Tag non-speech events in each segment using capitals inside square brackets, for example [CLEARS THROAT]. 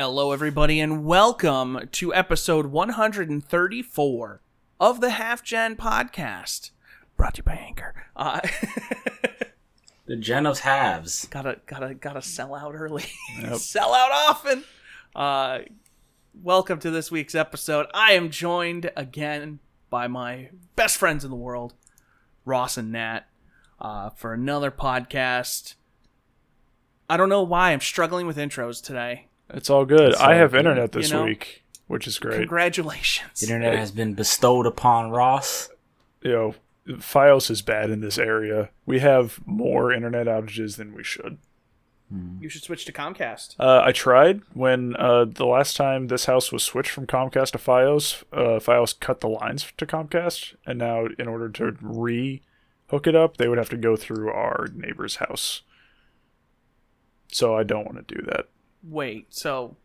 Hello, everybody, and welcome to episode 134 of the Half Gen Podcast, brought to you by Anchor. Uh, [LAUGHS] The Gen of Halves. gotta, gotta, gotta sell out early, [LAUGHS] sell out often. Uh, welcome to this week's episode. I am joined again by my best friends in the world, Ross and Nat, uh, for another podcast. I don't know why I'm struggling with intros today. It's all good. It's I have good. internet this You know? week, which is great. Congratulations. The internet has been bestowed upon Ross. you know, FiOS is bad in this area. We have more internet outages than we should. You should switch to Comcast. Uh, I tried when uh, the last time this house was switched from Comcast to FiOS. Uh, FiOS cut the lines to Comcast, and now in order to re hook it up, they would have to go through our neighbor's house. So I don't want to do that. Wait, so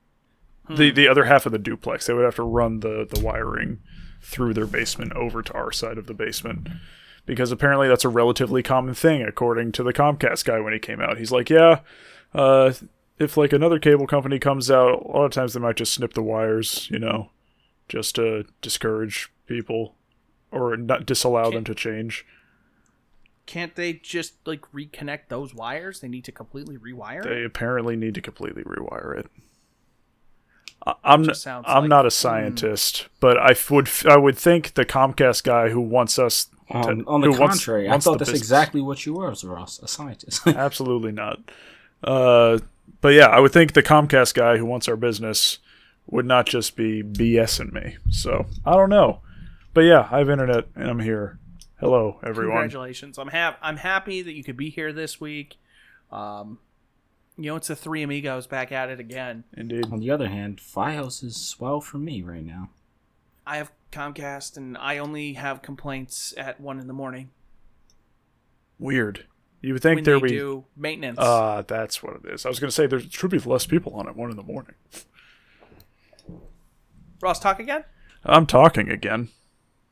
the the other half of the duplex. They would have to run the the wiring through their basement over to our side of the basement because apparently that's a relatively common thing according to the Comcast guy when he came out. He's like, yeah, uh, if like another cable company comes out, a lot of times they might just snip the wires, you know, just to discourage people or not disallow them to change. Can't they just like reconnect those wires? They need to completely rewire. it? They apparently need to completely rewire it. I- I'm Just I'm like- not a scientist, but I would f- I would think the Comcast guy who wants us to, Um, on the who wants- contrary, wants I thought that's business- exactly what you were, Ross, a scientist. [LAUGHS] absolutely not. Uh, but yeah, I would think the Comcast guy who wants our business would not just be BSing me. So I don't know, but yeah, I have internet and I'm here. Hello, everyone. Congratulations! I'm hap- I'm happy that you could be here this week. Um, you know, it's the three amigos back at it again. Indeed. on the other hand, FiOS is swell for me right now. I have Comcast, and I only have complaints at one in the morning Weird. You would think when there they would be. do maintenance. Uh, that's what it is. I was going to say there should be less people on at one in the morning. Ross, talk again. I'm talking again.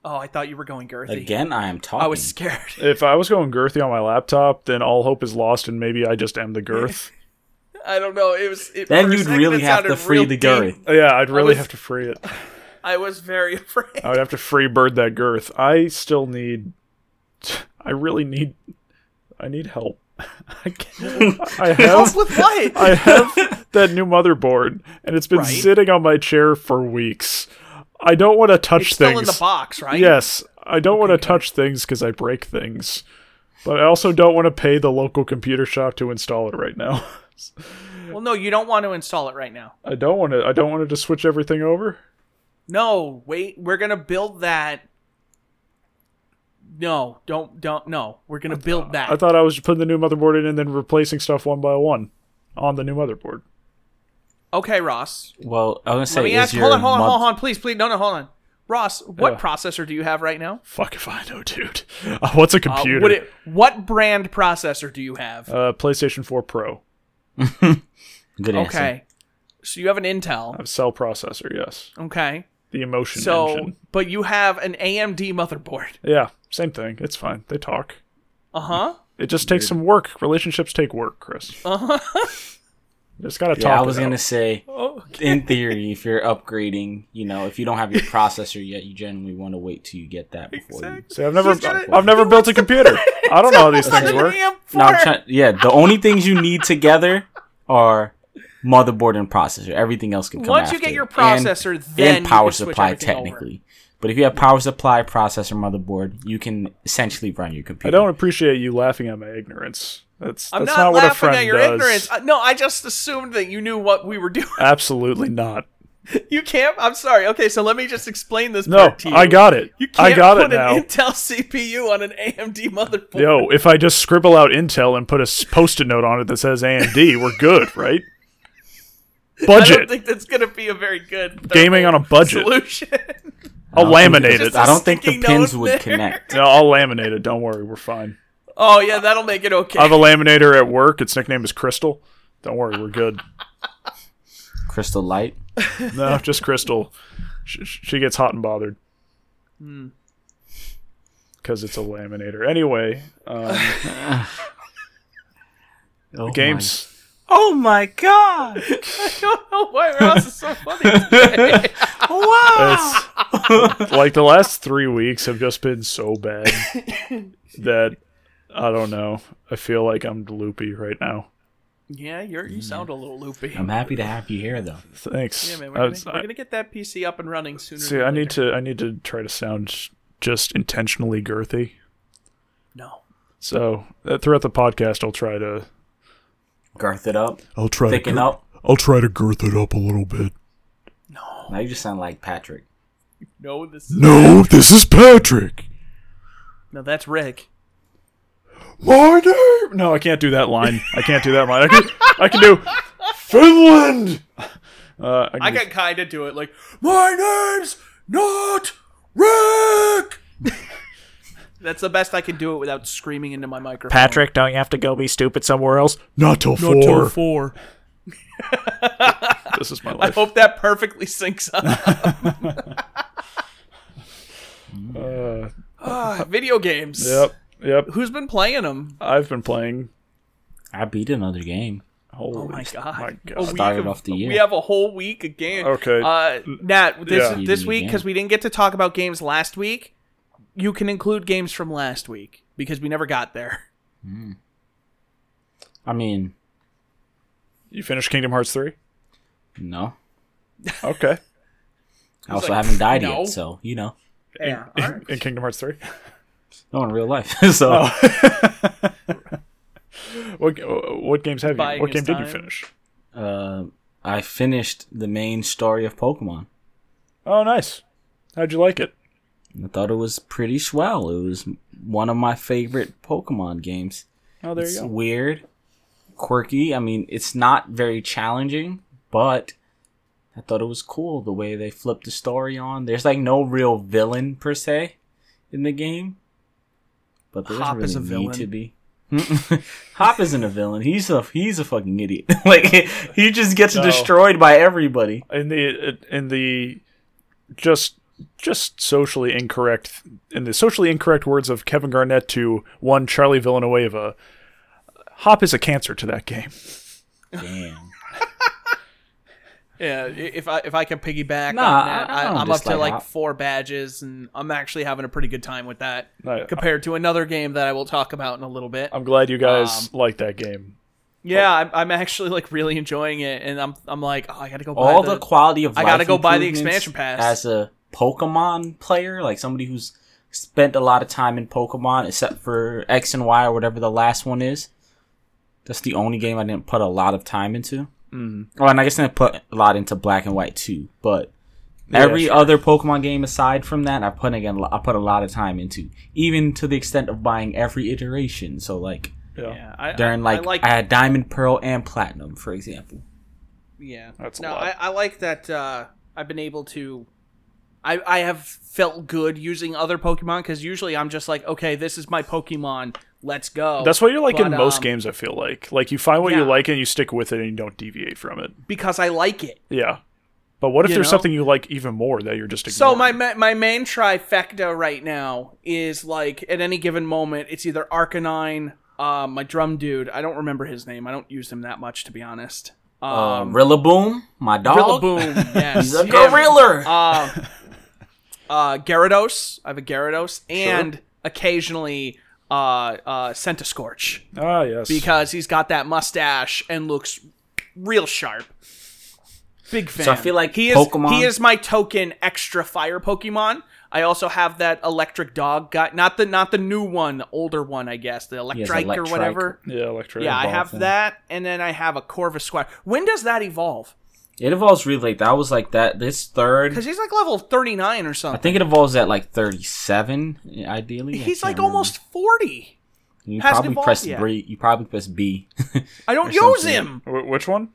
Oh, I thought you were going girthy. Again, I am talking. I was scared. If I was going girthy on my laptop, then all hope is lost, and maybe I just am the girth. [LAUGHS] I don't know. It was. It, Then you'd really have to free real the deep. girth. yeah, I'd really was- have to free it. I was very [LAUGHS] afraid. I would have to free bird that girth. I still need. I really need. I need help. [LAUGHS] I, can't, I have. with what? I have that new motherboard, and it's been Right. sitting on my chair for weeks. I don't want to touch it's still things. in the box, right? Yes, I don't want to touch things because I break things, but I also don't want to pay the local computer shop to install it right now. [LAUGHS] Well, no, you don't want to install it right now. I don't want to. I don't want to just switch everything over. No, wait. We're gonna build that. No, don't, don't. No, we're gonna build that. I thought I was putting the new motherboard in and then replacing stuff one by one on the new motherboard. Okay, Ross. Well, I was gonna me say, ask. is Hold on, hold on, moth- hold on, please, please. No, no, hold on. Ross, what Yeah. processor do you have right now? Fuck if I know, dude. [LAUGHS] Uh, what's a Uh, computer? it, what brand processor do you have? uh, PlayStation 4 Pro. [LAUGHS] Good answer. okay, so you have an Intel. A cell processor, yes. Okay, The emotion so engine. but you have an AMD motherboard. Yeah, same thing. It's fine. They talk. Uh huh. It just takes some work. Relationships take work, Chris. Uh huh. [LAUGHS] Just gotta talk. Yeah, I was out. gonna say, [LAUGHS] Oh, in theory, if you're upgrading, you know, if you don't have your processor yet, you generally want to wait till you get that before Exactly. See, I've never, He's gonna- I've never built a computer. [LAUGHS] I don't know how these things work. you. AM4. No, I'm trying. Yeah, the only things you need together are motherboard and processor. Everything else can come Once you get your And- processor, then and you power can supply everything over. technically. But if you have power supply, processor, motherboard, you can essentially run your computer. I don't appreciate you laughing at my ignorance. That's I'm that's not, not, what a laughing friend at your does. ignorance. Uh, no, I just assumed that you knew what we were doing. [LAUGHS] Absolutely not. You can't. I'm sorry. Okay, so let me just explain this No, part to you. I got it. You can't I got put it now. an Intel CPU on an AMD motherboard. Yo, if I just scribble out Intel and put a post-it note on it that says AMD, we're good, right? Budget. [LAUGHS] I don't think that's going to be a very good Gaming on a budget. solution. I'll don't think laminate the- it. I don't think the pins would there. connect. No, I'll laminate it. Don't worry, we're fine. Oh yeah, that'll make it okay. I have a laminator at work. Its nickname is Crystal. Don't worry, we're good. Crystal Light. No, [LAUGHS] just Crystal. She, she gets hot and bothered. Hmm. Because it's a laminator. Anyway, um, [LAUGHS] Oh games. Oh my god! [LAUGHS] I don't know why Ross is so funny. today. Wow! It's like the last three weeks have just been so bad that I don't know. I feel like I'm loopy right now. yeah, you're you sound a little loopy. I'm happy to have you here, though. Thanks. Yeah, man, I we're gonna, was- we're gonna get that PC up and running sooner. see, than I need to. I need to try to sound just intentionally girthy. No, So uh, throughout the podcast, I'll try to. Girth it up, I'll try thicken up. I'll try to girth it up a little bit. no, Now you just sound like Patrick. no. This is No, this is Patrick. no. That's Rick. My name. No, I can't do that line. I can't do that line. I can. I can do Finland. Uh, I, can I do- can kind of do it like my name's not Rick. [LAUGHS] That's the best I can do it without screaming into my microphone. Patrick, don't you have to go be stupid somewhere else? Not till four. Not till four. [LAUGHS] This is my life. I hope that perfectly syncs up. Uh, [LAUGHS] Ah, video games. yep. Yep. Who's been playing them? I've been playing. I beat another game. Holy Oh my god! My God. Started of- off the year. We have a whole week of games. Okay. Uh, Nat, this Yeah. this week because we didn't get to talk about games last week. You can include games from last week because we never got there. I mean, You finished Kingdom Hearts 3? no. Okay. [LAUGHS] I also like, haven't died no. yet, so you know, Yeah. in, in Kingdom Hearts 3? [LAUGHS] no in real life. [LAUGHS] so Oh. [LAUGHS] What what games have you? What game did you finish? uh, I finished the main story of Pokemon. Oh, nice. How'd you like it? I thought it was pretty swell. It was one of my favorite Pokemon games. Oh, there it's you go. weird, quirky. I mean, it's not very challenging, but I thought it was cool the way they flipped the story on. There's like no real villain per se in the game, but there Hop is doesn't a really villain. need to be. [LAUGHS] Hop isn't a villain. He's a he's a fucking idiot. [LAUGHS] like he just gets No. destroyed by everybody. In the in the just just socially incorrect in the socially incorrect words of Kevin Garnett to one Charlie Villanueva, Hop is a cancer to that game. Damn. [LAUGHS] Yeah, if I if I can piggyback Nah, on that, I- I I, don't I'm up to like Hop. four badges, and I'm actually having a pretty good time with that I, compared to another game that I will talk about in a little bit. I'm glad you guys Um, like that game. Yeah, I'm, I'm actually like really enjoying it, and I'm I'm like, oh, I gotta go. Buy All the, the quality of I gotta go buy the expansion pass. as a Pokemon player, like somebody who's spent a lot of time in Pokemon, except for X and Y or whatever the last one is. That's the only game I didn't put a lot of time into. Mm. Oh, and I guess I didn't put a lot into Black and White too. But every sure. other Pokemon game aside from that, I put again, I put a lot of time into, even to the extent of buying every iteration. So like Yeah. Yeah, I, during like I like I had Diamond, Pearl, and Platinum, for example. Yeah, That's a no, lot. I, I like that. Uh, I've been able to. I I have felt good using other Pokemon because usually I'm just like, okay, this is my Pokemon. Let's go. That's what you're like in most um, games. I feel like like you find what you like and you stick with it and you don't deviate from it. because I like it. Yeah. But what if You there's know? something you like even more that you're just So my my main trifecta right now is like at any given moment, it's either Arcanine, uh, my drum dude. I don't remember his name. I don't use him that much to be honest. Um, Um, Rillaboom, my dog. Rillaboom, [LAUGHS] yes, He's a gorilla. um, [LAUGHS] uh, Gyarados. I have a Gyarados, and occasionally uh, uh, Centiskorch ah yes. because he's got that mustache and looks real sharp. Big fan. I feel like he is Pokemon- he is my token extra fire Pokemon. I also have that electric dog guy, not the not the new one, the older one, I guess, the electric or whatever. yeah, electric. Yeah, I have yeah. that, and then I have a Corvus When does that evolve? It evolves really late. That was like that. This third, Because he's like level thirty nine or something. I think it evolves at like thirty-seven. Ideally, He's like remember. almost forty. You probably evolved press yet. B. You probably press B. [LAUGHS] I don't use something. him. Wh- which one?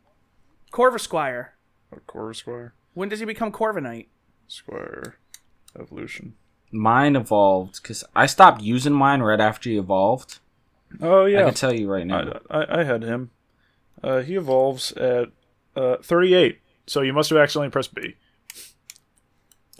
Corvisquire. Oh, Core Squire. When does he become Corviknight? Squire. Evolution. mine evolved because I stopped using mine right after he evolved. Oh yeah, I can tell you right now. I, I, I had him. Uh, he evolves at uh, 38. So you must have accidentally pressed B.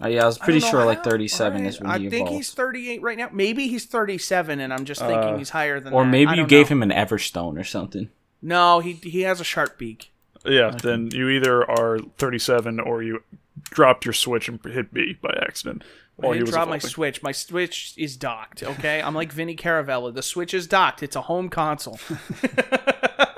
Uh, yeah, I was pretty I don't sure like thirty-seven Alright, is when I he think evolved. he's 38 right now. Maybe he's 37, and I'm just thinking Uh, he's higher than Or that. maybe you gave know. him an Everstone or something. No, he he has a sharp beak. Yeah, then you either are 37 or you dropped your switch and hit B by accident. I While he didn't drop my switch. My switch is docked. Okay, I'm like Vinny Caravella. The switch is docked. It's a home console. [LAUGHS] [LAUGHS]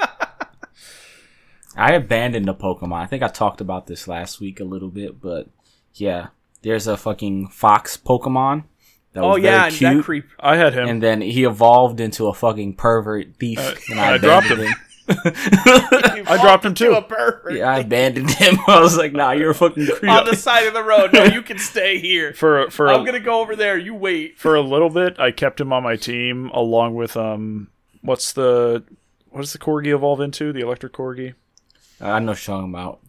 I abandoned the Pokemon. I think I talked about this last week a little bit, but yeah, there's a fucking fox Pokemon that was oh yeah, very cute, that creep. I had him. and then he evolved into a fucking pervert thief, and I, I dropped abandoned him. [LAUGHS] I dropped him too. A pervert. Yeah, I abandoned him. [LAUGHS] I was like, nah, you're a fucking creep. On the side of the road. No, you can stay here. for for I'm a, gonna go over there. You wait. for a little bit, I kept him on my team along with um, what's the what does the corgi evolve into? The electric corgi. I know what you're talking about.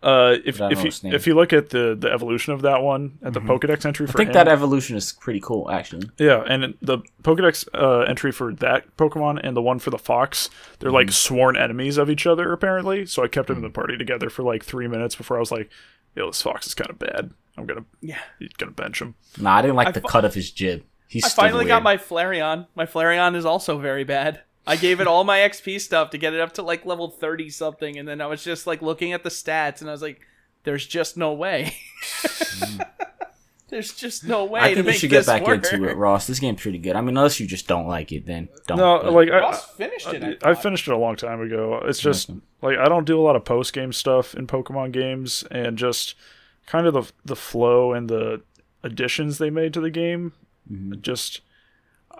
Uh, if But I don't if you if you look at the the evolution of that one at the Pokedex entry for I think him, that evolution is pretty cool, actually. yeah, and the Pokedex uh, entry for that Pokemon and the one for the Fox, they're like sworn enemies of each other apparently. So I kept them in the party together for like three minutes before I was like, "Yo, this Fox is kind of bad. I'm gonna Yeah. gonna bench him." Nah, I didn't like I the fi- cut of his jib. He's I finally got my Flareon. My Flareon is also very bad. I gave it all my XP stuff to get it up to like level 30 something, and then I was just like looking at the stats, and I was like, there's just no way. [LAUGHS] there's just no way I to think you should get back work. into it, Ross. This game's pretty good. I mean, unless you just don't like it, then don't. No, but- like I, Ross finished it. I I finished it a long time ago. It's just like I don't do a lot of post game stuff in Pokemon games, and just kind of the the flow and the additions they made to the game. Mm-hmm. Just,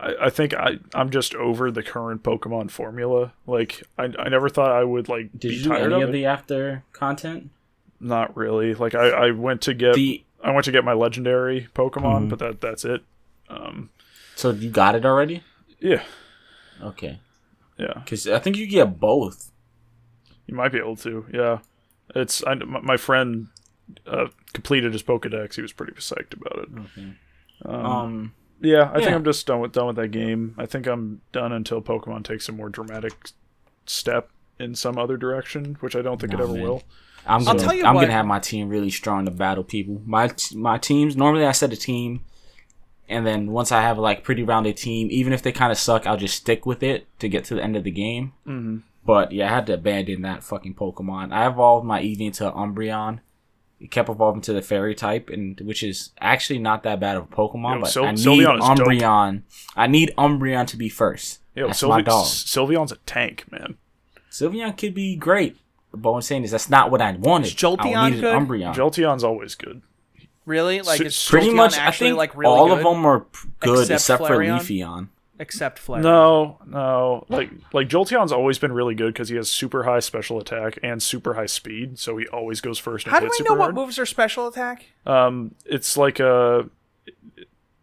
I, I think I I'm just over the current Pokemon formula. Like I I never thought I would like did you do any of of the after content? Not really. Like I I went to get The I went to get my legendary Pokemon, Mhm. but that that's it. Um, so you got it already? yeah, Okay, yeah. because I think you get both. You might be able to, yeah. It's I, my my friend uh, completed his Pokedex. He was pretty psyched about it. Okay. Um, Um, yeah, I think. I'm just done with done with that game. I think I'm done until Pokemon takes a more dramatic step in some other direction, which I don't think it ever man. will. I'm I'll gonna, tell you I'm what- gonna have my team really strong to battle people. My my teams normally I set a team, and then once I have like pretty rounded team, even if they kind of suck, I'll just stick with it to get to the end of the game. Mm-hmm. But yeah, I had to abandon that fucking Pokemon. I evolved my Eevee into Umbreon. It kept evolving to the Fairy type, and which is actually not that bad of a Pokemon. Yo, but Syl- I need Sylveon is dope. Umbreon. I need Umbreon to be first. Yo, That's my Sylve- dog. Sylveon's a tank, man. Sylveon could be great. But what I'm saying is that's not what I wanted. Is Jolteon I needed good? Umbreon. Jolteon's always good. Really? Like, S- it's Pretty Jolteon much, I think like really all good? of them are good Except except, for Flareon? Leafeon. Except Flare. No, no. Like like Jolteon's always been really good because he has super high special attack and super high speed, so he always goes first and How do hits I super know what moves are special attack? Um, it's like a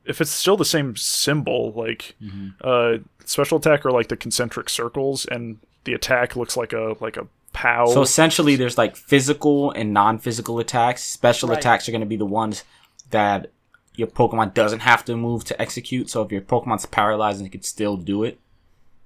if it's still the same symbol, like Mm-hmm. uh, special attack are like the concentric circles, and the attack looks like a like a pow. So essentially, there's like physical and non-physical attacks. Special Right. attacks are going to be the ones that your Pokemon doesn't have to move to execute. So if your Pokemon's paralyzed, and it could still do it.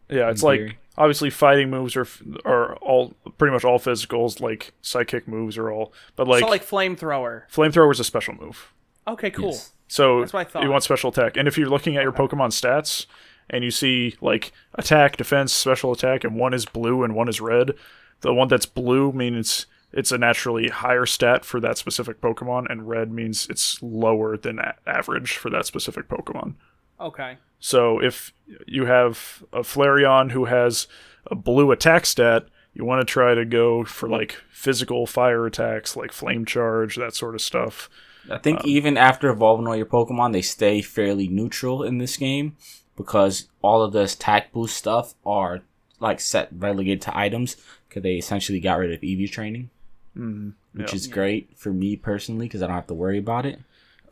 yeah, it's like theory. obviously fighting moves are are all pretty much all physicals. Like psychic moves are all, but like, so like flamethrower. flamethrower is a special move. Okay, cool. Yes. So That's what I thought. you want special attack, and if you're looking at your Pokemon stats and you see like attack, defense, special attack, and one is blue and one is red, the one that's blue means it's a naturally higher stat for that specific Pokemon, and red means it's lower than a- average for that specific Pokemon. Okay. So if you have a Flareon who has a blue attack stat, you want to try to go for like physical fire attacks, like flame charge, that sort of stuff. I think um, even after evolving all your Pokemon, they stay fairly neutral in this game because all of the attack boost stuff are like set relegated to items because they essentially got rid of EV training, Mm, which yeah. is great for me personally because I don't have to worry about it.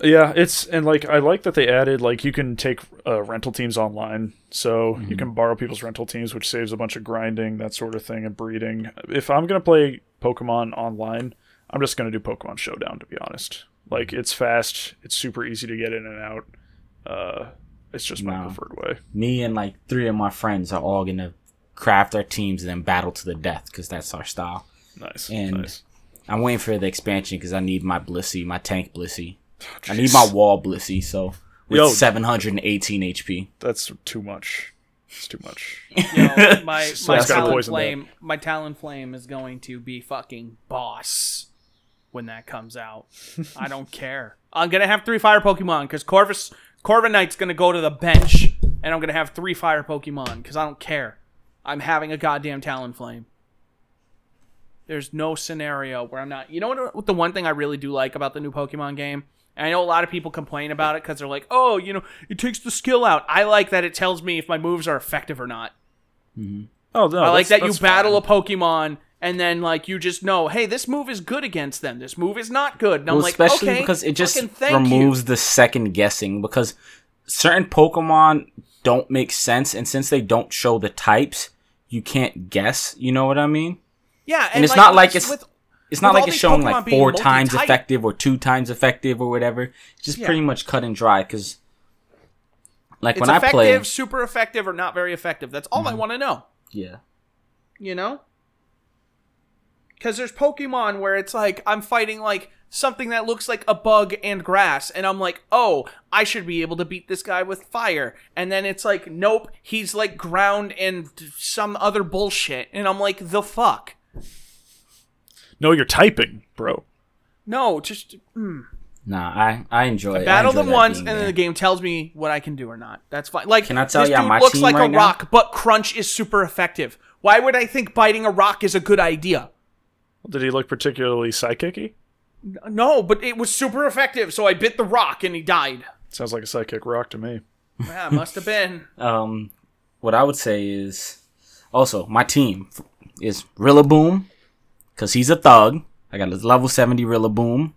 Yeah, it's and like I like that they added like you can take uh, rental teams online, so you can borrow people's rental teams, which saves a bunch of grinding, that sort of thing, and breeding. If I'm gonna play Pokemon online, I'm just gonna do Pokemon Showdown. To be honest, like it's fast, it's super easy to get in and out. Uh, it's just my No. preferred way. Me and like three of my friends are all gonna craft our teams and then battle to the death because that's our style. Nice, And- nice. I'm waiting for the expansion because I need my Blissey, my tank Blissey. I need my wall Blissey, so with Yo. 718 HP. That's too much. It's too much. You know, my [LAUGHS] my Someone's talon poison that. flame, my Talonflame is going to be fucking boss when that comes out. I [LAUGHS] don't care. I'm gonna have three fire Pokemon because Corvus Corviknight's gonna go to the bench, and I'm gonna have three fire Pokemon because I don't care. I'm having a goddamn Talonflame. There's no scenario where I'm not. You know what? What the one thing I really do like about the new Pokemon game, and I know a lot of people complain about it because they're like, "Oh, you know, it takes the skill out." I like that it tells me if my moves are effective or not. Mm-hmm. Oh no! I like that you battle fine. a Pokemon and then like you just know, hey, this move is good against them. This move is not good. And I'm like, especially okay, because it just thank you. removes the second guessing because certain Pokemon don't make sense, and since they don't show the types, you can't guess. You know what I mean? Yeah, and it's not like it's- with, It's not like it's showing Pokemon like four times effective or two times effective or whatever. It's just Yeah. pretty much cut and dry. Because like it's when I effective, play, Mm-hmm. super effective, or not very effective. That's all I want to know. yeah, You know. Because there's Pokemon where it's like I'm fighting like something that looks like a bug and grass, and I'm like, oh, I should be able to beat this guy with fire. And then it's like, nope, he's like ground and some other bullshit, and I'm like, the fuck. No, you're typing, bro. No, just nah, I I enjoy it. I battle enjoy them once, being and then the game tells me what I can do or not. That's fine. Like, Can I tell this ya dude my looks team like a right now? rock, but Crunch is super effective. Why would I think biting a rock is a good idea? Did he look particularly psychic-y? No, but it was super effective, so I bit the rock and he died. Sounds like a psychic rock to me. Yeah, must have been. [LAUGHS] Um, what I would say is also my team is Rillaboom because he's a thug. I got a level seventy Rillaboom.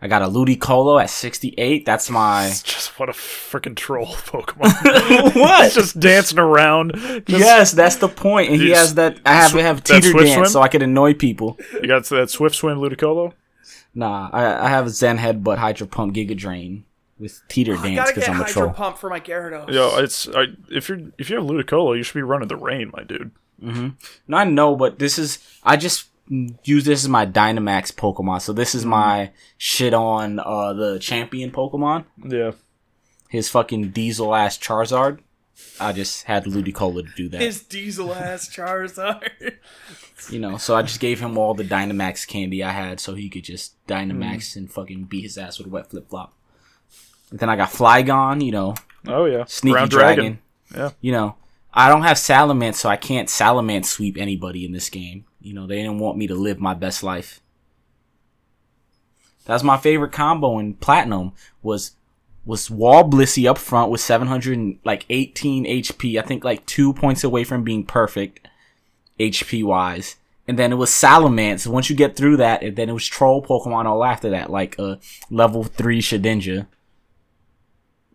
I got a Ludicolo at sixty eight. That's my It's just what a freaking troll [LAUGHS] Pokemon. [LAUGHS] what? It's just dancing around. Just- yes, that's the point. And he has that. I have sw- have that teeter Swift dance Swim? so I can annoy people. You got that Swift Swim Ludicolo? Nah, I, I have a Zen Headbutt, Hydro Pump, Giga Drain with teeter I dance gotta because get I'm a Hydro troll. Pump for my Gyarados. Yo, it's I, if you're if you have Ludicolo, you should be running the rain, my dude. Mm-hmm. No, I know, but this is I just use this as my Dynamax Pokemon. So this is mm-hmm. my shit on uh the champion Pokemon. Yeah. His fucking diesel ass Charizard. I just had Ludicolo to do that. His diesel ass Charizard. [LAUGHS] you know, so I just gave him all the Dynamax candy I had so he could just Dynamax mm-hmm. and fucking beat his ass with a wet flip flop. Then I got Flygon, you know, Oh yeah. Sneaky Ground Dragon. Yeah. You know, I don't have Salamence, so I can't Salamence sweep anybody in this game. You know, they didn't want me to live my best life. That's my favorite combo in Platinum was was Wall Blissey up front with 700 like 18 HP. I think like two points away from being perfect HP wise. And then it was Salamence. Once you get through that, and then it was Troll Pokemon all after that, like a uh, level three Shedinja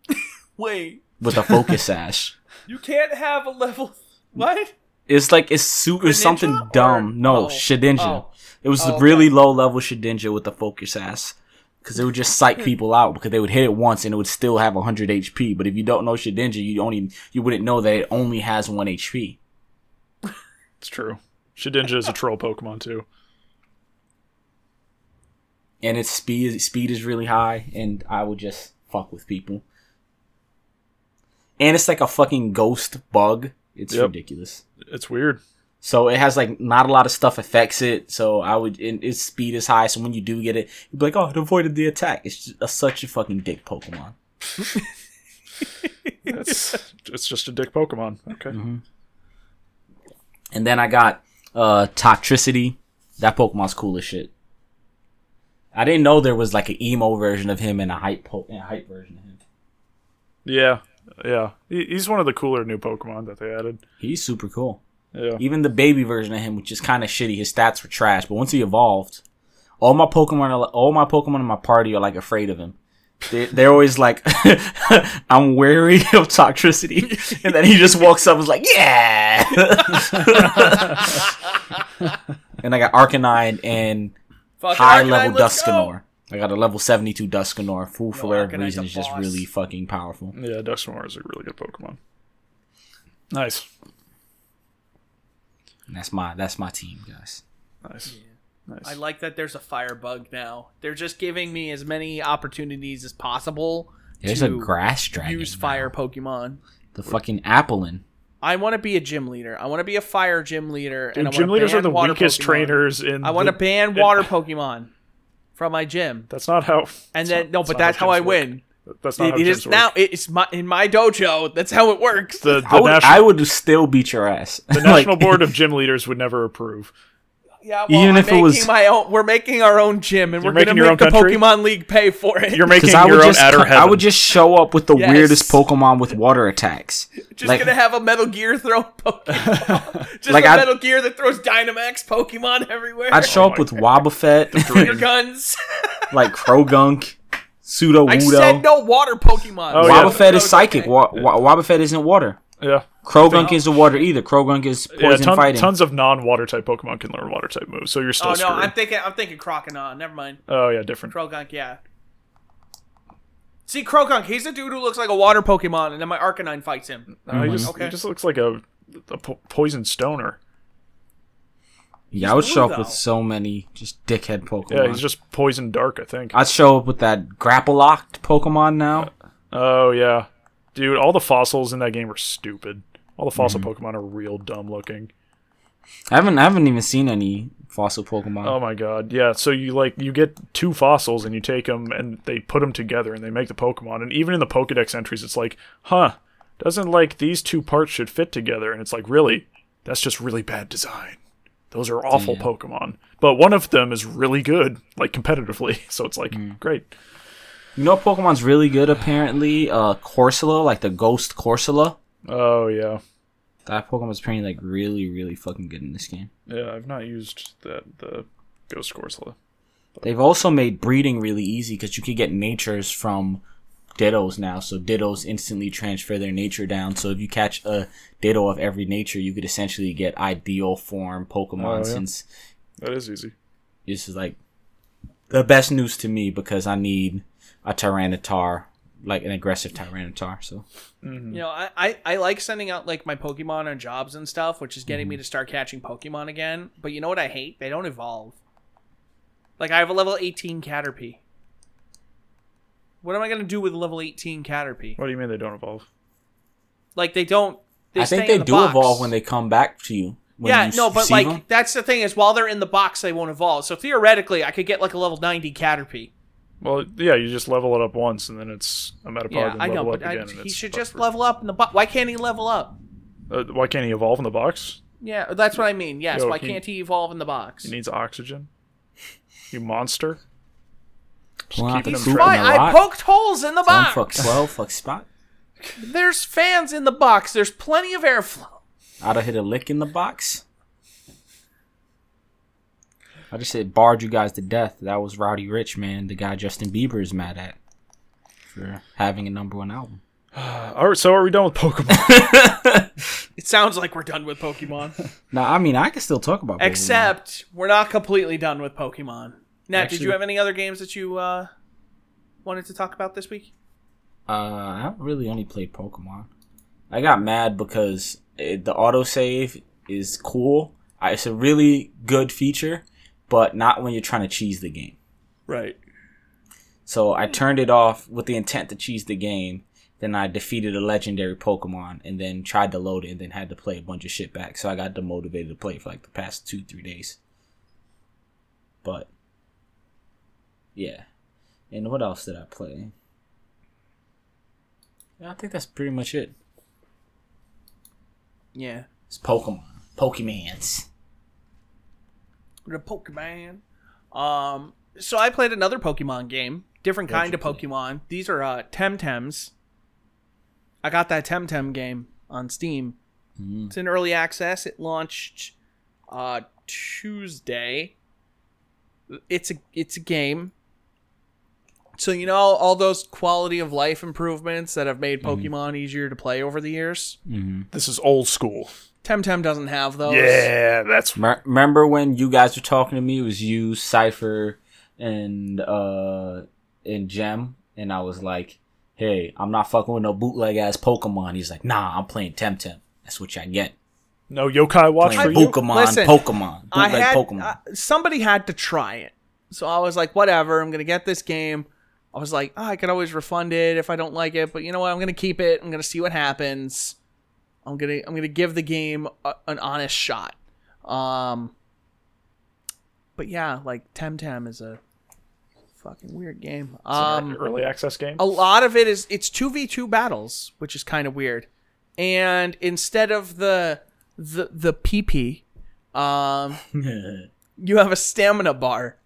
[LAUGHS] Wait, with a Focus Sash. You can't have a level. [LAUGHS] What? It's like it's super Greninja something or- dumb. No, oh, Shedinja. oh. It was Oh, a okay. really low level Shedinja with the focus ass. Because it would just psych [LAUGHS] people out because they would hit it once and it would still have 100 HP. But if you don't know Shedinja, you only you wouldn't know that it only has one HP. [LAUGHS] It's true. Shedinja is a troll Pokemon too. And its speed speed is really high, and I would just fuck with people. And it's like a fucking ghost bug. It's Yep. ridiculous. It's weird. So it has like not a lot of stuff affects it. So I would, and its speed is high. So when you do get it, you'd be like, oh, it avoided the attack. It's just a, such a fucking dick Pokemon. [LAUGHS] It's it's just a dick Pokemon. Okay. Mm-hmm. And then I got uh Toxtricity. That Pokemon's cool as shit. I didn't know there was like an emo version of him and a hype po- and a hype version of him. Yeah. Yeah. He's one of the cooler new Pokemon that they added. He's super cool. Yeah. Even the baby version of him, which is kind of shitty, his stats were trash. But once he evolved, all my Pokemon, are, all my Pokemon in my party are like afraid of him. They, they're always like, [LAUGHS] "I'm wary [LAUGHS] of toxicity, and then he just walks up and is like, "Yeah." [LAUGHS] and I got Arcanine and Fucking high Arcanine, level let's go! Dusknoir. I got a level 72 Dusknoir, who for whatever Arcanine's reason a is just really fucking powerful. Yeah, Dusknoir is a really good Pokemon. Nice. And that's my that's my team, guys. Nice. Nice. I like that there's a fire bug now. They're just giving me as many opportunities as possible There's to a grass dragon. use now. fire Pokemon. The fucking Applin. I want to be a gym leader. I want to be a fire gym leader. and I gym wanna leaders are ban the water weakest Pokemon. trainers in. I want to the- ban in- water Pokemon from my gym. That's not how. And then not- no, but that's how I gyms work. win. That's not It, how it gyms is work. now. It's my in my dojo. That's how it works. the, the I would, national, I would still beat your ass. the [LAUGHS] national board [LAUGHS] of gym leaders would never approve. Yeah, well, even I'm if it making was- my own. We're making our own gym, and we're gonna make the country? Pokemon League pay for it. You're making Because I your would own just, Adder co- I would just show up with the Yes. weirdest Pokemon with water attacks. [LAUGHS] just like- gonna have a Metal Gear throw [LAUGHS] Pokemon. [LAUGHS] just Like a I'd- Metal Gear that throws Dynamax Pokemon everywhere. I'd show Oh up my with Wobbuffet, guns. like Croagunk, Pseudo I said Wudo. no water Pokemon. Oh. Wobbuffet No, is psychic. okay. Wa- Wa- Wobbuffet isn't water. Yeah. Croagunk isn't water either. Croagunk is Yeah, poison ton- fighting. tons of non-water type Pokemon can learn water type moves, so you're still Oh no, screwed. I'm thinking. I'm thinking Croconaw. Never mind. oh yeah, different. Croagunk, yeah. See, Croagunk, he's a dude who looks like a water Pokemon, and then my Arcanine fights him. Uh, he, just, Okay. he just looks like a, a po- poison stoner. yeah, I would He's show blue, up with so many just dickhead Pokemon. Yeah, he's just poison dark, I think. I'd show up with that grapple locked Pokemon now. Oh yeah, dude, all the fossils in that game are stupid. All the fossil Mm-hmm. Pokemon are real dumb looking. I haven't I haven't even seen any fossil Pokemon. Oh my god, yeah. So you like you get two fossils and you take them and they put them together and they make the Pokemon. And even in the Pokedex entries, it's like, huh, doesn't like these two parts should fit together? And it's like, really, that's just really bad design. Those are awful. Pokemon. But one of them is really good, like competitively. [LAUGHS] So it's like, Mm. great. You know Pokemon's really good apparently? Uh Corsola, like the ghost Corsola. Oh yeah, That Pokemon's apparently like really, really fucking good in this game. yeah. I've not used that the Ghost Corsola. They've also made breeding really easy because you could get natures from Dittos now. So Dittos instantly transfer their nature down. So if you catch a Ditto of every nature, you could essentially get ideal form Pokemon. Oh, yeah. Since That is easy. this is like the best news to me because I need a Tyranitar, like an aggressive Tyranitar. So mm-hmm. You know, I, I, I like sending out like my Pokemon on jobs and stuff, which is getting me mm-hmm. to start catching Pokemon again. But you know what I hate? They don't evolve. Like I have a level 18 Caterpie. What am I gonna do with a level 18 Caterpie? What do you mean they don't evolve? Like they don't. They I think they the do box. evolve when they come back to you. When yeah, you no, but like them. that's the thing is while they're in the box, they won't evolve. So theoretically, I could get like a level 90 Caterpie. Well, yeah, you just level it up once and then it's a Metapod Yeah, and I level know, up but I, again. and he should just for- level up in the box. Why can't he level up? Uh, why can't he evolve in the box? Yeah, that's what I mean. Yes, Yo, why he- can't he evolve in the box? He needs oxygen. You monster. Pulling out keeping him. Why? in the I poked holes in the One box. fuck twelve, fuck spot. There's fans in the box. There's plenty of airflow. I'd have hit a lick in the box. I just said barred you guys to death. That was Roddy Ricch, man, the guy Justin Bieber is mad at for having a number one album. All right, so are we done with Pokemon? [LAUGHS] [LAUGHS] It sounds like we're done with Pokemon. [LAUGHS] no, I mean, I can still talk about Pokemon. Except we're not completely done with Pokemon. Nat, did you have any other games that you uh, wanted to talk about this week? Uh, I haven't really only played Pokemon. I got mad because it, the autosave is cool. I, it's a really good feature, but not when you're trying to cheese the game. Right. So I turned it off with the intent to cheese the game. Then I defeated a legendary Pokemon and then tried to load it and then had to play a bunch of shit back. So I got demotivated to play for like the past two, three days. But yeah. And what else did I play? Yeah, I think that's pretty much it. Yeah. It's Pokemon. Pokemans. The Pokemon. Um. So I played another Pokemon game, different What'd kind you of play? Pokemon. These are uh, Temtems. I got that Temtem game on Steam. Mm. It's in early access. It launched uh, Tuesday. It's a it's a game. So you know all those quality of life improvements that have made Pokemon easier to play over the years. hmm this is old school. Temtem doesn't have those. Yeah, that's Remember when you guys were talking to me? It was you, Cipher, and uh, and Gem, and I was like, "Hey, I'm not fucking with no bootleg ass Pokemon." He's like, "Nah, I'm playing Temtem. That's what I get. no yokai watch for Playing you. Pokemon, Listen, Pokemon, I bootleg had Pokemon." uh, somebody had to try it, so I was like, whatever. I'm gonna get this game. I was like, oh, I can always refund it if I don't like it, but you know what? I'm gonna keep it. I'm gonna see what happens. I'm gonna I'm gonna give the game a, an honest shot. Um, but yeah, like Temtem is a fucking weird game. Um, early access game. a lot of it is it's 2v2 battles which is kind of weird and instead of the the the pp um [LAUGHS] you have a stamina bar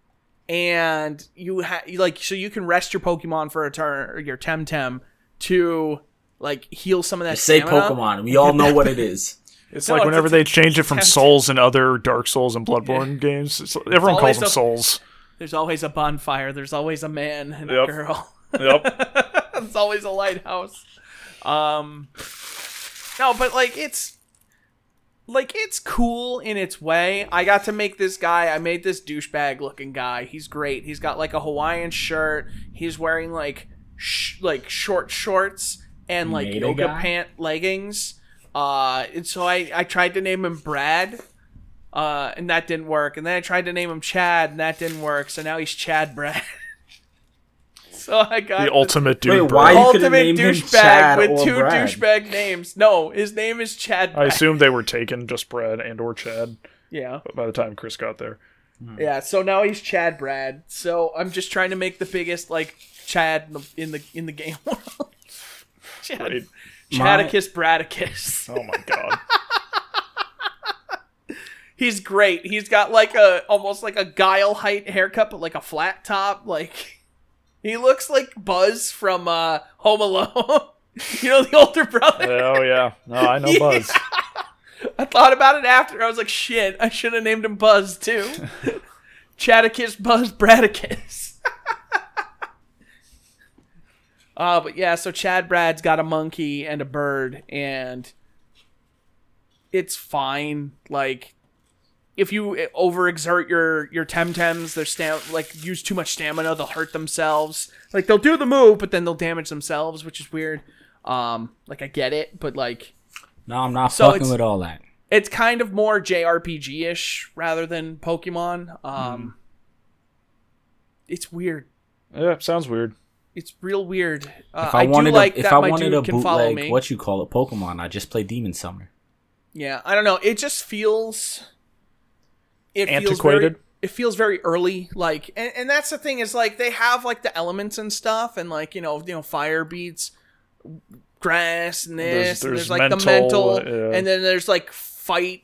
and you have like so you can rest your pokemon for a turn or your temtem to like heal some of that Say stamina. Pokemon. We all know what it is. It's No, like whenever it's they change it from tempt- Souls and other Dark Souls and Bloodborne games, it's, everyone calls always them a- Souls. there's always a bonfire there's always a man and Yep. a girl Yep. [LAUGHS] There's always a lighthouse. Um, no, but like it's like it's cool in its way. I got to make this guy. I made this douchebag looking guy. He's great. He's got like a Hawaiian shirt. He's wearing like sh- like short shorts and like Made yoga pant leggings. Uh, and so I I tried to name him Brad. Uh, and that didn't work. And then I tried to name him Chad, and that didn't work. So now he's Chad Brad. [LAUGHS] so I got The this- ultimate dude. Wait, why could've ultimate named him douchebag Chad with two Brad? douchebag names. No, his name is Chad. I Brad. assume they were taken, just Brad and or Chad. Yeah, But by the time Chris got there, yeah. So now he's Chad Brad. So I'm just trying to make the biggest like Chad in the in the, in the game [LAUGHS] world. Chad. Chadicus Bradicus. [LAUGHS] oh my god, [LAUGHS] He's great. He's got like a almost like a guile height haircut, but like a flat top. Like he looks like Buzz from uh, Home Alone. [LAUGHS] you know the older brother. oh yeah, no, I know Buzz. I thought about it after. I was like, shit, I should have named him Buzz too. Chaticus Buzz Bradicus. Uh, but yeah, so Chad Brad's got a monkey and a bird, and it's fine. Like, if you overexert your your Temtems, they're stam- like use too much stamina, they'll hurt themselves. Like they'll do the move, but then they'll damage themselves, which is weird. Um, like I get it, but like No, I'm not So fucking with all that. it's kind of more JRPG ish rather than Pokemon. Um, It's weird. Yeah, sounds weird. It's real weird. Uh, If I, I, wanted do like a, if that I my wanted dude a can follow bootleg, me. what you call it, Pokemon, I just play Demon Summer. Yeah, I don't know. It just feels. It feels Antiquated? very. It feels very early, like, and, and that's the thing is like they have like the elements and stuff, and like you know, you know, fire beats, grass, and this. There's- and there's there's like the mental, mental, uh, yeah. and then there's like fight,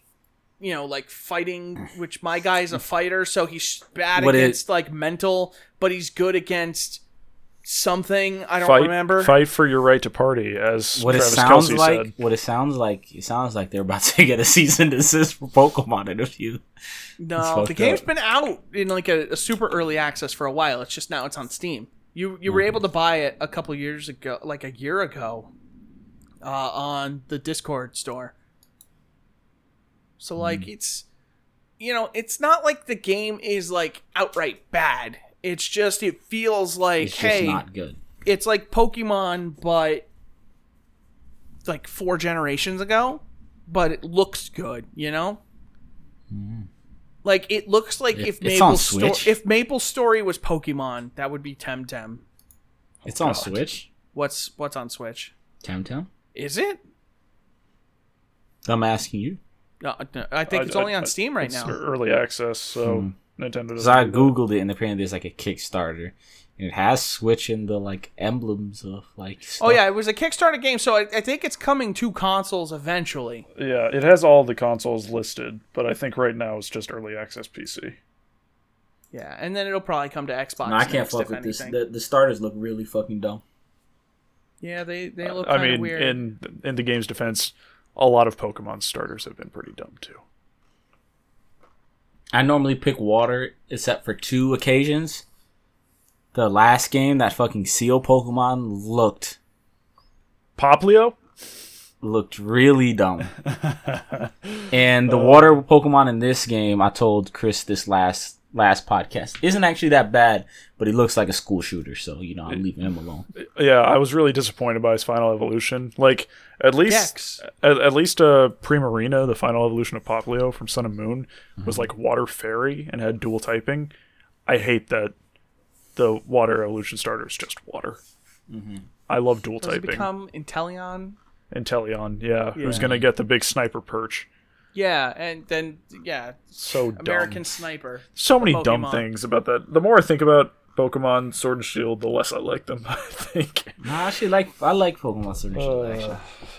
you know, like fighting. Which my guy's a fighter, so he's bad What it- against like mental, but he's good against something. I don't Fight, remember. fight for your right to party, as What Travis it sounds Kelce like, said. what it sounds like, it sounds like they're about to get a cease and desist for Pokemon in a few. No, the game's up. been out in like a, a super early access for a while. It's just now it's on Steam. You you were able to buy it a couple years ago, like a year ago, uh, on the Discord store. So like it's, you know, it's not like the game is like outright bad. It's just it feels like It's hey, just not good. it's like Pokemon, but like four generations ago, but it looks good, you know. Like it looks like It- if Maple Sto- if Maple Story was Pokemon, that would be Temtem. Oh, it's on Switch. What's what's on Switch? Temtem. Is it? I'm asking you. No, no, I think it's I- only I- on Steam right it's now. early access, so hmm. Nintendo Because doesn't. I do that. googled it and apparently there's like a Kickstarter, and it has Switch in the like emblems of like. Stuff. Oh yeah, it was a Kickstarter game, so I, I think it's coming to consoles eventually. Yeah, it has all the consoles listed, but I think right now it's just early access PC. Yeah, and then it'll probably come to Xbox. No, I can't next, fuck if with this. The, the starters look really fucking dumb. Yeah, they they uh, look I mean, weird. in in the game's defense, a lot of Pokemon starters have been pretty dumb too. I normally pick water except for two occasions. The last game, that fucking seal Pokemon looked Poplio? looked really dumb. [LAUGHS] and the uh, water Pokemon in this game, I told Chris this last last podcast, isn't actually that bad, but he looks like a school shooter, so you know I'm leaving him alone. Yeah, I was really disappointed by his final evolution. Like at least at, at least uh Primarina, the final evolution of Poplio from Sun and Moon, Mm-hmm. was like water fairy and had dual typing. I hate that the water evolution starter is just water. I love dual Does it typing. become Inteleon? Inteleon, yeah, who's gonna get the big sniper perch? Yeah, and then yeah, So dumb. American Sniper. so many dumb things about that. The more I think about Pokemon Sword and Shield, the less I like them. [LAUGHS] I think. Nah, I actually like I like Pokemon Sword and Shield. actually,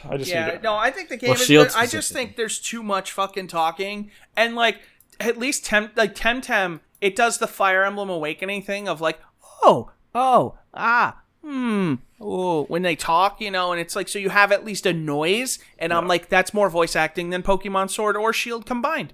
I just Yeah, to, no, I think the game Well, is. Good. I just think there's too much fucking talking, and like at least Tem like Temtem, it does the Fire Emblem Awakening thing of like, oh, oh, ah, hmm, oh, when they talk, you know, and it's like so you have at least a noise, and I'm like, that's more voice acting than Pokemon Sword or Shield combined.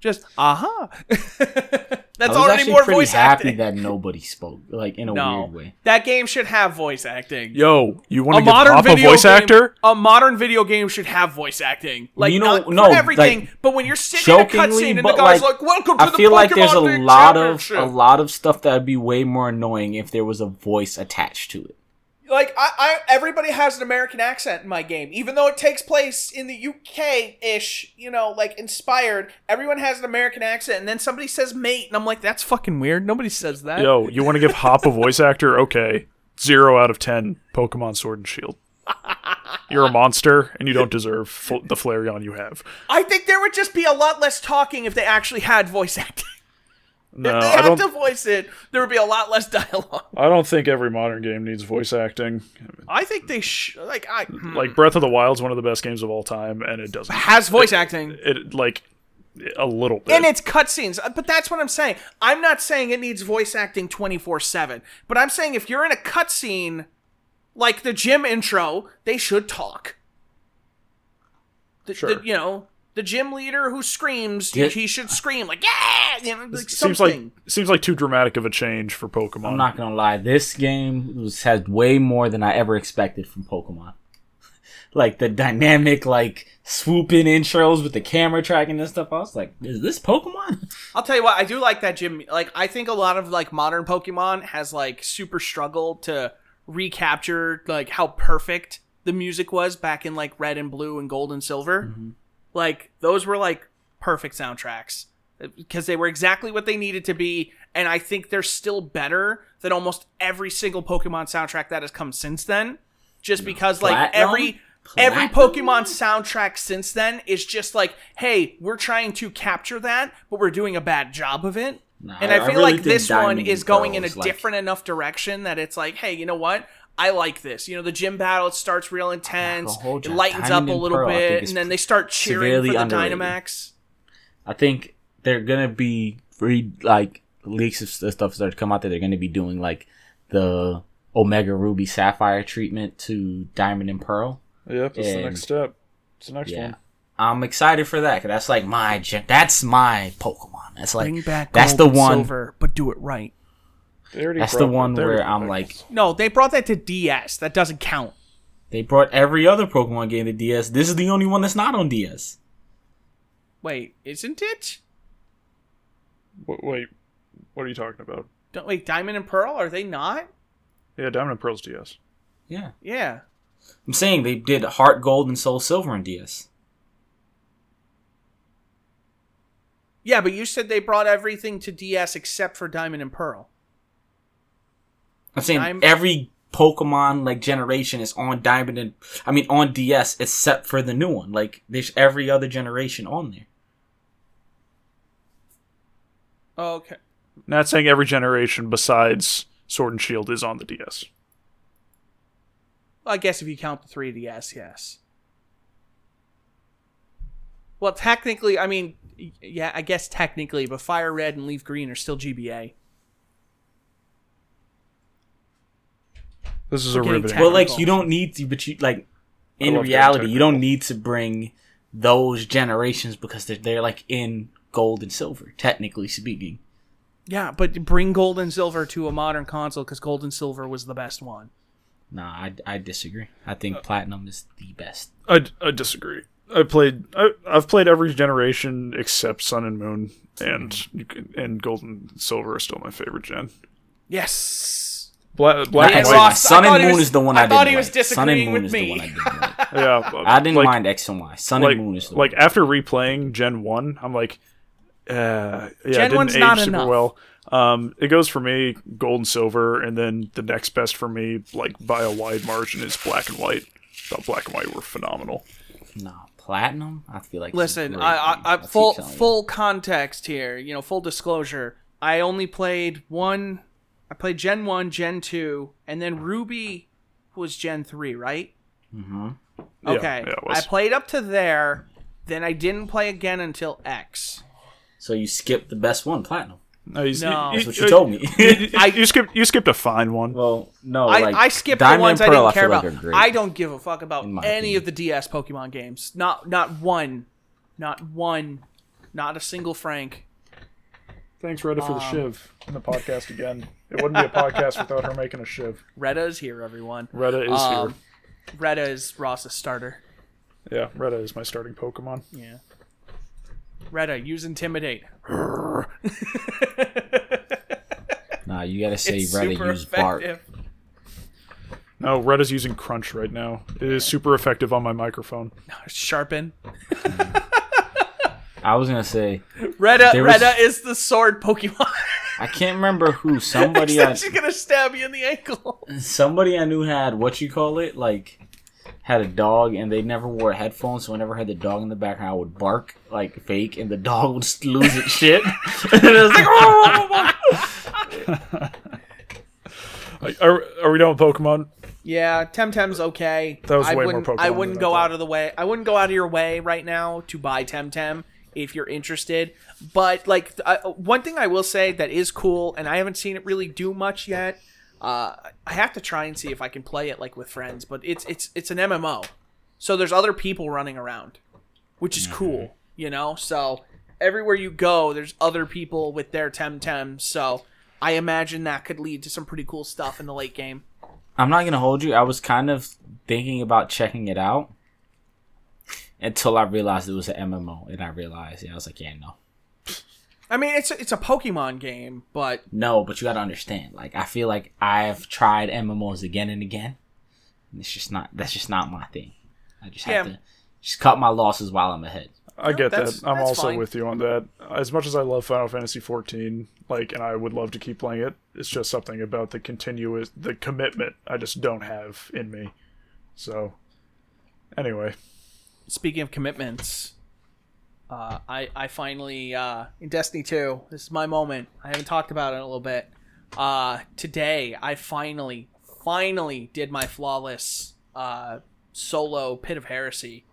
Just uh-huh. aha. [LAUGHS] I That's was already actually more pretty voice happy acting. that nobody spoke, like in a no, weird way. that game should have voice acting. Yo, you want to give modern Hop a voice game, actor? A modern video game should have voice acting. Like You know- not no, for everything, like, but when you're sitting in a cutscene and the guy's like, like, "Welcome to the video. I the feel like there's a lot of a lot of stuff that would be way more annoying if there was a voice attached to it. Like I, I, everybody has an American accent in my game, even though it takes place in the UK ish, you know, like inspired. Everyone has an American accent, and then somebody says "mate," and I'm like, "That's fucking weird. Nobody says that." Yo, you want to give Hop a voice actor? Okay, zero out of ten. Pokemon Sword and Shield. You're a monster, and you don't deserve fl- the Flareon you have. I think there would just be a lot less talking if they actually had voice acting. No, if they I had to voice it, there would be a lot less [LAUGHS] dialogue. I don't think every modern game needs voice acting. I think they sh- like I hmm. Like Breath of the Wild's one of the best games of all time, and it doesn't. has voice acting. It like a little bit. And it's cutscenes, Uh, but that's what I'm saying. I'm not saying it needs voice acting 24 seven, but I'm saying if you're in a cutscene, like the gym intro, they should talk. The, Sure. the- you know, the gym leader who screams, Yeah. he should scream like yeah, you know, like seems something. like seems like too dramatic of a change for Pokemon. I'm not gonna lie, this game was, has way more than I ever expected from Pokemon. [LAUGHS] like the dynamic, like swooping intros with the camera tracking and stuff. I was like, is this Pokemon? [LAUGHS] I'll tell you what, I do like that gym. Like, I think a lot of like modern Pokemon has like super struggled to recapture like how perfect the music was back in like Red and Blue and Gold and Silver. Mm-hmm. Like those were like perfect soundtracks because they were exactly what they needed to be, and I think they're still better than almost every single Pokemon soundtrack that has come since then. Just because like Platinum? every every Pokemon soundtrack since then is just like, hey, we're trying to capture that, but we're doing a bad job of it. Nah, and I, I feel really like this one is going in a like- different enough direction that it's like, hey, you know what? I like this. You know, the gym battle it starts real ah, intense, hold it ya. lightens Diamond up a little Pearl, bit, and then they start cheering for the underrated. Dynamax. I think they're gonna be free like leaks of st- stuff that come out that they're gonna be doing like the Omega Ruby Sapphire treatment to Diamond and Pearl. Yep, that's the next step. It's the next Yeah. one. I'm excited for that 'cause that's like my gen- that's my Pokemon. That's like Bring back that's gold the one. silver, but do it right. They already That's the one where I'm brought- like, No, they brought that to DS. That doesn't count. they brought every other Pokemon game to DS. This is the only one that's not on DS. Wait, isn't it? Wait, wait, what are you talking about? Don't wait, Diamond and Pearl are they not? Yeah, Diamond and Pearl's DS. Yeah, Yeah. I'm saying they did Heart Gold and Soul Silver on DS. Yeah, but you said they brought everything to DS except for Diamond and Pearl. I'm saying I'm- every Pokemon like generation is on Diamond and I mean on DS except for the new one. Like there's every other generation on there. Oh, okay. Not saying every generation besides Sword and Shield is on the DS. I guess if you count the 3DS, yes. Well, technically, I mean, yeah, I guess technically, but Fire Red and Leaf Green are still GBA. This is a We're riveting. Well, like you don't need to, but you like in reality you don't need to bring those generations because they're they're like in gold and silver, technically speaking. Yeah, but bring Gold and Silver to a modern console because Gold and Silver was the best one. Nah, I, I disagree. I think uh, Platinum is the best. I, I disagree. I played. I, I've played every generation except Sun and Moon, and you can, and Gold and Silver are still my favorite gen. Yes. Black, black Yeah, and white. I Sun and Moon was- is the one I I, thought didn't he was like. Sun and disagreeing Moon with is me. the one I didn't [LAUGHS] like. Yeah, I didn't like, mind X and Y. Sun like and Moon is the like one. after replaying Gen One, I'm like, uh, yeah, Gen didn't 1's age not super enough. well. Um, it goes for me gold and silver, and then the next best for me, like by a wide margin, is black and white. Thought black and white were phenomenal. No, platinum. I feel like Listen, great, I, I. I keep full you. full context here. You know, full disclosure. I only played one. I played Gen one, Gen two, and then Ruby was Gen three, right? Yeah, Okay. yeah, it I played up to there. Then I didn't play again until X. So you skipped the best one, platinum. No, he's- No. you, That's what you told me. [LAUGHS] I, you skipped you skipped a fine one. well, no, I, like I skipped Diamond the ones I didn't care feel like about. are. I don't give a fuck about any opinion. of the DS Pokemon games. Not not one. Not one. Not a single Frank. Thanks, Retta, Um, for the shiv in the podcast again. It wouldn't be a podcast without her making a shiv. [LAUGHS] Retta is here, everyone. Retta is Um, Retta is Ross's starter. Yeah, Retta is my starting Pokemon. Yeah. Retta, use intimidate. [LAUGHS] Nah, you gotta say It's Reddit super use Bart. effective. No, Retta's using Crunch right now. It is super effective on my microphone. [LAUGHS] Sharpen. I was gonna say Retta, There was- Retta is the sword Pokemon. I can't remember who somebody I, she's gonna stab you in the ankle. somebody I knew had what you call it like had a dog and they never wore headphones so whenever I had the dog in the background I would bark like fake and the dog would just lose its shit [LAUGHS] and it was like [LAUGHS] "Oh!" Like, Are, are we done with Pokemon? Yeah, Temtem's okay. That was I way more wouldn't, Pokemon I wouldn't than I go thought. out of the way. I wouldn't go out of your way right now to buy Temtem if you're interested. But like uh, one thing I will say that is cool, and I haven't seen it really do much yet. Uh, I have to try and see if I can play it like with friends, but it's it's it's an MMO, so there's other people running around, which is cool, you know. So everywhere you go, there's other people with their Temtem. So I imagine that could lead to some pretty cool stuff in the late game. I'm not gonna hold you I was kind of thinking about checking it out until I realized it was an MMO and I realized yeah I was like yeah no I mean, it's a, it's a Pokemon game, but No, but you gotta understand. Like, I feel like I've tried MMOs again and again. And it's just not. That's just not my thing. I just have Yeah. to just cut my losses while I'm ahead. I get that. I'm also fine. with you on that. As much as I love Final Fantasy 14, like, and I would love to keep playing it, it's just something about the continuous, the commitment I just don't have in me. So, anyway, speaking of commitments, uh, I I finally uh, in Destiny Two. This is my moment. I haven't talked about it a little bit. Uh, today, I finally finally did my flawless uh, solo Pit of Heresy,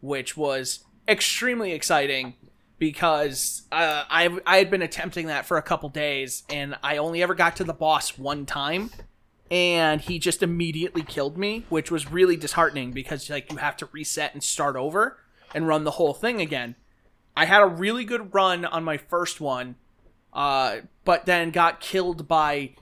which was extremely exciting because uh, I I had been attempting that for a couple days and I only ever got to the boss one time and he just immediately killed me, which was really disheartening because like you have to reset and start over and run the whole thing again. I had a really good run on my first one, uh, but then got killed by.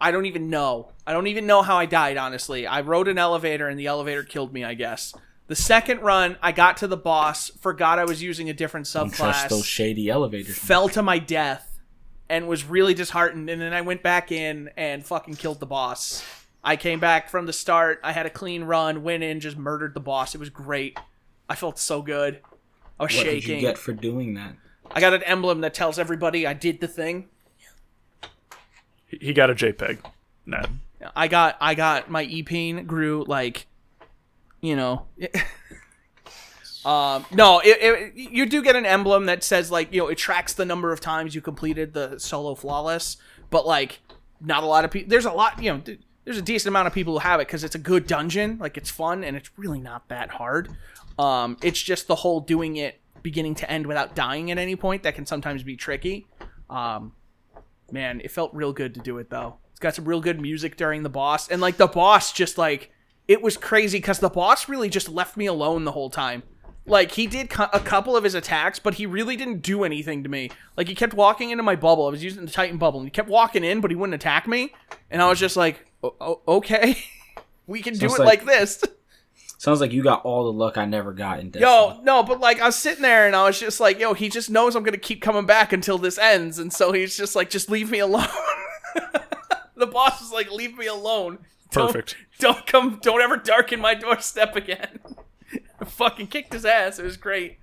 I don't even know. I don't even know how I died. Honestly, I rode an elevator and the elevator killed me. I guess. The second run, I got to the boss, forgot I was using a different Don't trust those subclass, shady elevators. fell to my death, and was really disheartened. And then I went back in and fucking killed the boss. I came back from the start. I had a clean run, went in, just murdered the boss. It was great. I felt so good. I was What shaking. did you get for doing that? I got an emblem that tells everybody I did the thing. he he got a JPEG. Nah. I got I got my epeen grew like, you know. [LAUGHS] um, no, it, it, you do get an emblem that says like you know it tracks the number of times you completed the solo flawless, but like not a lot of people. There's a lot you know. There's a decent amount of people who have it because it's a good dungeon, like it's fun and it's really not that hard. Um, it's just the whole doing it beginning to end without dying at any point that can sometimes be tricky. Um, man, it felt real good to do it though. It's got some real good music during the boss, and like the boss, just like it was crazy because the boss really just left me alone the whole time. Like he did cu- a couple of his attacks, but he really didn't do anything to me. Like he kept walking into my bubble. I was using the Titan bubble, and he kept walking in, but he wouldn't attack me. And I was just like, o- o- okay, [LAUGHS] we can do it like, like- this. [LAUGHS] Sounds like you got all the luck I never got in Destiny. Yo, no, but like I was sitting there and I was just like, yo, he just knows I'm gonna keep coming back until this ends, and so he's just like, just leave me alone. [LAUGHS] the boss was like, leave me alone. Don't- Perfect. Don't, come. Don't ever darken my doorstep again. I [LAUGHS] fucking kicked his ass. It was great.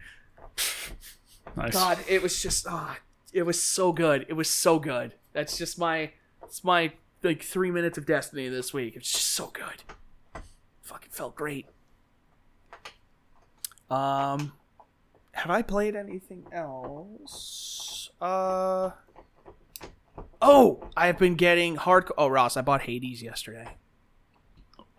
Nice. God, it was just. ah, it was so good. It was so good. That's just my it's my like three minutes of Destiny this week. It's just so good. Fucking felt great. Um, have I played anything else? Uh. Oh, I've been getting hardcore. Oh, Ross, I bought Hades yesterday.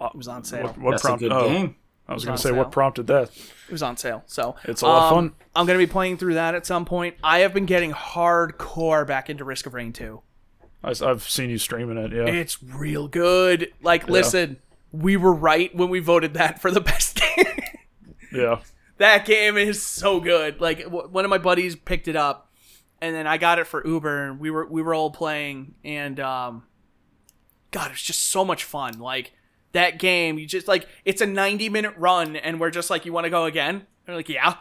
It was on sale. What, what That's a good oh, game. I was It going to say sale. what prompted that. It was on sale, so It's a lot of um, fun. I'm gonna be playing through that at some point. I have been getting hardcore back into Risk of Rain 2. I, have seen you streaming it. Yeah. It's real good. Like, listen, we were right when we voted that for the best [LAUGHS] game. yeah. that game is so good. Like, w- one of my buddies picked it up, and then I got it for Uber, and we were we were all playing, and um, God, it was just so much fun. Like that game, you just like it's a 90 minute run, and we're just like, you want to go again? They're like, yeah.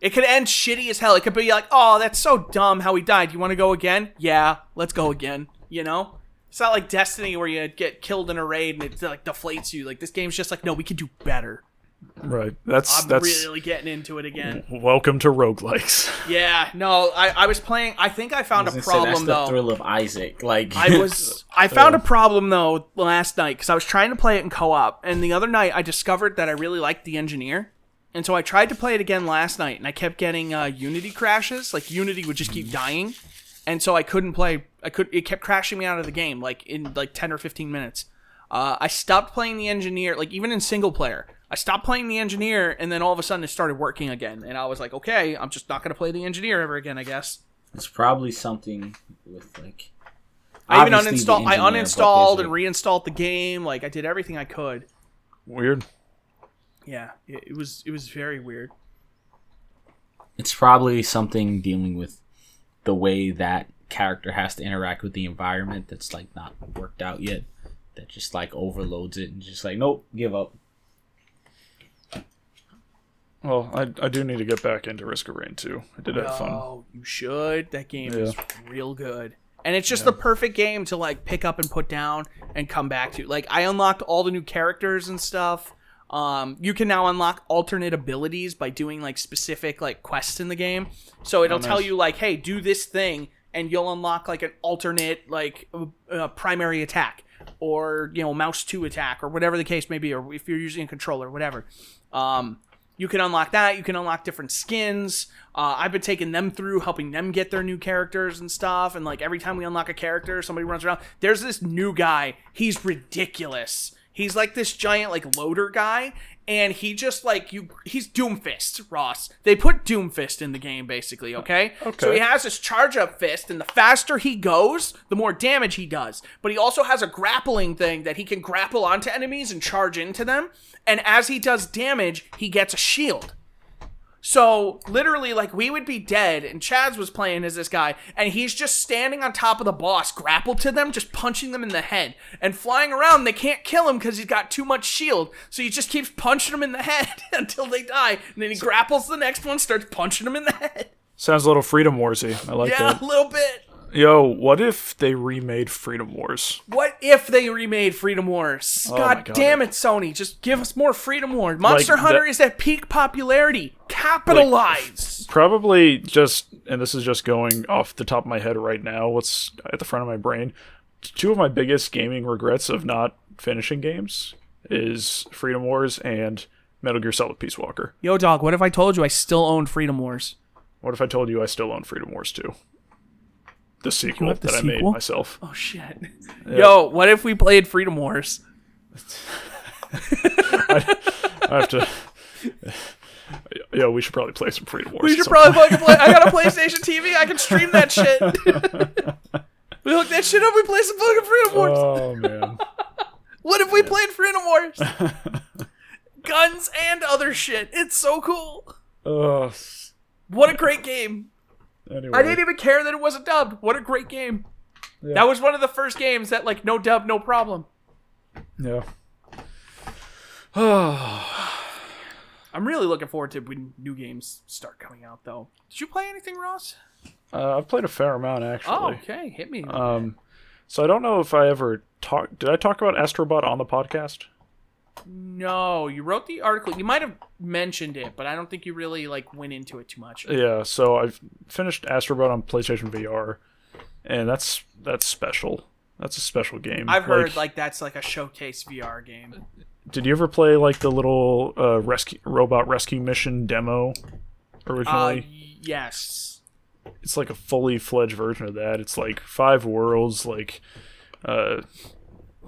It could end shitty as hell. It could be like, oh, that's so dumb how he died. You want to go again? Yeah, let's go again. You know? It's not like Destiny where you get killed in a raid and it like deflates you. Like this game's just like, no, we can do better. Right. That's I'm that's really getting into it again. welcome to roguelikes. [LAUGHS] Yeah, no, I, I was playing. I think I found I a was gonna say, that's problem the though. thrill of Isaac. Like I was [LAUGHS] I found a problem though last night because I was trying to play it in co-op, and the other night I discovered that I really liked the engineer, and so I tried to play it again last night, and I kept getting uh, Unity crashes. Like Unity would just keep dying, and so I couldn't play. I could. It kept crashing me out of the game like in like ten or fifteen minutes. Uh, I stopped playing the engineer, like even in single player. I stopped playing the engineer, and then all of a sudden it started working again, and I was like, okay, I'm just not gonna play the engineer ever again, I guess. it's probably something with like. I even obviously uninstalled. I uninstalled and a- reinstalled the game. Like I did everything I could. Weird. Yeah, it, it was it was very weird. It's probably something dealing with the way that character has to interact with the environment that's like not worked out yet. That just like overloads it and just like nope, give up. Well, I, I do need to get back into Risk of Rain 2. I did have fun. Oh, you should. That game is real good. And it's just the perfect game to like pick up and put down and come back to. Like I unlocked all the new characters and stuff. Um, you can now unlock alternate abilities by doing like specific like quests in the game. So it'll tell nice. you like, hey, do this thing, and you'll unlock like an alternate like uh, primary attack or you know mouse two attack or whatever the case may be, or if you're using a controller, whatever. Um, you can unlock that. You can unlock different skins. Uh, I've been taking them through, helping them get their new characters and stuff. And like every time we unlock a character, somebody runs around. There's this new guy. He's ridiculous. He's like this giant like loader guy, and he just like you. He's Doomfist, Ross. They put Doomfist in the game basically. Okay. So he has this charge up fist, and the faster he goes, the more damage he does. But he also has a grappling thing that he can grapple onto enemies and charge into them. And as he does damage, he gets a shield. So literally, like we would be dead, and Chaz was playing as this guy, and he's just standing on top of the boss, grappled to them, just punching them in the head, and flying around. They can't kill him because he's got too much shield, so he just keeps punching them in the head [LAUGHS] until they die, and then he grapples the next one, starts punching them in the head. Sounds a little Freedom Warsy. I like Yeah, that. Yeah, a little bit. Yo, what if they remade Freedom Wars? What if they remade Freedom Wars? Oh God, God. damn it, Sony! Just give us more Freedom Wars. Monster Like, Hunter that- is at peak popularity. Capitalize. Probably just, and this is just going off the top of my head right now. What's at the front of my brain? Two of my biggest gaming regrets of not finishing games is Freedom Wars and Metal Gear Solid Peace Walker. Yo, dog. What if I told you I still own Freedom Wars? What if I told you I still own Freedom Wars 2? The sequel the that I made myself. Oh shit. Yo, what if we played Freedom Wars? [LAUGHS] I have to. Yo, we should probably play some Freedom Wars. We should probably fucking play. I got a PlayStation [LAUGHS] TV. I can stream that shit. [LAUGHS] we hook that shit up. We play some fucking Freedom Wars. Oh man. what if we played Freedom Wars? Guns and other shit. It's so cool. Oh. What a great game. Anyway. I didn't even care that it wasn't dubbed. What a great game. That was one of the first games that like no dub, no problem. Yeah. [SIGHS] I'm really looking forward to when new games start coming out though. Did you play anything, Ross? Uh, I've played a fair amount actually. Oh, okay. Hit me. Um, so I don't know if I ever talked. Did I talk about Astrobot on the podcast? No, you wrote the article. You might have mentioned it, but I don't think you really like went into it too much. Yeah, so I've finished Astrobot on PlayStation VR, and that's that's special. That's a special game. I've heard like that's like a showcase VR game. Did you ever play like the little uh, rescue robot rescue mission demo Uh, originally? yes. it's like a fully fledged version of that. It's like five worlds, like uh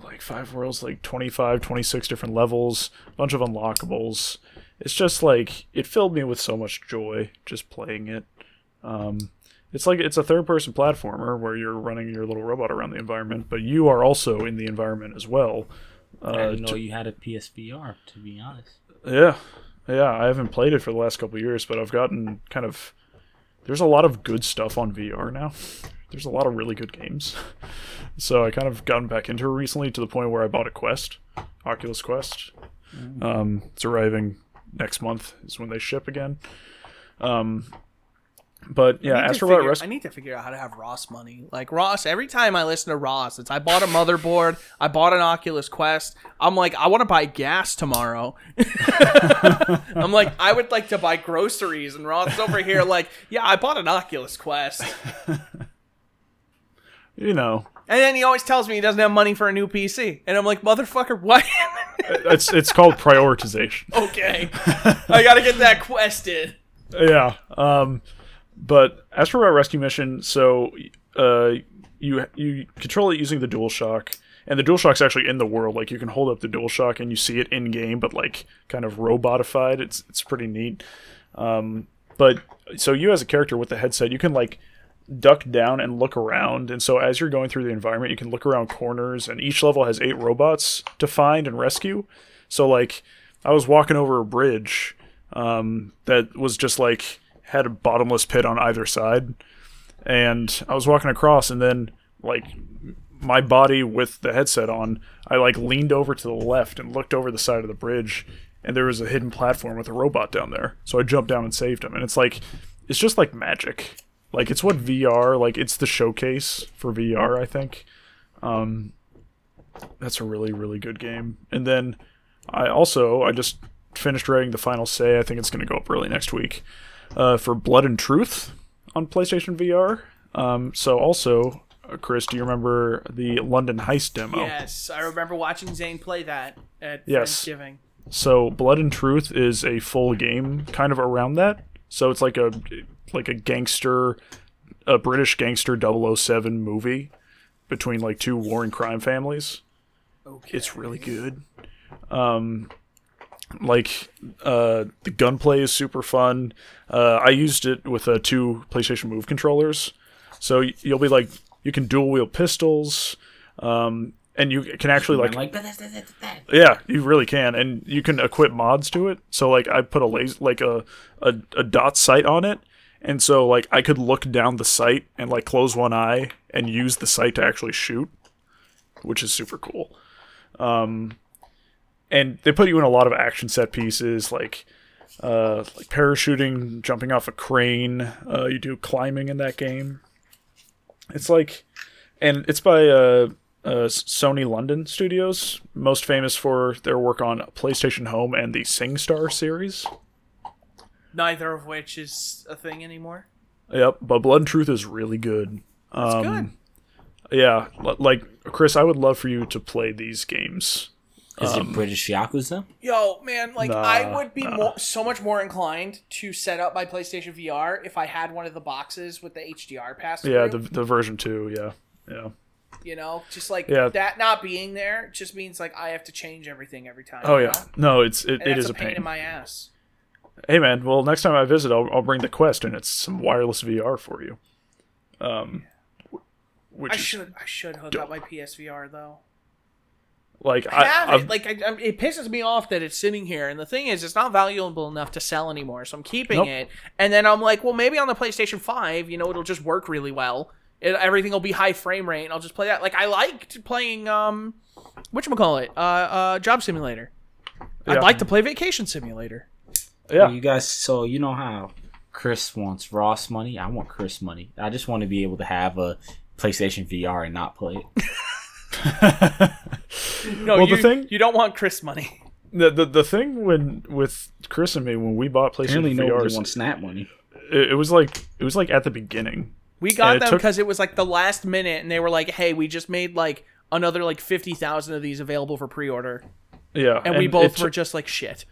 like five worlds, like 25, 26 different levels, a bunch of unlockables. It's just like it filled me with so much joy just playing it. Um it's like it's a third person platformer where you're running your little robot around the environment, but you are also in the environment as well. I Uh, didn't know to- you had a PSVR. To be honest, yeah, yeah. I haven't played it for the last couple of years, but I've gotten kind of. There's a lot of good stuff on VR now. There's a lot of really good games, [LAUGHS] so I kind of gotten back into it recently to the point where I bought a Quest, Oculus Quest. Um, it's arriving next month is when they ship again. Um, but yeah, I need, to Astro figure, Rescue. I need to figure out how to have Ross money. Like Ross, every time I listen to Ross, it's I bought a motherboard, I bought an Oculus Quest. I'm like, I want to buy gas tomorrow. [LAUGHS] I'm like, I would like to buy groceries, and Ross is over here like, yeah, I bought an Oculus Quest. [LAUGHS] You know, And then he always tells me he doesn't have money for a new PC, and I'm like, motherfucker, what? [LAUGHS] it's it's called prioritization. [LAUGHS] okay, [LAUGHS] I gotta get that Quest in. yeah um but as for our rescue mission so uh you you control it using the DualShock and the Dual DualShock's actually in the world like you can hold up the DualShock and you see it in game but like kind of robotified it's it's pretty neat um but so you as a character with the headset you can like duck down and look around. And so as you're going through the environment you can look around corners and each level has eight robots to find and rescue. So like i was walking over a bridge um, that was just like had a bottomless pit on either side. And i was walking across and then like my body with the headset on i like leaned over to the left and looked over the side of the bridge and there was a hidden platform with a robot down there. So i jumped down and saved him. And it's like it's just like magic like it's what vr like it's the showcase for vr i think um that's a really really good game and then i also i just finished writing the final say i think it's going to go up early next week uh, for blood and truth on playstation vr um, so also uh, chris do you remember the london heist demo Yes, I remember watching Zane play that at Yes. Thanksgiving. So Blood and Truth is a full game kind of around that. So it's like a like a gangster a British gangster 007 movie between like two warring crime families. Okay. It's really good. Um like uh the gunplay is super fun. Uh I used it with uh, two PlayStation Move controllers. So y- you'll be like you can dual wield pistols um and you can actually like like, yeah, you really can, and you can equip mods to it. So like, I put a laser, like a, a a dot sight on it, and so like I could look down the sight and like close one eye and use the sight to actually shoot, which is super cool. Um, and they put you in a lot of action set pieces, like uh, like parachuting, jumping off a crane. Uh, you do climbing in that game. It's like, and it's by uh, uh, Sony London Studios, most famous for their work on PlayStation Home and the SingStar series. Neither of which is a thing anymore. Yep, but Blood and Truth is really good. That's Um, good. Yeah, li- like Chris, I would love for you to play these games. Is um, it British Yakuza? Yo, man, like I would be more, so much more inclined to set up my PlayStation VR if I had one of the boxes with the HDR pass Yeah, the the version two. Yeah, yeah. you know, just like Yeah. that not being there just means like I have to change everything every time. Oh yeah, know? no, it's it, and it that's is a a pain, pain. in my ass. Hey man, well next time I visit, I'll I'll bring the Quest and it's some wireless VR for you. Um, which I should I should hook up my PSVR though. like I have I've- it. Like I, I, it pisses me off that it's sitting here, and the thing is, it's not valuable enough to sell anymore. So I'm keeping Nope. it, and then I'm like, well, maybe on the PlayStation Five, you know, it'll just work really well. It, everything will be high frame rate, and I'll just play that. Like I liked playing um, what call it, uh, uh, Job Simulator. I'd like to play Vacation Simulator. Yeah. You guys, so you know how Chris wants Ross money. I want Chris money. I just want to be able to have a PlayStation VR and not play it. [LAUGHS] No, Well, you, the thing- you don't want Chris money. [LAUGHS] the, the the thing when with Chris and me when we bought Apparently, PlayStation nobody VRs, wants Snap money. it, it was like it was like at the beginning. We got And it them took- because it was like the last minute, and they were like, "Hey, we just made like another like fifty thousand of these available for pre-order," Yeah, and, we both took- were just like, "Shit."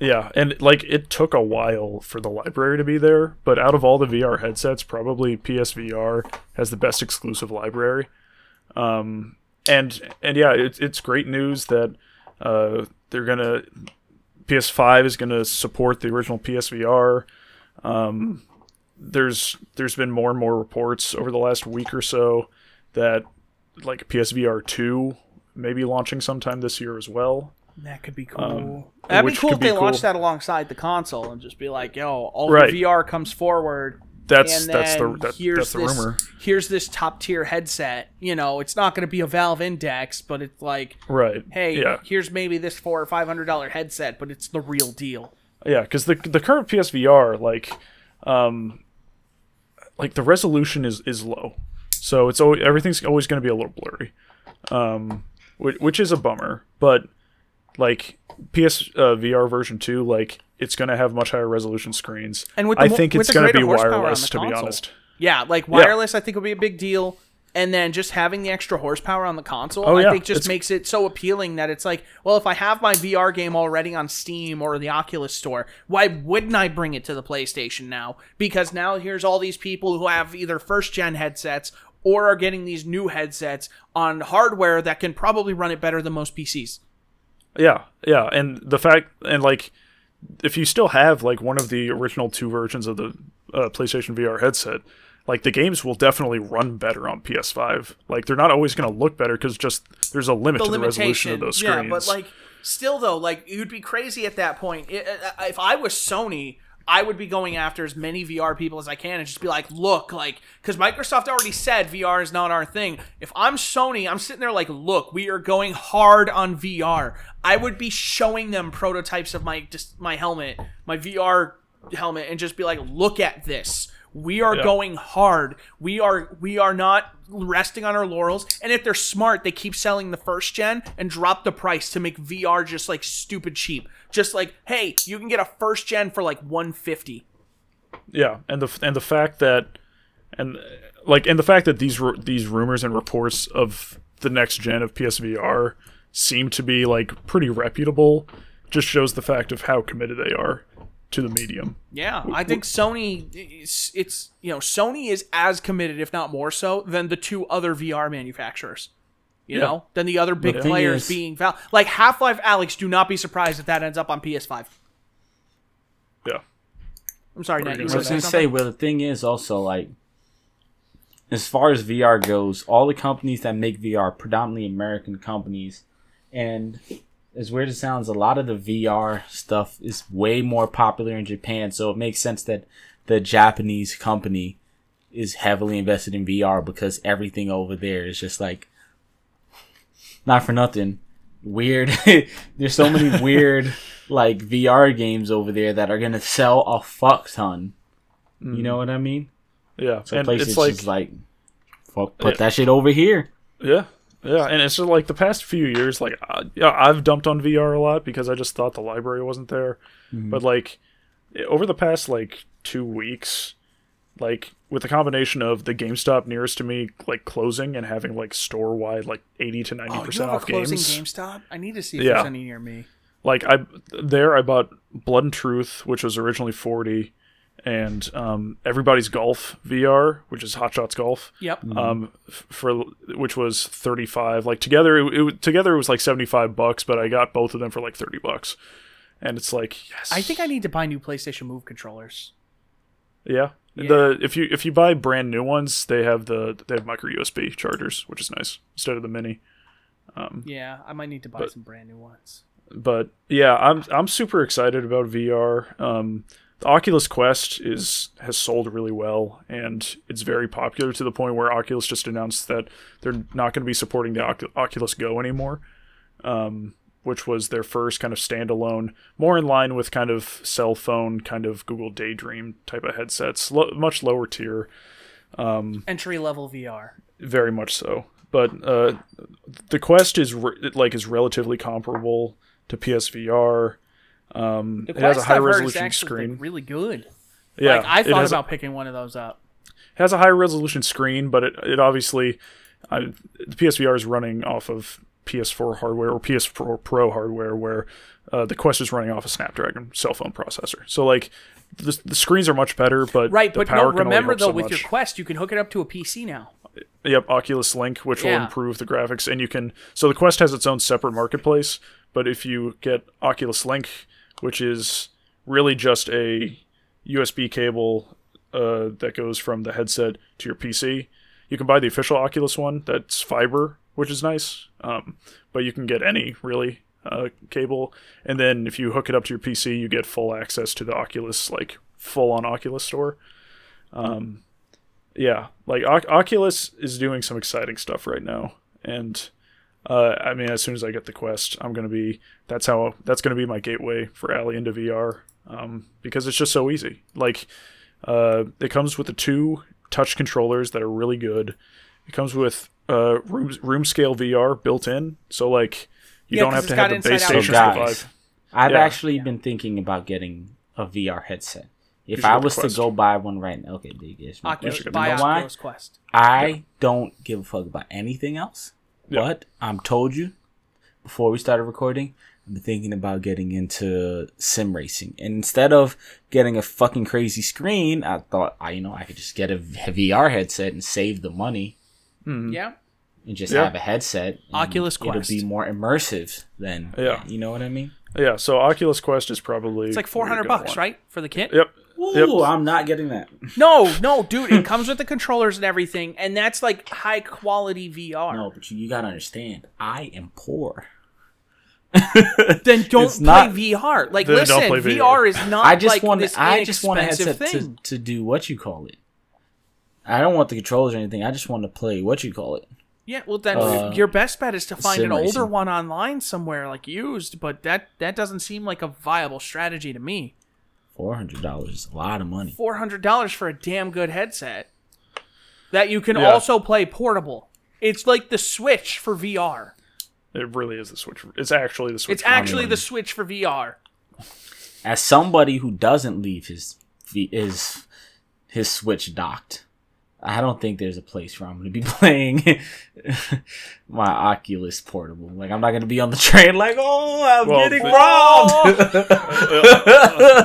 Yeah, and like it took a while for the library to be there, but out of all the VR headsets, probably PSVR has the best exclusive library. Um, and and yeah, it's it's great news that uh, they're gonna PS5 is gonna support the original PSVR. Um, there's there's been more and more reports over the last week or so that like PSVR two may be launching sometime this year as well. That could be cool. That'd be Um, cool if they be launched that alongside the console and just be like, "Yo, all Right. the VR comes forward." That's and that's the that, here's that's the this, rumor. Here's this top tier headset. You know, it's not going to be a Valve Index, but it's like, Right. hey, Yeah. here's maybe this four or five hundred dollar headset, but it's the real deal. Yeah. Because the the current PSVR like, um, like the resolution is is low, so it's always, everything's always going to be a little blurry, um, which, which is a bummer. But like PS uh, VR version two, like it's going to have much higher resolution screens. And with the I think with it's going to be wireless. To be honest. Yeah, like wireless, I think would be a big deal. And then just having the extra horsepower on the console, Oh, I yeah. think just It's- makes it so appealing that it's like, well, if I have my VR game already on Steam or the Oculus Store, why wouldn't I bring it to the PlayStation now? Because now here's all these people who have either first gen headsets or are getting these new headsets on hardware that can probably run it better than most PCs. Yeah, yeah, and the fact and like if you still have like one of the original two versions of the uh, PlayStation VR headset, like the games will definitely run better on PS5. Like they're not always going to look better because just there's a limit the to the resolution of those screens. Yeah, but like still though, like you'd be crazy at that point. If I was Sony, I would be going after as many VR people as I can and just be like, look, like because Microsoft already said VR is not our thing. If I'm Sony, I'm sitting there like, look, we are going hard on VR. I would be showing them prototypes of my just my helmet, my VR helmet, and just be like, look at this. We are Yeah. going hard. We are we are not resting on our laurels. And if they're smart, they keep selling the first gen and drop the price to make VR just like stupid cheap. Just like, hey, you can get a first gen for like 150. yeah, and the and the fact that and like and the fact that these these rumors and reports of the next gen of PSVR seem to be like pretty reputable just shows the fact of how committed they are to the medium. Yeah, I think Sony it's, it's you know, Sony is as committed if not more so than the two other VR manufacturers. You Yeah. know, than the other big The players is- being Valve. Like Half-Life Alyx, do not be surprised if that ends up on PS5. Yeah. I'm sorry, Nat. you You I was gonna say, well, the thing is also like, as far as VR goes, all the companies that make VR, predominantly American companies, and as weird as it sounds, a lot of the VR stuff is way more popular in Japan. So it makes sense that the Japanese company is heavily invested in VR because everything over there is just like, not for nothing, weird. [LAUGHS] There's so many [LAUGHS] weird like VR games over there that are gonna sell a fuck ton. You know mm. what I mean? Yeah, So and PlayStation's it's like, like, fuck, put Yeah. that shit over here. yeah, yeah, and it's just like the past few years, like uh, yeah, I've dumped on VR a lot because I just thought the library wasn't there. But like over the past like two weeks, like with the combination of the GameStop nearest to me like closing and having like store wide like eighty to ninety Oh, percent off closing games, GameStop? I need to see if Yeah. there's any near me. like I there I bought Blood and Truth, which was originally forty, and um, Everybody's Golf VR, which is Hot Shots Golf. Yep. um f- for which was 35 like together it, it together it was like 75 bucks but i got both of them for like 30 bucks and it's like yes I think I need to buy new PlayStation Move controllers. yeah. Yeah. the if you if you buy brand new ones they have the they have micro usb chargers which is nice instead of the mini Yeah, I might need to buy But- some brand new ones. but yeah i'm i'm super excited about vr um the oculus quest is has sold really well and it's very popular to the point where oculus just announced that they're not going to be supporting the Ocu- oculus go anymore um which was their first kind of standalone more in line with kind of cell phone kind of google daydream type of headsets lo- much lower tier Entry level VR. very much so. But uh, the Quest is re- like is relatively comparable to PSVR. Um, it has a high I've heard is resolution screen. like, really good. yeah, like I thought has a- about picking one of those up. It has a high resolution screen, but it, it obviously uh, the PSVR is running off of PS4 hardware or PS4 Pro hardware, where uh, the Quest is running off a Snapdragon cell phone processor. So like the, the screens are much better, but Right, the but no, remember though, so with much. your Quest, you can hook it up to a PC now. Yep, Oculus Link, which will improve the graphics, and you can. So the Quest has its own separate marketplace, but if you get Oculus Link, which is really just a USB cable uh, that goes from the headset to your PC, you can buy the official Oculus one that's fiber, which is nice. Um, but you can get any really uh, cable, and then if you hook it up to your PC, you get full access to the Oculus like full on Oculus store yeah, like Oc- Oculus is doing some exciting stuff right now, and uh, I mean, as soon as I get the Quest, I'm gonna be that's how that's gonna be my gateway for Ali into VR, um, because it's just so easy. Like, uh, it comes with the two touch controllers that are really good. It comes with uh, room room scale VR built in, so like you Yeah, don't have to got have the base station So, survive. guys, I've Yeah. actually been thinking about getting a VR headset. If I was to go buy one right now, okay, big is my Oculus, question. buy You know why? Oculus Quest. I don't give a fuck about anything else. Yeah. But I'm told you before we started recording, I'm thinking about getting into sim racing. And instead of getting a fucking crazy screen, I thought I you know I could just get a VR headset and save the money hmm. Yeah, and just Yeah. have a headset. Oculus Quest. It'll be more immersive than Yeah. You know what I mean? Yeah, so Oculus Quest is probably it's like four hundred bucks, right, for the kit? Yep. Ooh, I'm not getting that. [LAUGHS] No, no, dude, it comes with the controllers and everything, and that's like high quality VR. No, but you, you gotta understand, I am poor. [LAUGHS] Then don't It's play not- VR. Like, listen, VR. VR is not I just like want this I just want a headset thing. to, to do what you call it. I don't want the controllers or anything. I just want to play what you call it. Yeah, well, then Uh, your best bet is to find an older racing. one online somewhere, like used. But that that doesn't seem like a viable strategy to me. Four hundred dollars is a lot of money. Four hundred dollars for a damn good headset that you can Yeah. also play portable. It's like the Switch for VR. It really is the Switch. It's actually the Switch. It's actually the Switch for VR. As somebody who doesn't leave his his his Switch docked, I don't think there's a place where I'm going to be [LAUGHS] playing [LAUGHS] my Oculus portable. Like I'm not going to be on the train like, oh, I'm Well, getting the- robbed.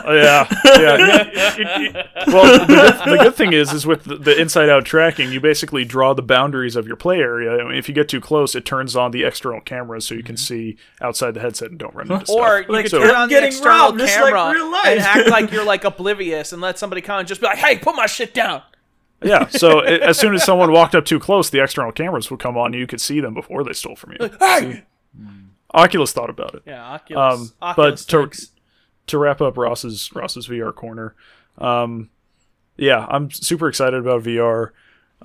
Oh, [LAUGHS] yeah, yeah. well, the good, the good thing is, is with the, the inside-out tracking, you basically draw the boundaries of your play area. I mean, if you get too close, it turns on the external cameras so you can mm-hmm. see outside the headset and don't run into stuff. Or you Like, could so- turn on the getting external robbed, just like camera real life. and act like you're like oblivious and let somebody come and just be like, "Hey, put my shit down." Yeah. So i as soon as someone walked up too close, the external cameras would come on, and you could see them before they stole from you. Hey, Oculus thought about it. yeah, Oculus. Um, Oculus but to, to wrap up Ross's Ross's VR corner, um, yeah, I'm super excited about VR.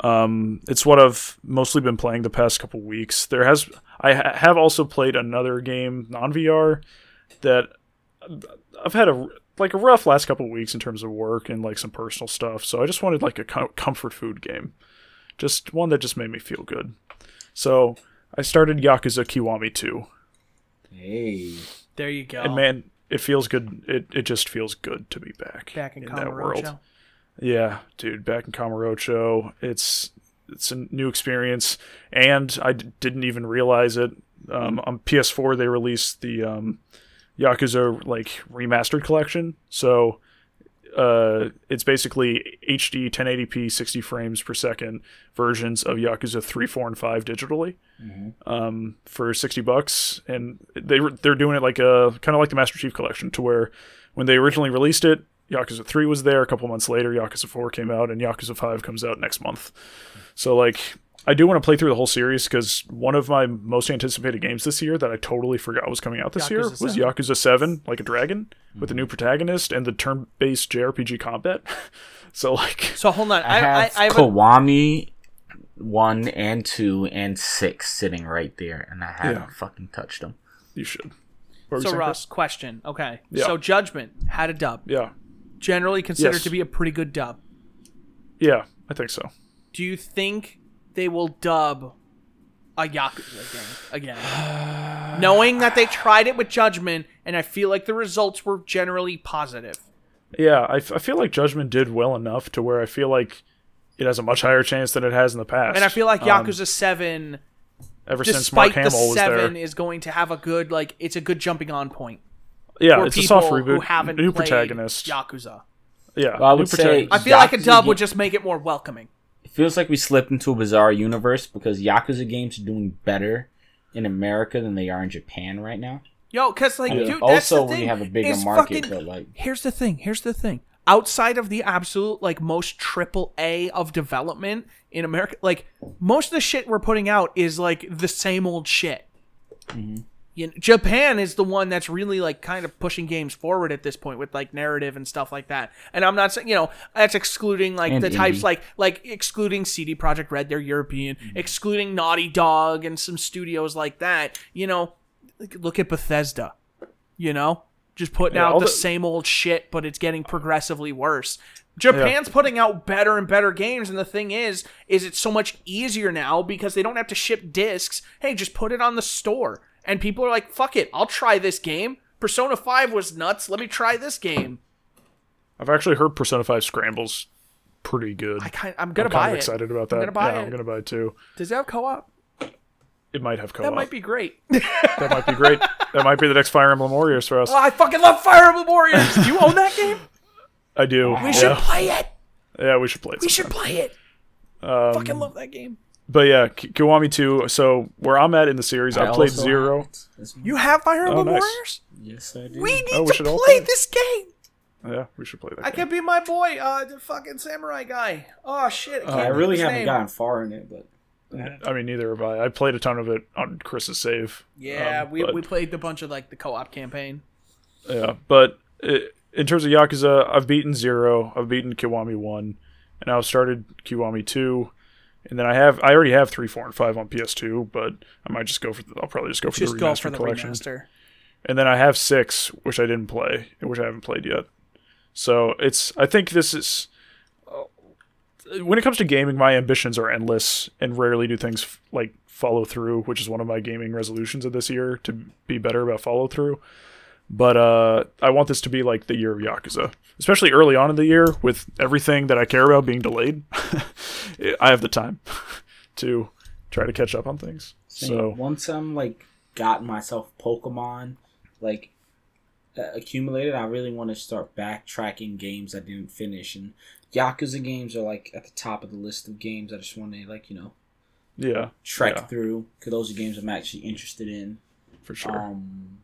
Um, it's what I've mostly been playing the past couple weeks. There has I ha- have also played another game non VR that I've had a like a rough last couple weeks in terms of work and like some personal stuff. So I just wanted like a com- comfort food game, just one that just made me feel good. So I started Yakuza Kiwami 2. hey, there you go. And man, it feels good. It it just feels good to be back back in, in that world. Kamurocho. Yeah, dude, back in Kamurocho, it's it's a new experience, and I d- didn't even realize it. Um, on PS4, they released the um, Yakuza like remastered collection, so uh, it's basically HD 1080p 60 frames per second versions of Yakuza 3, 4, and 5 digitally um, for 60 bucks. And they, they're doing it like a kind of like the Master Chief collection to where when they originally released it, Yakuza 3 was there. A couple months later, Yakuza 4 came out, and Yakuza 5 comes out next month. So, like, I do want to play through the whole series because one of my most anticipated games this year that I totally forgot was coming out this year Yakuza was 7. Yakuza 7, like a dragon, hmm. with a new protagonist and the turn based JRPG combat. [LAUGHS] so, like, So hold on, I, I, I, have I have a, Kiwami one and two and six sitting right there, and I haven't Yeah. fucking touched them. you should. What so saying, Russ, question. Okay, Yeah. so Judgment had a dub, Yeah. generally considered Yes. to be a pretty good dub. Yeah, I think so. Do you think they will dub a Yakuza game again. [SIGHS] Knowing that they tried it with Judgment, and I feel like the results were generally positive. Yeah, I, f- I feel like Judgment did well enough to where I feel like it has a much higher chance than it has in the past. And I feel like Um, Yakuza 7, ever since Mark despite the Hamill was 7, there. is going to have a good, like, it's a good jumping on point Yeah, for it's a people soft who reboot. haven't New protagonist. Yakuza. Yeah, Well, I would say- I feel like a dub would just make it more welcoming. Feels like we slipped into a bizarre universe because Yakuza games are doing better in America than they are in Japan right now. Yo, because, like, Yeah. dude, that's also, the when thing. you have a bigger market, fucking- but like here's the thing here's the thing outside of the absolute like most triple a of development in america like most of the shit we're putting out is like the same old shit Mm-hmm. You know, japan is the one that's really like kind of pushing games forward at this point with like narrative and stuff like that. And i'm not saying you know that's excluding like And the types like like excluding CD Projekt Red they're european Mm-hmm. excluding naughty dog and some studios like that you know look at bethesda you know? Just putting Yeah, out the, the- same old shit but it's getting progressively worse. japan's putting out better and better games and the thing is is it's so much easier now because they don't have to ship discs. Hey just put it on the store and people are like fuck it i'll try this game persona 5 was nuts let me try this game I've actually heard Persona 5 Scrambles pretty good. i kind i'm gonna I'm buy it excited about that. I'm gonna buy yeah, it. I'm gonna buy it too. does it have co-op It might have co-op. that might be great [LAUGHS] that might be great. that might be the next Fire Emblem Warriors for us. oh, i fucking love fire emblem warriors do you own that game I do. we should play it yeah, we should play it. we should play it Um, fucking love that game But yeah, Ki- Kiwami 2. So where I'm at in the series, I've played zero. have it. You have fire emblem Oh, nice. warriors Yes, I do. we need Oh, we to play play. this game Yeah, we should play that. I game. can be my boy, uh, the fucking samurai guy. Oh shit! I, can't Uh, I really haven't name. gotten far in it, but I mean, neither have I. I played a ton of it on Chris's save. Yeah, Um, we, but- we played a bunch of like the co-op campaign. Yeah, but i in terms of Yakuza, I've beaten zero. I've beaten Kiwami one, and I've started Kiwami two, and then I have I already have three, four, and five on PS2. But I might just go for the, I'll probably just go for Just the go for the collection. remaster. And then I have six, which I didn't play, which I haven't played yet. So it's I think this is uh, when it comes to gaming, my ambitions are endless, and rarely do things f- like follow through, which is one of my gaming resolutions of this year to be better about follow through. But uh, I want this to be like the year of Yakuza, especially early on in the year with everything that I care about being delayed. [LAUGHS] I have the time [LAUGHS] to try to catch up on things. so So once I'm like gotten myself Pokemon like uh, accumulated, I really want to start backtracking games I didn't finish, and Yakuza games are like at the top of the list of games I just want to like you know yeah, trek Yeah. through because those are games I'm actually interested in. for sure. Um,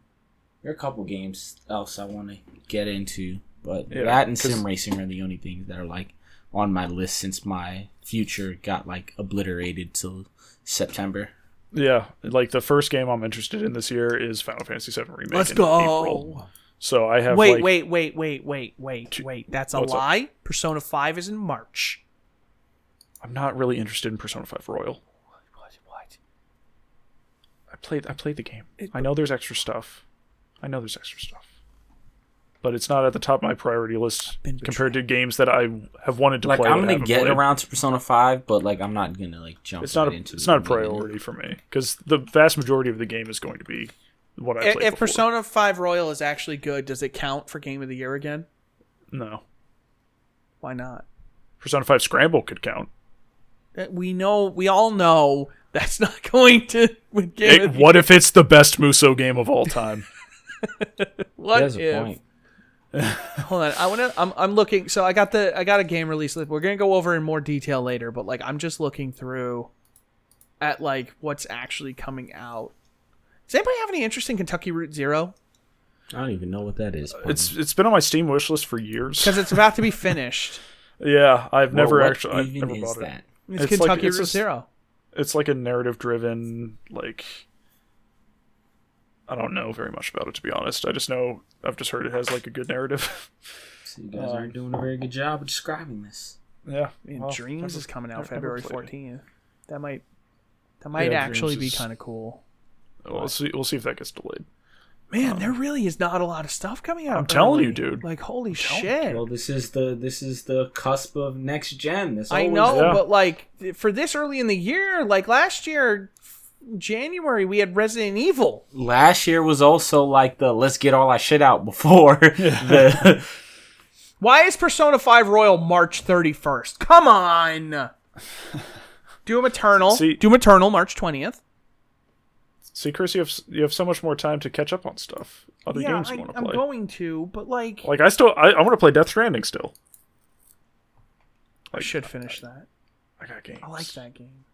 there are a couple games else I want to get into, but Yeah, that and sim racing are the only things that are like on my list since my future got like obliterated till September. Yeah, like the first game I'm interested in this year is Final Fantasy VII Remake. Let's in go. April. So I have Wait, like, wait, wait, wait, wait, wait, wait. That's a What's up? lie. Persona Five is in March. I'm not really interested in Persona 5 Royal. What? What? I played I played the game. It- I know there's extra stuff. I know there's extra stuff. But it's not at the top of my priority list compared to games that I have wanted to Like play. I'm gonna get played. around to Persona Five, but like I'm not gonna like jump. It's not right a into it's not a immediately. priority for me because the vast majority of the game is going to be what I If, if. Persona Five Royal is actually good, does it count for Game of the Year again? no, Why not? Persona 5 Scramble could count. We know. We all know that's not [LAUGHS] going to win Game It- of the what if it's the best Musou game of all time? [LAUGHS] What There's a if? point. [LAUGHS] Hold on, I wanna. I'm, I'm looking. So I got the I got a game release list. We're gonna go over in more detail later, but like I'm just looking through at like what's actually coming out. Does anybody have any interest in Kentucky Route Zero? I don't even know what that is. it's it's been on my Steam wishlist for years. Because it's about to be finished. [LAUGHS] Yeah, I've Well, never what actually I've never is bought it. that? It's, It's like- Kentucky it's Route a s- Zero. It's like a narrative driven like I don't know very much about it to be honest. I just know I've just heard it has like a good narrative. [LAUGHS] So you guys Um, aren't doing a very good job of describing this. yeah. And well, Dreams is coming out never- never February 14th. That might that might Yeah, actually Dreams be is- kind of cool. We'll see we'll see if that gets delayed. Man, there really is not a lot of stuff coming out. I'm telling you, dude. Like holy telling shit. Well, this is the this is the cusp of next gen. This I know, Yeah. but like for this early in the year, like last year, January we had Resident Evil. Last year was also like the let's get all our shit out before [LAUGHS] the [LAUGHS] Why is Persona 5 Royal March 31st? Come on. [LAUGHS] Doom Eternal. See- Doom Eternal March 20th. See, Chris, you have you have so much more time to catch up on stuff. Other Yeah, games you want to play. I'm going to, but like, like I still I, I want to play Death Stranding still. I should finish that. I got games. I like that game.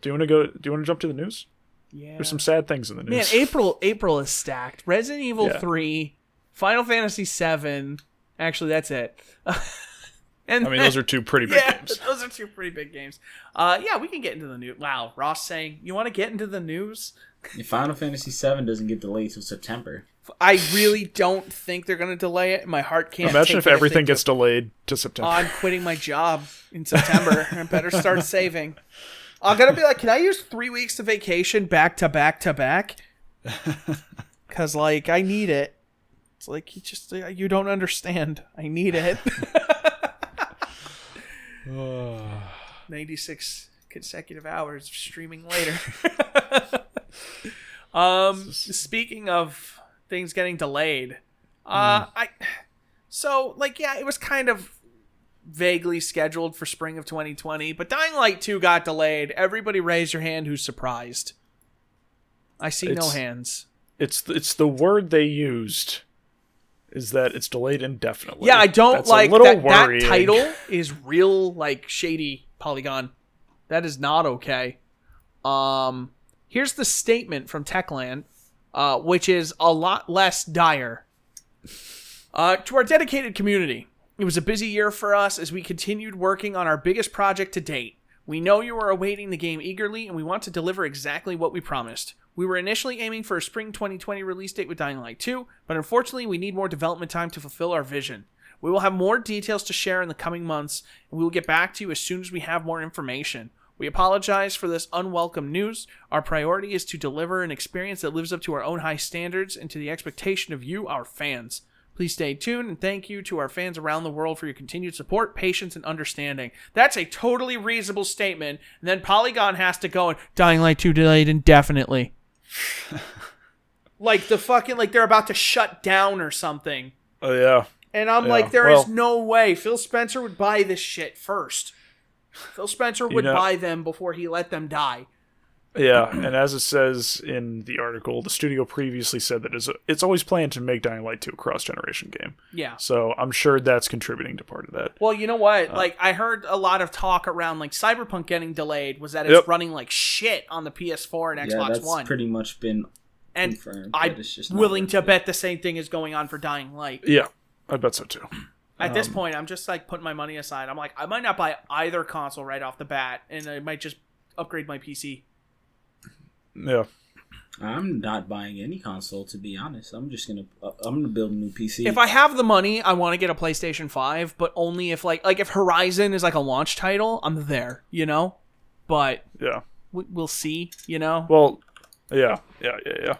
Do you want to go? Do you want to jump to the news? Yeah. There's some sad things in the news. Man, news. April April is stacked. Resident Evil Yeah. 3, Final Fantasy 7. Actually, that's it. [LAUGHS] and I mean, those are two pretty big [LAUGHS] yeah, games. those are two pretty big games. Uh, yeah, we can get into the news. Wow, Ross saying you want to get into the news. If Final Fantasy 7 doesn't get delayed till September. I really don't think they're going to delay it. My heart can't. Imagine take if everything they gets delayed to September. I'm quitting my job in September. I better start [LAUGHS] saving. I'm gonna be like, can I use three weeks of vacation back to back to back? [LAUGHS] Because like I need it. It's like you just you don't understand. I need it. [SIGHS] Ninety six consecutive hours of streaming later. [LAUGHS] um, speaking of things getting delayed, uh, I so like yeah, it was kind of vaguely scheduled for spring of 2020, but Dying Light 2 got delayed. Everybody raise your hand who's surprised. I see no hands. it's it's the word they used is that it's delayed indefinitely. Yeah, I don't That's like that, that title is real like shady Polygon. That is not okay. Um here's the statement from Techland, uh, which is a lot less dire. Uh, to our dedicated community, it was a busy year for us as we continued working on our biggest project to date. We know you are awaiting the game eagerly, and we want to deliver exactly what we promised. We were initially aiming for a spring 2020 release date with Dying Light 2, but unfortunately, we need more development time to fulfill our vision. We will have more details to share in the coming months, and we will get back to you as soon as we have more information. We apologize for this unwelcome news. Our priority is to deliver an experience that lives up to our own high standards and to the expectation of you, our fans. Please stay tuned and thank you to our fans around the world for your continued support, patience, and understanding. That's a totally reasonable statement. And then Polygon has to go and Dying Light 2 delayed indefinitely. [LAUGHS] like the fucking like they're about to shut down or something. Oh yeah. And I'm Yeah, like, there is well- no way Phil Spencer would buy this shit first. Phil Spencer would know- buy them before he let them die. Yeah, [CLEARS THROAT] and as it says in the article, the studio previously said that it's, it's always planned to make Dying Light 2 a cross generation game. Yeah. So I'm sure that's contributing to part of that. Well, you know what? Uh, like I heard a lot of talk around like Cyberpunk getting delayed was that it's Yep. running like shit on the PS4 and yeah, Xbox that's One. pretty much been and confirmed. I'm it's just willing to it. bet the same thing is going on for Dying Light. Yeah, I bet so too. At this Um, point, I'm just like putting my money aside. I'm like, I might not buy either console right off the bat, and I might just upgrade my PC. Yeah. I'm not buying any console to be honest. I'm just gonna uh, I'm gonna build a new PC. If I have the money, I want to get a PlayStation 5, but only if like like if Horizon is like a launch title, I'm there, you know? But Yeah. we- we'll see, you know? Well, yeah, yeah, yeah, yeah.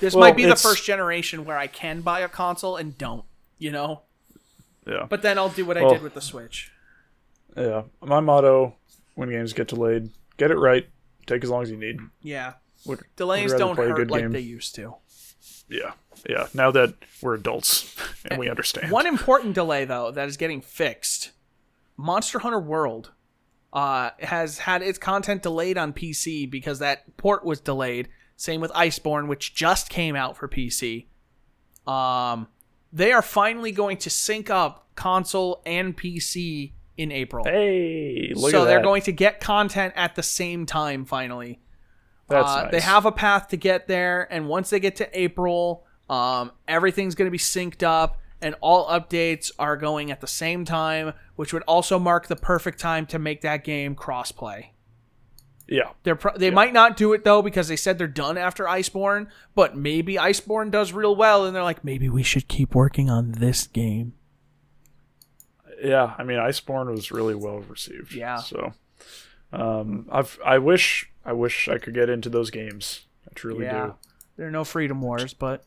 This well, might be the first generation where I can buy a console and don't, you know? Yeah. But then I'll do what I did with the Switch. Yeah. My motto when games get delayed, get it right, take as long as you need. Yeah. Would, Delays would don't hurt like game. they used to. Yeah. Yeah. Now that we're adults [LAUGHS] and we understand. One important delay though that is getting fixed. Monster Hunter World uh, has had its content delayed on PC because that port was delayed. Same with Iceborne, which just came out for PC. Um, they are finally going to sync up console and PC in April. Hey, look so at they're that. going to get content at the same time finally. That's Uh, nice. They have a path to get there, and once they get to April, um, everything's going to be synced up, and all updates are going at the same time, which would also mark the perfect time to make that game crossplay. Yeah. They're pro- they might not do it though because they said they're done after Iceborne, but maybe Iceborne does real well, and they're like, maybe we should keep working on this game. Yeah, I mean, Iceborne was really well received. Yeah. So, um, I've I wish I wish I could get into those games. I truly do. yeah, there are no Freedom Wars, but.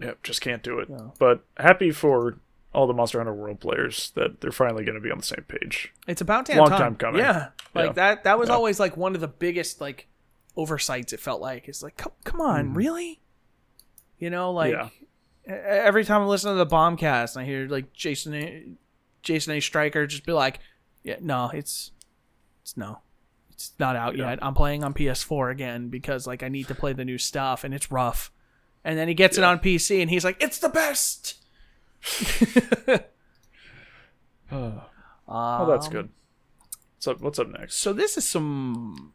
Yep, just can't do it. No. But happy for all the Monster Hunter World players that they're finally going to be on the same page. It's about damn Long time. time coming. Yeah, like Yeah. that. That was Yeah. always like one of the biggest like oversights. It felt like it's like, come, come on, really? You know, like Yeah. every time I listen to the Bombcast, and I hear like Jason A, Jason Oestreicher just be like, "Yeah, no, it's it's no, it's not out Yeah. yet. I'm playing on PS4 again because like I need to play the new stuff, and it's rough." And then he gets it on PC, and he's like, "It's the best." [LAUGHS] Oh, that's Um, good. What's up? What's up next? So this is some.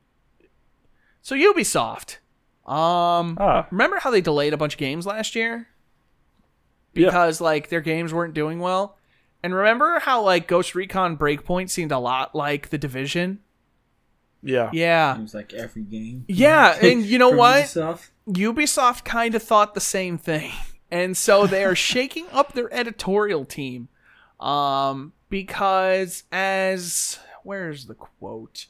So Ubisoft. Um, Ah, remember how they delayed a bunch of games last year yeah. because like their games weren't doing well? And remember how like Ghost Recon Breakpoint seemed a lot like the Division? Yeah. Yeah. Seems like every game. Yeah, [LAUGHS] and you know what? Ubisoft. Ubisoft kind of thought the same thing. [LAUGHS] And so they are shaking up their editorial team. Um because as where's the quote?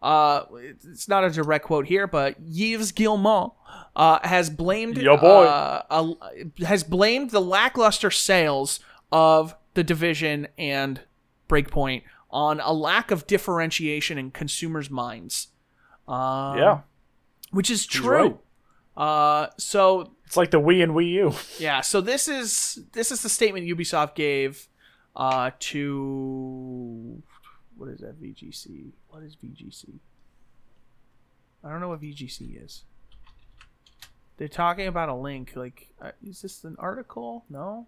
Uh it's not a direct quote here, but Yves Guillemot uh has blamed Yo, boy. Uh, a- has blamed the lackluster sales of the division and Breakpoint on a lack of differentiation in consumers' minds. Um, Yeah. which is true. Uh, so It's like the Wii and Wii U. [LAUGHS] yeah, so this is this is the statement Ubisoft gave uh, to what is that VGC? What is VGC? I don't know what VGC is. They're talking about a link. Like, uh, is this an article? No.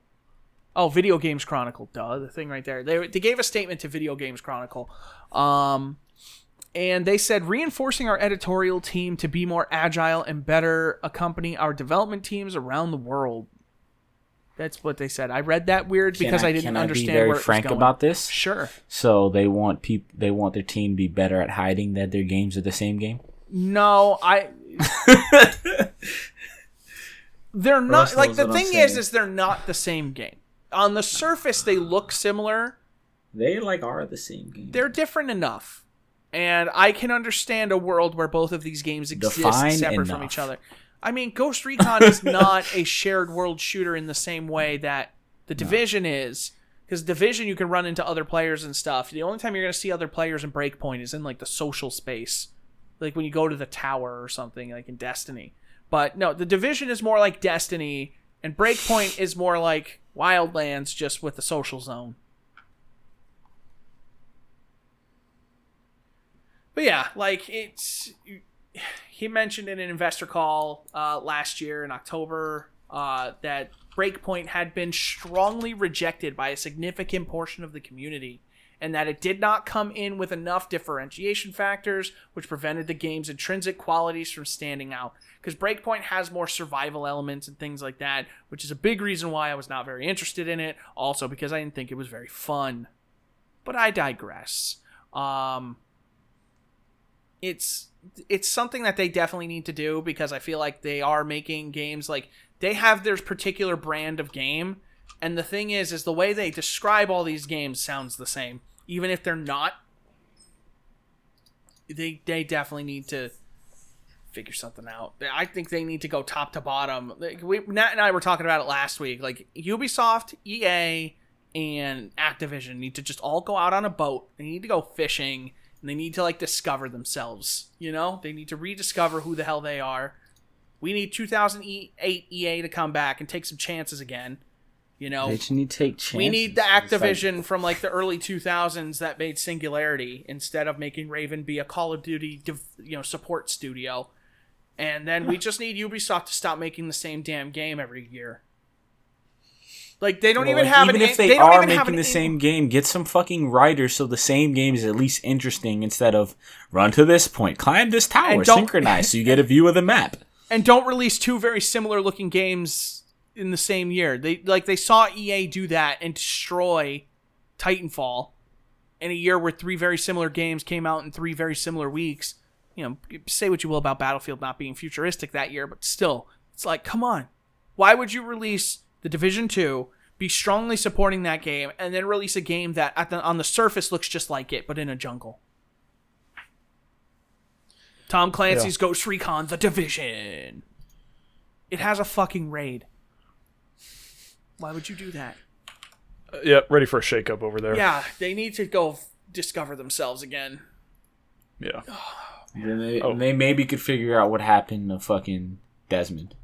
Oh, Video Games Chronicle. Duh, the thing right there. They they gave a statement to Video Games Chronicle. Um, and they said reinforcing our editorial team to be more agile and better accompany our development teams around the world. That's what they said. I read that weird Can because I, didn't can understand I be very where it was frank going. about this. Sure. So they want peop- they want their team to be better at hiding that their games are the same game. No, I. [LAUGHS] they're not like the thing is, is they're not the same game. On the surface, they look similar. They like are the same game. They're different enough, and I can understand a world where both of these games exist Define separate from each other. I mean, Ghost Recon is not a shared world shooter in the same way that the Division is. Because Division, you can run into other players and stuff. The only time you're going to see other players in Breakpoint is in like the social space, like when you go to the tower or something, like in Destiny. But no, the Division is more like Destiny, and Breakpoint is more like Wildlands, just with the social zone. But yeah, like it's he mentioned in an investor call uh, last year in October uh, that Breakpoint had been strongly rejected by a significant portion of the community, and that it did not come in with enough differentiation factors, which prevented the game's intrinsic qualities from standing out. Because Breakpoint has more survival elements and things like that, which is a big reason why I was not very interested in it. Also, because I didn't think it was very fun. But I digress. Um, it's it's something that they definitely need to do because I feel like they are making games like they have their particular brand of game and the thing is is the way they describe all these games sounds the same even if they're not they they definitely need to figure something out. I think they need to go top to bottom. Like we Nat and I were talking about it last week. Like Ubisoft, EA, and Activision need to just all go out on a boat. They need to go fishing and they need to like discover themselves. You know, they need to rediscover who the hell they are. We need 2008 EA to come back and take some chances again. You know, They need to take chances. we need the It's like- Activision from like the early 2000s that made Singularity instead of making Raven be a Call of Duty, div- you know, support studio. And then we just need Ubisoft to stop making the same damn game every year. Like they don't Well, even like, have even an, if they, don't are making the same game, get some fucking writers so the same game is at least interesting instead of run to this point, climb this tower, synchronize so you get a [LAUGHS] view of the map. and don't release two very similar looking games in the same year. They like they saw EA do that and destroy Titanfall in a year where three very similar games came out in three very similar weeks. You know, say what you will about Battlefield not being futuristic that year, but still, it's like, come on. Why would you release the Division 2, be strongly supporting that game, and then release a game that at the, on the surface looks just like it, but in a jungle? Tom Clancy's Ghost Recon The Division. It has a fucking raid. Why would you do that? Uh, yeah, ready for a shakeup over there. Yeah, they need to go f- discover themselves again. Yeah. [SIGHS] Then they, Oh. they maybe could figure out what happened to fucking Desmond.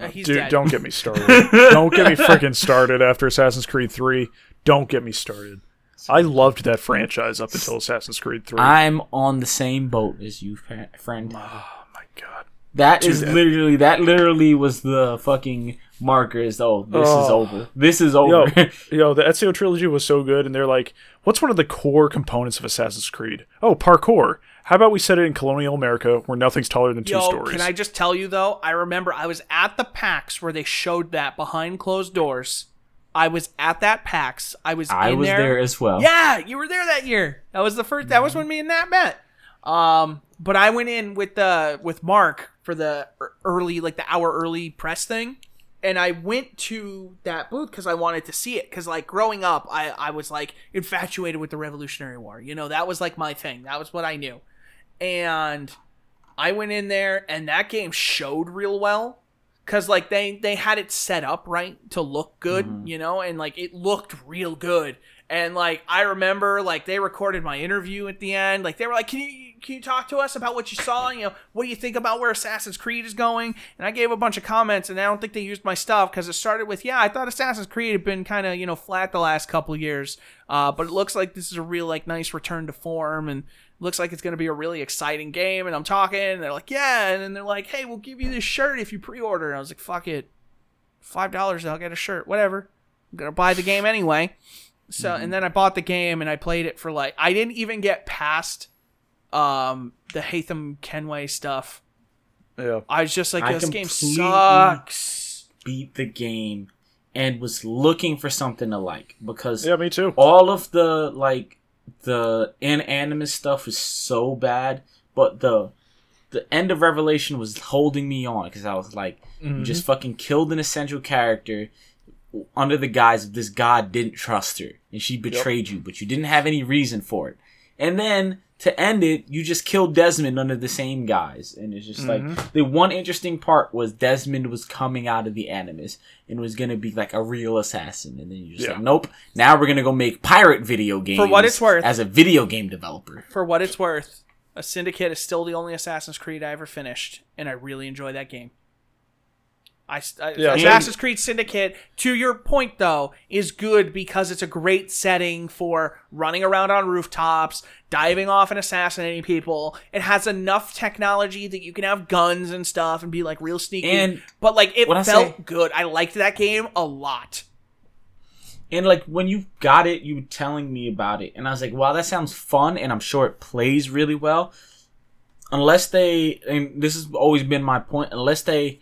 Uh, he's Dude, dead. don't get me [LAUGHS] started. don't get me freaking started after Assassin's Creed 3. Don't get me started. I loved that franchise up until Assassin's Creed 3. I'm on the same boat as you, friend. oh my god. That is that- literally that literally was the fucking markers. Oh, this is Oh. over. This is over. yo, [LAUGHS] yo the Ezio trilogy was so good, and they're like, what's one of the core components of Assassin's Creed? Oh, parkour. How about we set it in colonial America where nothing's taller than two Yo, stories? can I just tell you though? I remember I was at the PAX where they showed that behind closed doors. I was at that PAX. I was. I in was there. there as well. Yeah, you were there that year. That was the first. That was when me and Nat met. Um, but I went in with the with Mark for the early, like the hour early press thing, and I went to that booth because I wanted to see it. Because like growing up, I I was like infatuated with the Revolutionary War. You know, that was like my thing. That was what I knew, and I went in there, and that game showed real well because like they they had it set up right to look good mm-hmm. you know and like it looked real good and like i remember like they recorded my interview at the end like they were like can you can you talk to us about what you saw you know what do you think about where assassin's creed is going and i gave a bunch of comments and i don't think they used my stuff because it started with yeah i thought assassin's creed had been kind of you know flat the last couple years uh, but it looks like this is a real like nice return to form and looks like it's going to be a really exciting game. And I'm talking, and they're like, yeah. And then they're like, hey, we'll give you this shirt if you pre order. And I was like, fuck it. $5, I'll get a shirt. Whatever. I'm going to buy the game anyway. So, and then I bought the game and I played it for like, I didn't even get past um, the Haytham Kenway stuff. yeah. I was just like, I this game sucks. Beat the game and was looking for something to like because Yeah, me too. all of the like the inanimate stuff was so bad, but the the end of Revelation was holding me on because I was like, you just fucking killed an essential character under the guise of this god didn't trust her and she betrayed you, but you didn't have any reason for it. And then to end it, you just killed Desmond under the same guise, and it's just like mm-hmm. the one interesting part was Desmond was coming out of the Animus and was gonna be like a real assassin, and then you're just Yeah. like, nope. Now we're gonna go make pirate video games For what it's worth. as a video game developer. For what it's worth, a Syndicate is still the only Assassin's Creed I ever finished, and I really enjoy that game. I, I- Yeah, Assassin's Creed Syndicate, to your point though, is good because it's a great setting for running around on rooftops, diving off and assassinating people. It has enough technology that you can have guns and stuff and be like real sneaky. And but like it felt say- good. I liked that game a lot. And like when you got it, you were telling me about it, and I was like, "Wow, that sounds fun," and I'm sure it plays really well. Unless they, and this has always been my point, unless they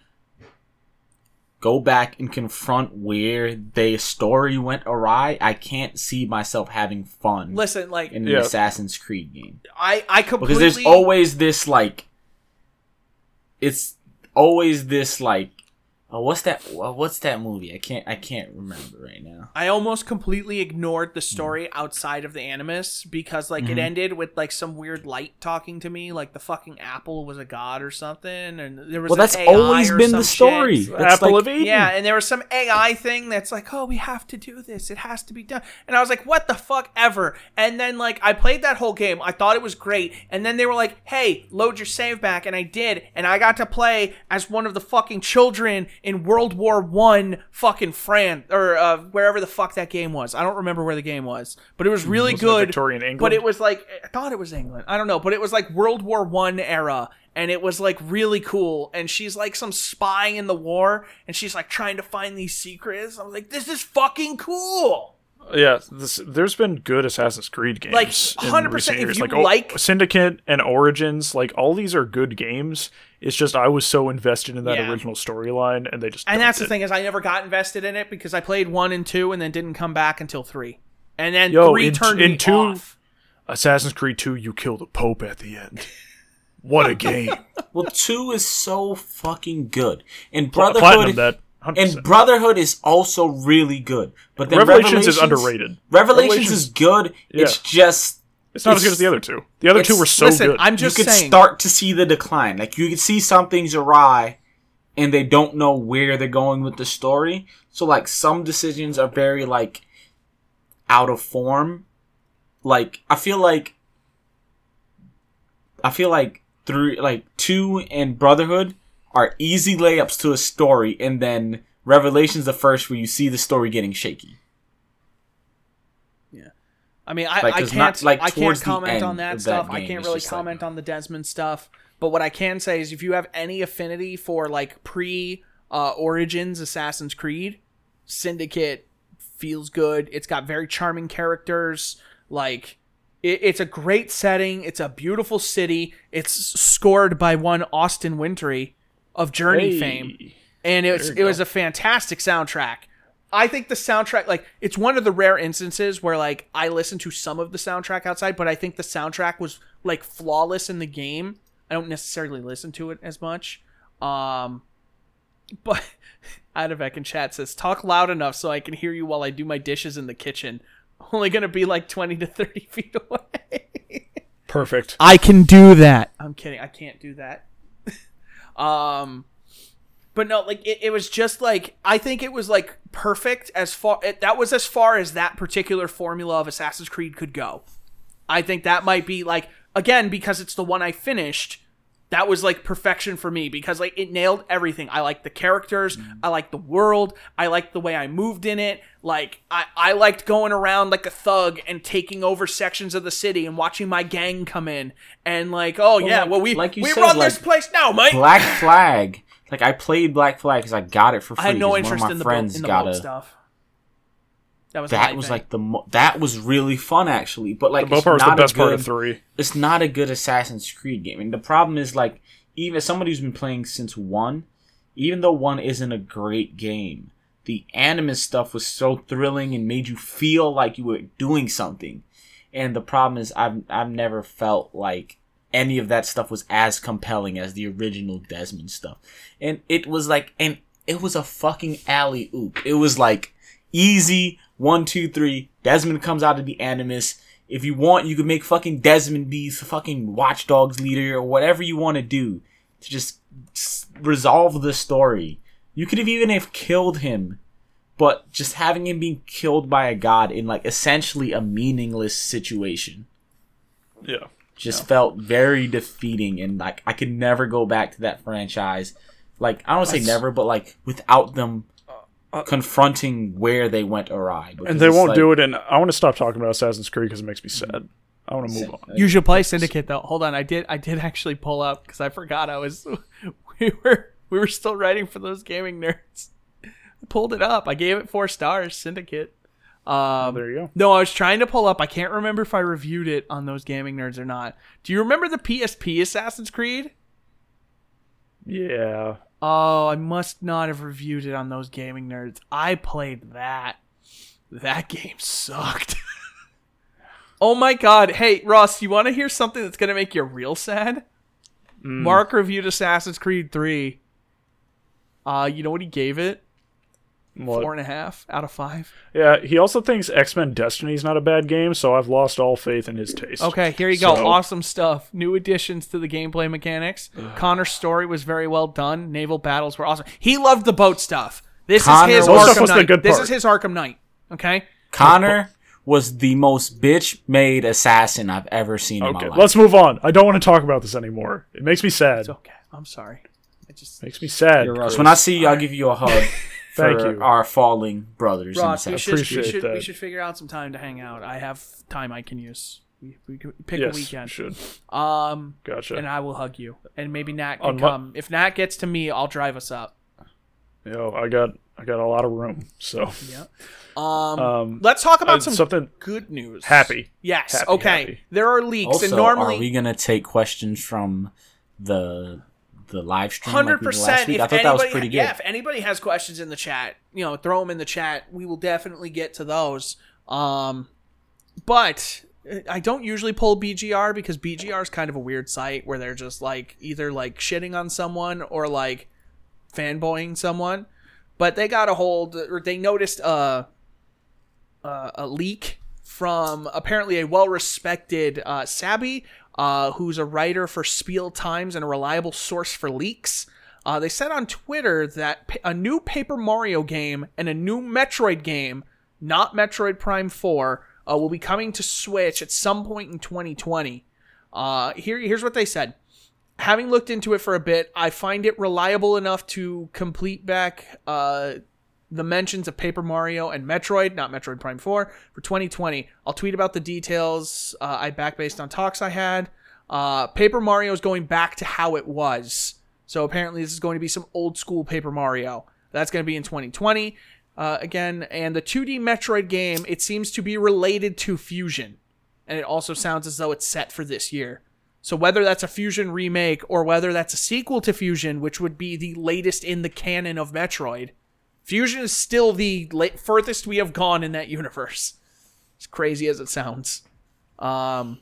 go back and confront where the story went awry, I can't see myself having fun Listen, like in an Yeah. Assassin's Creed game I, I completely because there's always this like, it's always this like, oh, what's that? Uh, what's that movie? I can't, I can't remember right now. I almost completely ignored the hmm. story outside of the Animus because like it mm-hmm. ended with like some weird light talking to me, like the fucking apple was a god or something, and there was Well, that's AI always been the story. Apple like- of Eden. Yeah, and there was some AI thing that's like, oh, we have to do this. It has to be done. And I was like, what the fuck ever? And then like I played that whole game. I thought it was great. And then they were like, hey, load your save back, and I did. And I got to play as one of the fucking children in World War One, fucking France or uh, wherever the fuck that game was. I don't remember where the game was, but it was really Wasn't it good. Victorian England? But it was like I thought it was England. I don't know, but it was like World War One era, and it was like really cool. And she's like some spy in the war, and she's like trying to find these secrets. I was like, this is fucking cool. Yeah, this, there's been good Assassin's Creed games. Like, 100% if you oh, like- Syndicate and Origins, like all these are good games. It's just I was so invested in that Yeah. original storyline, and they just And that's the thing is, I never got invested in it because I played one and two, and then didn't come back until three, and then Yo, three in- turned in me two- off. Assassin's Creed 2, you kill the Pope at the end. What a [LAUGHS] game! Well, two is so fucking good, and Platinum Brotherhood that. 100%. and Brotherhood is also really good. But then Revelations is underrated. Revelations, Revelations- is good. It's just it's not as good as the other two. The other two were so Listen, good. I'm just you could saying. start to see the decline. Like you could see something's awry, and they don't know where they're going with the story. So like some decisions are very like out of form. Like I feel like I feel like through like two and Brotherhood are easy layups to a story, and then Revelation's the first where you see the story getting shaky. Yeah, I mean, I, Like, I can't not, like, I can't comment on that of that stuff. I can't really just like- comment on the Desmond stuff. But what I can say is, if you have any affinity for like pre uh, Origins Assassin's Creed, Syndicate feels good. It's got very charming characters. Like it, it's a great setting. It's a beautiful city. It's scored by one Austin Wintory of Journey Hey. fame and it was it you was a fantastic soundtrack. I think the soundtrack like it's one of the rare instances where like I listen to some of the soundtrack outside, but I think the soundtrack was like flawless in the game. I don't necessarily listen to it as much. Um [LAUGHS] but Adavek in chat says talk loud enough so I can hear you while I do my dishes in the kitchen. [LAUGHS] Only gonna be like twenty to thirty [LAUGHS] feet away. Perfect. I can do that. I'm kidding. I can't do that. Um, but no, like it, it was just like I think it was like perfect as far it, that was as far as that particular formula of Assassin's Creed could go. I think that might be like again because it's the one I finished. That was like perfection for me because like it nailed everything. I like the characters, mm-hmm. I like the world, I like the way I moved in it. Like I, I liked going around like a thug and taking over sections of the city and watching my gang come in and like, oh yeah, like- well we like you we said, run this place now, mate. Black Flag. Like I played Black Flag because I got it for free. I had no interest in the friends in the got a. stuff. That was That was thing. like the mo- that was really fun actually, but like The it's part was the not a best part of good- three. It's not a good Assassin's Creed game, and the problem is like even somebody who's been playing since one, even though one isn't a great game, the Animus stuff was so thrilling and made you feel like you were doing something. And the problem is I've I've never felt like any of that stuff was as compelling as the original Desmond stuff. And it was like and it was a fucking alley oop. It was like easy one, two, three. Desmond comes out of the Animus. If you want, you could make fucking Desmond be the fucking Watchdogs leader or whatever you want to do to just resolve the story. You could have even have killed him, but just having him being killed by a god in like essentially a meaningless situation Yeah. just felt very defeating and like I could never go back to that franchise. Like I don't say never, but like without them uh, confronting where they went awry. And they won't do it. And I want to stop talking about Assassin's Creed because it makes me sad. I want to move on. You should play Syndicate though. Hold on, I did I did actually pull up because I forgot I was [LAUGHS] we were we were still writing for those gaming nerds. I pulled it up. I gave it four stars. Syndicate. Um, There you go. no, I was trying to pull up. I can't remember if I reviewed it on those gaming nerds or not. Do you remember the PSP Assassin's Creed? Yeah. Oh, I must not have reviewed it on those gaming nerds. I played that. That game sucked. [LAUGHS] oh my god. Hey, Ross, you want to hear something that's going to make you real sad? Mm. Mark reviewed Assassin's Creed 3. Uh, you know what he gave it? What? Four and a half out of five. Yeah. He also thinks X Men Destiny is not a bad game, so I've lost all faith in his taste. Okay, here you go. Awesome stuff. New additions to the gameplay mechanics. Connor's story was very well done. Naval battles were awesome. He loved the boat stuff. This Connor- is his Those stuff Arkham was the Knight. good This is his Arkham Knight. Okay. Connor was the most bitch made assassin I've ever seen in my life. Let's move on. I don't want to talk about this anymore. It makes me sad. It's okay. I'm sorry. It just Makes me sad. So Chris. when I see you, I'll give you a hug. [LAUGHS] Thank for you. Our falling brothers. in Ross, the we South. should, we appreciate should we should figure out some time to hang out. I have time I can use. We, we could pick yes, a weekend. should. Um, Gotcha. and I will hug you, and maybe Nat can On my- come. If Nat gets to me, I'll drive us up. Yo, I got I got a lot of room. So Yeah. [LAUGHS] Um, um let's talk about uh, some something good news. happy. Yes. Happy, okay. happy. There are leaks, Also, and normally are we gonna take questions from the the live stream? Hundred like we did last percent. I thought anybody, that was pretty good. yeah, if anybody has questions in the chat, you know, throw them in the chat. We will definitely get to those. Um, but uh, I don't usually pull BGR because BGR is kind of a weird site where they're just like either like shitting on someone or like fanboying someone. But they got a hold, or they noticed uh, uh, a leak from apparently a well-respected uh, Sabi, uh, who's a writer for Spiel Times and a reliable source for leaks. Uh, they said on Twitter that a new Paper Mario game and a new Metroid game, not Metroid Prime 4, uh, will be coming to Switch at some point in 2020. Uh, here, here's what they said. Having looked into it for a bit, I find it reliable enough to complete back uh, the mentions of Paper Mario and Metroid, not Metroid Prime 4, for 2020. I'll tweet about the details uh, I back based on talks I had. Uh, Paper Mario is going back to how it was. So apparently, this is going to be some old school Paper Mario. That's going to be in 2020 uh, again. And the 2D Metroid game, it seems to be related to Fusion. And it also sounds as though it's set for this year. So whether that's a Fusion remake or whether that's a sequel to Fusion, which would be the latest in the canon of Metroid, Fusion is still the la- furthest we have gone in that universe. As crazy as it sounds. Um,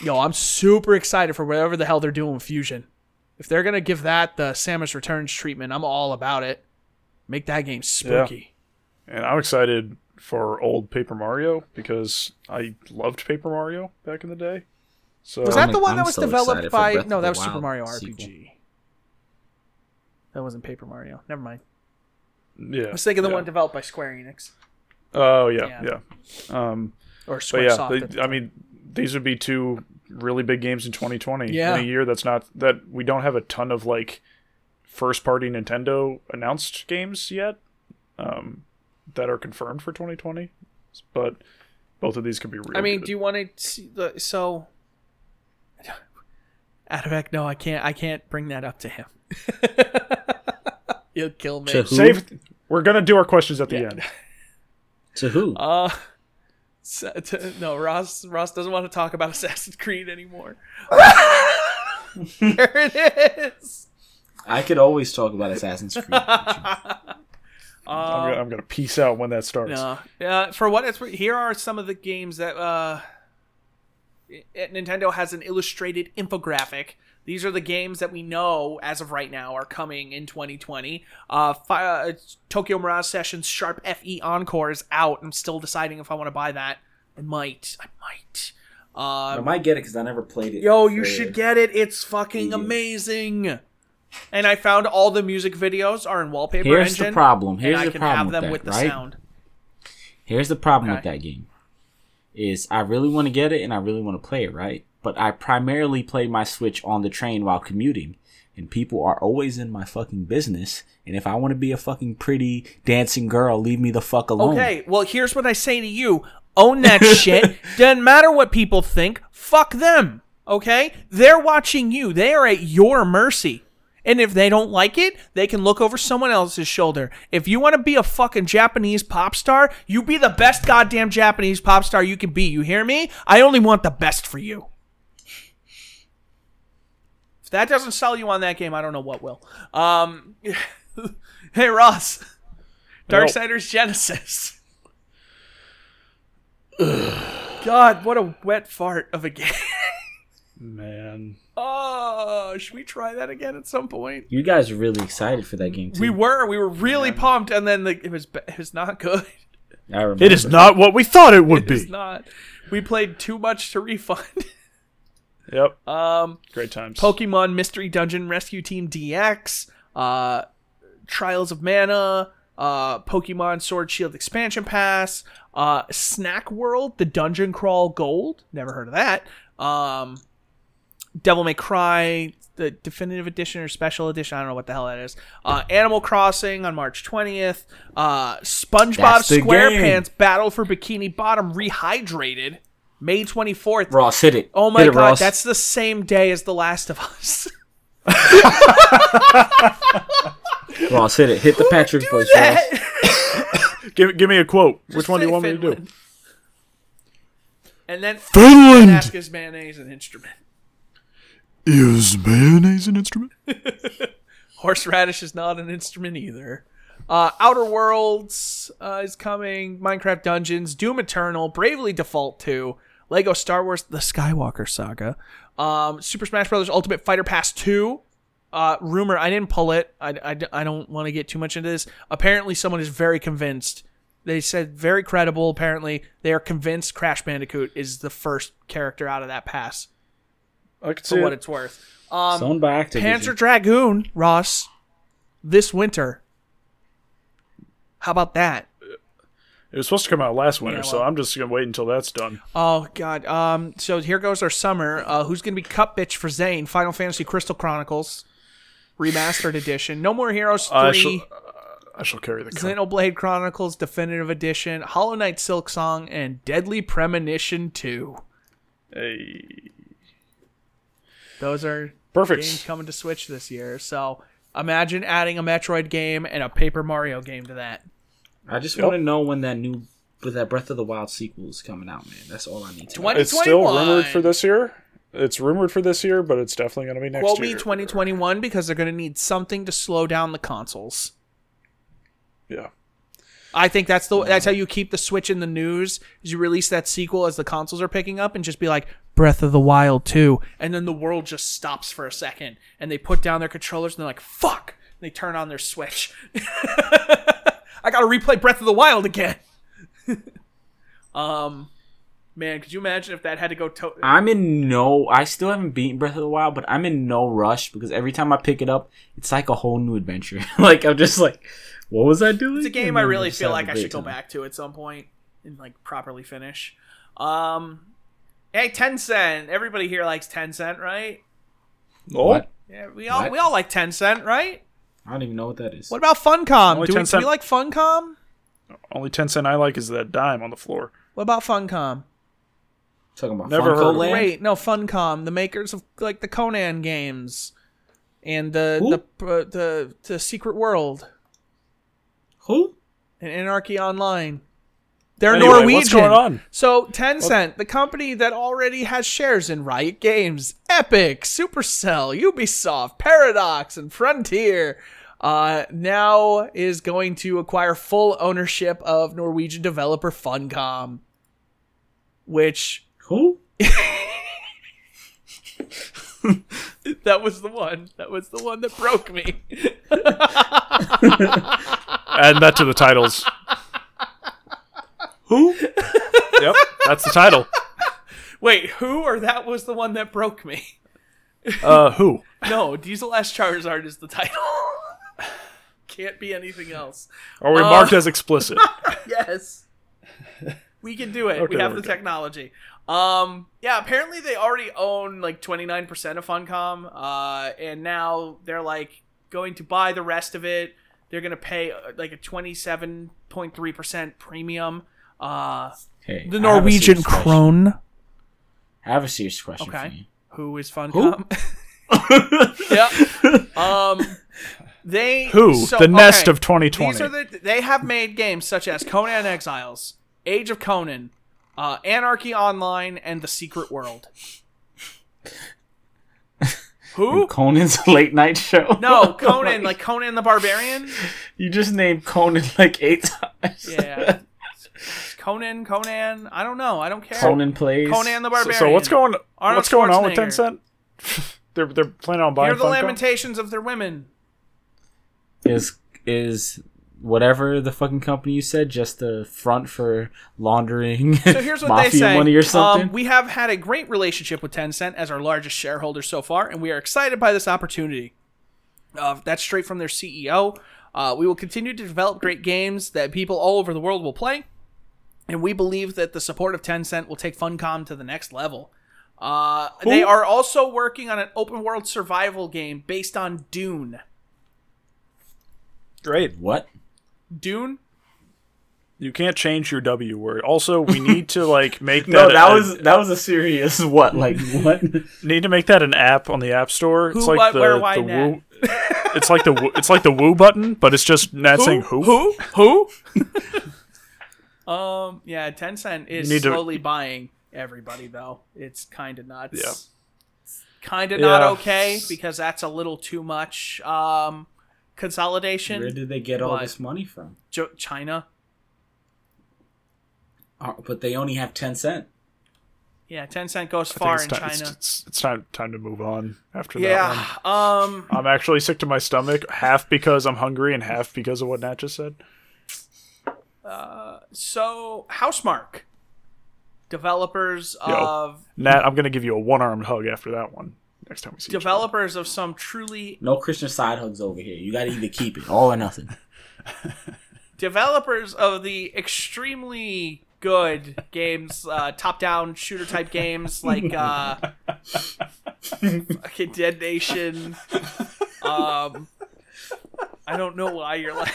yo, I'm super excited for whatever the hell they're doing with Fusion. If they're gonna give that the Samus Returns treatment, I'm all about it. Make that game spooky. And I'm excited for old Paper Mario because I loved Paper Mario back in the day. So Was that the one I'm that was so developed by? No, that was Super Wild Mario sequel. RPG. That wasn't Paper Mario. Never mind. Yeah, I was thinking the yeah. one developed by Square Enix Oh yeah, Yeah. yeah. Um, or Square yeah, Soft. they- I mean, these would be two really big games in 2020 Yeah. in a year that's not that we don't have a ton of like first party Nintendo announced games yet um, that are confirmed for 2020. But both of these could be real. I mean, good. do you want to see the so? [LAUGHS] Adavec, no, I can't. I can't bring that up to him. [LAUGHS] He'll kill me. To who? save? We're gonna do our questions at the end. [LAUGHS] To who? Uh, to, no, Ross. Ross doesn't want to talk about [LAUGHS] Assassin's Creed anymore. [LAUGHS] there it is. I could always talk about Assassin's Creed. I'm, gonna, I'm gonna peace out when that starts. No, uh, for what it's here are some of the games that uh, i- Nintendo has an illustrated infographic. These are the games that we know as of right now are coming in 2020. Uh, fi- uh, Tokyo Mirage Sessions Sharp FE Encore is out. I'm still deciding if I want to buy that. I might. I might. I Um, might get it because I never played it. Yo, you should get it. It's fucking Wii amazing. And I found all the music videos are in Wallpaper Here's Engine. the problem. Here's and I the can problem have with that, with the right? sound. Here's the problem with that game. Is I really want to get it and I really want to play it, right? But I primarily play my Switch on the train while commuting. And people are always in my fucking business. And if I want to be a fucking pretty dancing girl, leave me the fuck alone. Okay, well, here's what I say to you own that [LAUGHS] shit. Doesn't matter what people think. Fuck them. Okay? They're watching you, they are at your mercy. And if they don't like it, they can look over someone else's shoulder. If you want to be a fucking Japanese pop star, you be the best goddamn Japanese pop star you can be. You hear me? I only want the best for you. If that doesn't sell you on that game, I don't know what will. Um, [LAUGHS] hey Ross, Darksiders Genesis. [SIGHS] God, what a wet fart of a game. Man, Oh, should we try that again at some point? You guys are really excited for that game too. We were, we were really pumped, and then the, it was ba- it was not good. I remember. it is not what we thought it would It's be. not. We played too much to refund. [LAUGHS] Yep, Um, great times. Pokemon Mystery Dungeon Rescue Team DX, uh, Trials of Mana, uh, Pokemon Sword Shield Expansion Pass, uh, Snack World, the Dungeon Crawl Gold. Never heard of that. Um, Devil May Cry, the definitive edition or special edition. I don't know what the hell that is. Uh, Animal Crossing on March 20th. Uh, SpongeBob That's the game. SquarePants Battle for Bikini Bottom Rehydrated, May 24th. Ross, hit it. Oh my Hit it, god, Ross. that's the same day as The Last of Us. [LAUGHS] Ross, hit it. Hit the Patrick Do voice, Ross. that. [LAUGHS] give give me a quote. Which one do you say want me to do? Finland. And then Finland ask is mayonnaise an instrument. is mayonnaise an instrument? [LAUGHS] Horseradish is not an instrument either. Uh, Outer Worlds uh, is coming. Minecraft Dungeons, Doom Eternal, Bravely Default 2, Lego Star Wars: The Skywalker Saga, um, Super Smash Bros. Ultimate Fighter Pass 2. Uh, rumor, I didn't pull it. I, I, I don't want to get too much into this. Apparently, someone is very convinced. They said very credible. Apparently, they are convinced Crash Bandicoot is the first character out of that pass. I can For see what it. it's worth. Um, Owned by Activision. Panzer Dragoon, Ross, this winter. How about that? It was supposed to come out last winter, Yeah, so I'm just gonna wait until that's done. Oh God. Um. So here goes our summer. Uh, who's gonna be cup bitch for Zane? Final Fantasy Crystal Chronicles, remastered edition. No More Heroes I three. shall, I shall carry the cup. Xenoblade Chronicles Definitive Edition, Hollow Knight Silksong, and Deadly Premonition 2. Hey, Those are perfect. games coming to Switch this year. So imagine adding a Metroid game and a Paper Mario game to that. I just Yep. want to know when that new, but that Breath of the Wild sequel is coming out, man. That's all I need to know. It's still rumored for this year. It's rumored for this year, but it's definitely gonna be next Quote year. me 2021 because they're going to need something to slow down the consoles. Yeah. I think that's the that's how you keep the Switch in the news. Is you release that sequel as the consoles are picking up, and just be like Breath of the Wild 2, and then the world just stops for a second, and they put down their controllers, and they're like, "Fuck!" And they turn on their Switch. [LAUGHS] I gotta replay Breath of the Wild again. [LAUGHS] um, man, could you imagine if that had to go to? I'm in no. I still haven't beaten Breath of the Wild, but I'm in no rush because every time I pick it up, it's like a whole new adventure. [LAUGHS] like I'm just like, what was I doing? It's a game I really feel like I great should go back to at some point and like properly finish. Um, hey, Tencent. Everybody here likes Tencent, right? Oh, What? Yeah, we all What? we all like Tencent, right? I don't even know what that is. What about Funcom? Only Do we, do we like Funcom? only ten cent I like is that dime on the floor. What about Funcom? Never Talking about heard Funko of it. Land? Wait, no, Funcom, the makers of like the Conan games and the Who? the uh, the the Secret World Who? and Anarchy Online. They're Anyway, Norwegian. what's going on? So Tencent, the company that already has shares in Riot Games, Epic, Supercell, Ubisoft, Paradox, and Frontier, uh, now is going to acquire full ownership of Norwegian developer Funcom, which Who? [LAUGHS] that was the one. That was the one that broke me. [LAUGHS] Add that to the titles. Who? Yep, that's the title. Wait, who or that was the one that broke me? Uh, who? No, Diesel S Charizard is the title. [LAUGHS] [SIGHS] Can't be anything else. Are we Uh, marked as explicit? [LAUGHS] yes. We can do it. Okay, we have the go. technology. Um, yeah, apparently they already own like 29% of Funcom, uh, and now they're like going to buy the rest of it. They're going to pay uh, like a 27.3% premium. Uh, Hey, the I have Norwegian question. krone. I have a serious question Okay. for you. Who is Funcom? [LAUGHS] yeah. [LAUGHS] Um, they Who? so- the nest okay. of 2020. These are the they have made games such as Conan Exiles, Age of Conan, uh, Anarchy Online, and The Secret World. [LAUGHS] Who? Conan's late night show. No, [LAUGHS] Conan, like Conan the Barbarian. you just named Conan like eight times. Yeah, Conan, Conan. I don't know. I don't care. Conan plays. Conan the Barbarian. so what's going? Arnold what's going on with Tencent? [LAUGHS] they're they're planning on buying Hear the Funcom? lamentations of their women. Is is whatever the fucking company you said just a front for laundering So here's what [LAUGHS] mafia they say. money or something. Um, we have had a great relationship with Tencent as our largest shareholder so far, and we are excited by this opportunity. Uh, that's straight from their CEO. Uh, we will continue to develop great games that people all over the world will play, and we believe that the support of Tencent will take Funcom to the next level. Uh, they are also working on an open world survival game based on Dune. Great. what? Dune? You can't change your W word. Also, we need to [LAUGHS] like make that. No, that a- was that was a serious what? Like what? [LAUGHS] need to make that an app on the App Store. Who, it's like what, the, where, why, the woo. [LAUGHS] It's like the woo, it's like the woo button, but it's just not saying who. Who? Who? um. Yeah. Tencent is You need to- slowly buying everybody, though. It's kind of nuts. Yeah. Kind of not okay because that's a little too much. Um, consolidation. Where did they get all this money from? Jo- China. Uh, but they only have ten cent. Yeah. ten cent goes I far it's in ti- China. it's, it's time time to move on after that yeah. one. Um. I'm actually sick to my stomach, half because I'm hungry and half because of what Nat just said. Uh, So Housemarque, developers of Nat, I'm gonna give you a one armed hug after that one next time we see each other. developers of some truly No Christian side hugs over here. You got to either keep it all or nothing. [LAUGHS] developers of the extremely good games, uh, top-down shooter type games like uh, [LAUGHS] fucking Dead Nation. Um, I don't know why you're laughing.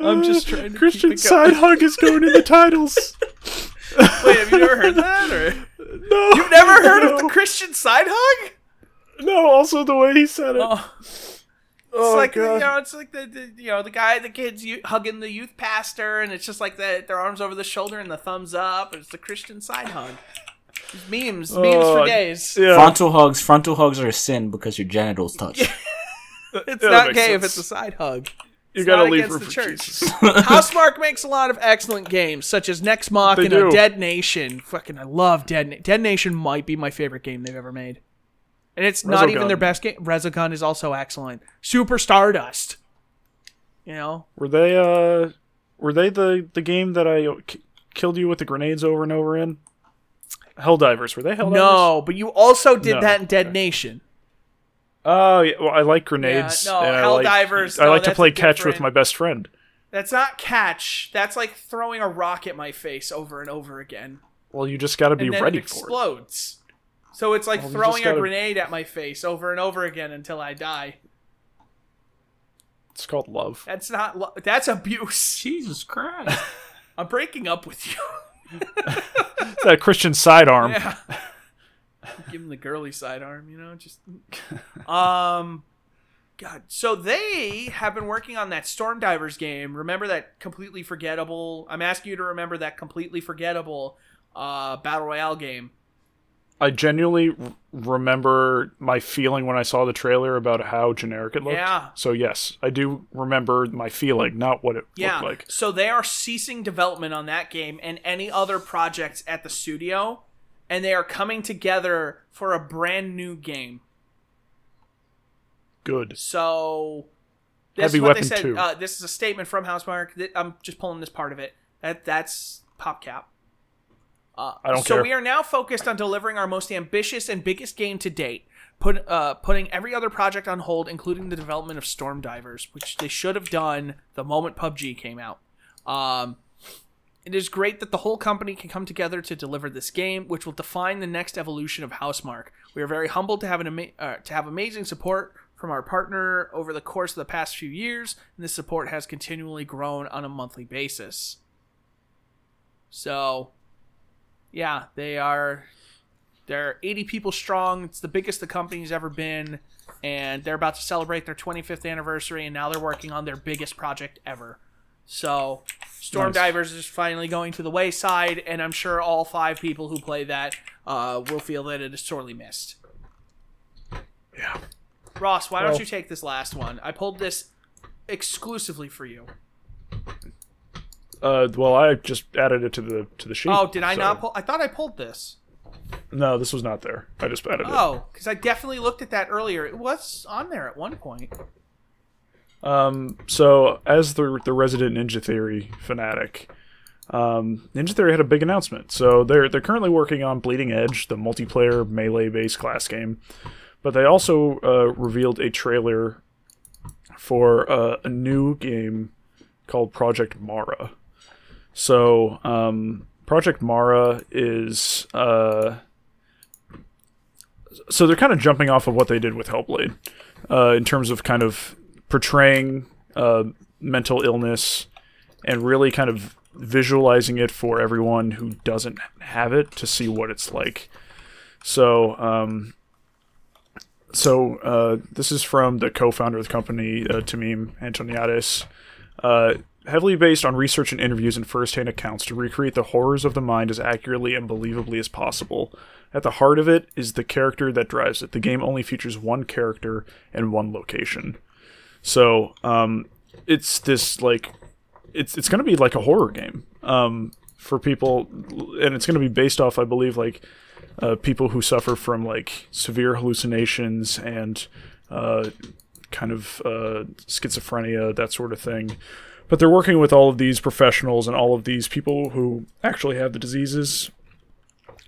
I'm just trying to Christian keep it going. side hug is going in the titles. [LAUGHS] [LAUGHS] Wait, have you never heard that? Or [LAUGHS] No, you've never heard of the Christian side hug? No, also the way he said it. Oh. Oh, It's like God. you know, it's like the, the you know the guy, the kids you, hugging the youth pastor, and it's just like the, their arms over the shoulder and the thumbs up. It's the Christian side hug. It's memes, oh, memes Oh, for days. yeah. Frontal hugs. Frontal hugs are a sin because your genitals touch. [LAUGHS] It's Yeah, not makes gay if it's a side hug. You gotta not leave against room the for church. Jesus. [LAUGHS] Housemarque makes a lot of excellent games, such as Nex Machina, do. Dead Nation. Fucking, I love Dead. Na- Dead Nation might be my favorite game they've ever made, and it's not even their best game. Resogun is also excellent. Super Stardust. You know, Were they uh were they the the game that I k- killed you with the grenades over and over in? Helldivers, were they Helldivers? no, but you also did No, that in Dead okay. Nation. Oh, yeah, well, I like grenades. Yeah, no, and I like- Helldivers, I no, like to play a catch with my best friend. That's not catch. That's like throwing a rock at my face over and over again, Well, you just got to be and ready it for it. explodes. So it's like Well, throwing gotta- a grenade at my face over and over again until I die. It's called love. That's not. Lo- that's abuse. [LAUGHS] Jesus Christ. [LAUGHS] I'm breaking up with you. [LAUGHS] It's that Christian sidearm. Yeah. [LAUGHS] Give him the girly sidearm, you know, just [LAUGHS] um God. So they have been working on that Storm Divers game. Remember that completely forgettable I'm asking you to remember that completely forgettable uh battle royale game. I genuinely r- remember my feeling when I saw the trailer about how generic it looked. Yeah. So yes, I do remember my feeling, not what it Yeah. looked like. So they are ceasing development on that game and any other projects at the studio and they are coming together for a brand new game. Good. So this Heavy is what Weapon they said. 2. Uh, this is a statement from Housemarque. I'm just pulling this part of it. That that's PopCap. Uh, I don't so care. we are now focused on delivering our most ambitious and biggest game to date. Put uh, putting every other project on hold, including the development of Storm Divers, which they should have done the moment PUBG came out. Um, it is great that the whole company can come together to deliver this game, which will define the next evolution of Housemarque. We are very humbled to have an ama- uh, to have amazing support from our partner over the course of the past few years, and this support has continually grown on a monthly basis. So, yeah, they are they're 80 people strong. It's the biggest the company's ever been, and they're about to celebrate their 25th anniversary, and now they're working on their biggest project ever. So, Storm Nice. Divers is finally going to the wayside, and I'm sure all five people who play that uh, will feel that it is sorely missed. Yeah. Ross, why don't you take this last one? I pulled this exclusively for you. Uh, well, I just added it to the to the sheet. Oh, did I so- not pull? I thought I pulled this. No, this was not there. I just added it. Oh, because I definitely looked at that earlier. It was on there at one point. Um, so as the the resident Ninja Theory fanatic, um, Ninja Theory had a big announcement. So they're they're currently working on Bleeding Edge, the multiplayer melee based class game, but they also uh, revealed a trailer for uh, a new game called Project Mara. So um, Project Mara is uh, so they're kind of jumping off of what they did with Hellblade uh, in terms of kind of portraying uh, mental illness and really kind of visualizing it for everyone who doesn't have it to see what it's like. So, um, so uh, this is from the co-founder of the company, uh, Tameem Antoniades. Uh, heavily based on research and interviews and first-hand accounts to recreate the horrors of the mind as accurately and believably as possible. At the heart of it is the character that drives it. The game only features one character and one location. So, um, it's this like it's it's going to be like a horror game um, for people, and it's going to be based off, I believe, like uh, people who suffer from like severe hallucinations and uh, kind of uh, schizophrenia, that sort of thing. But they're working with all of these professionals and all of these people who actually have the diseases,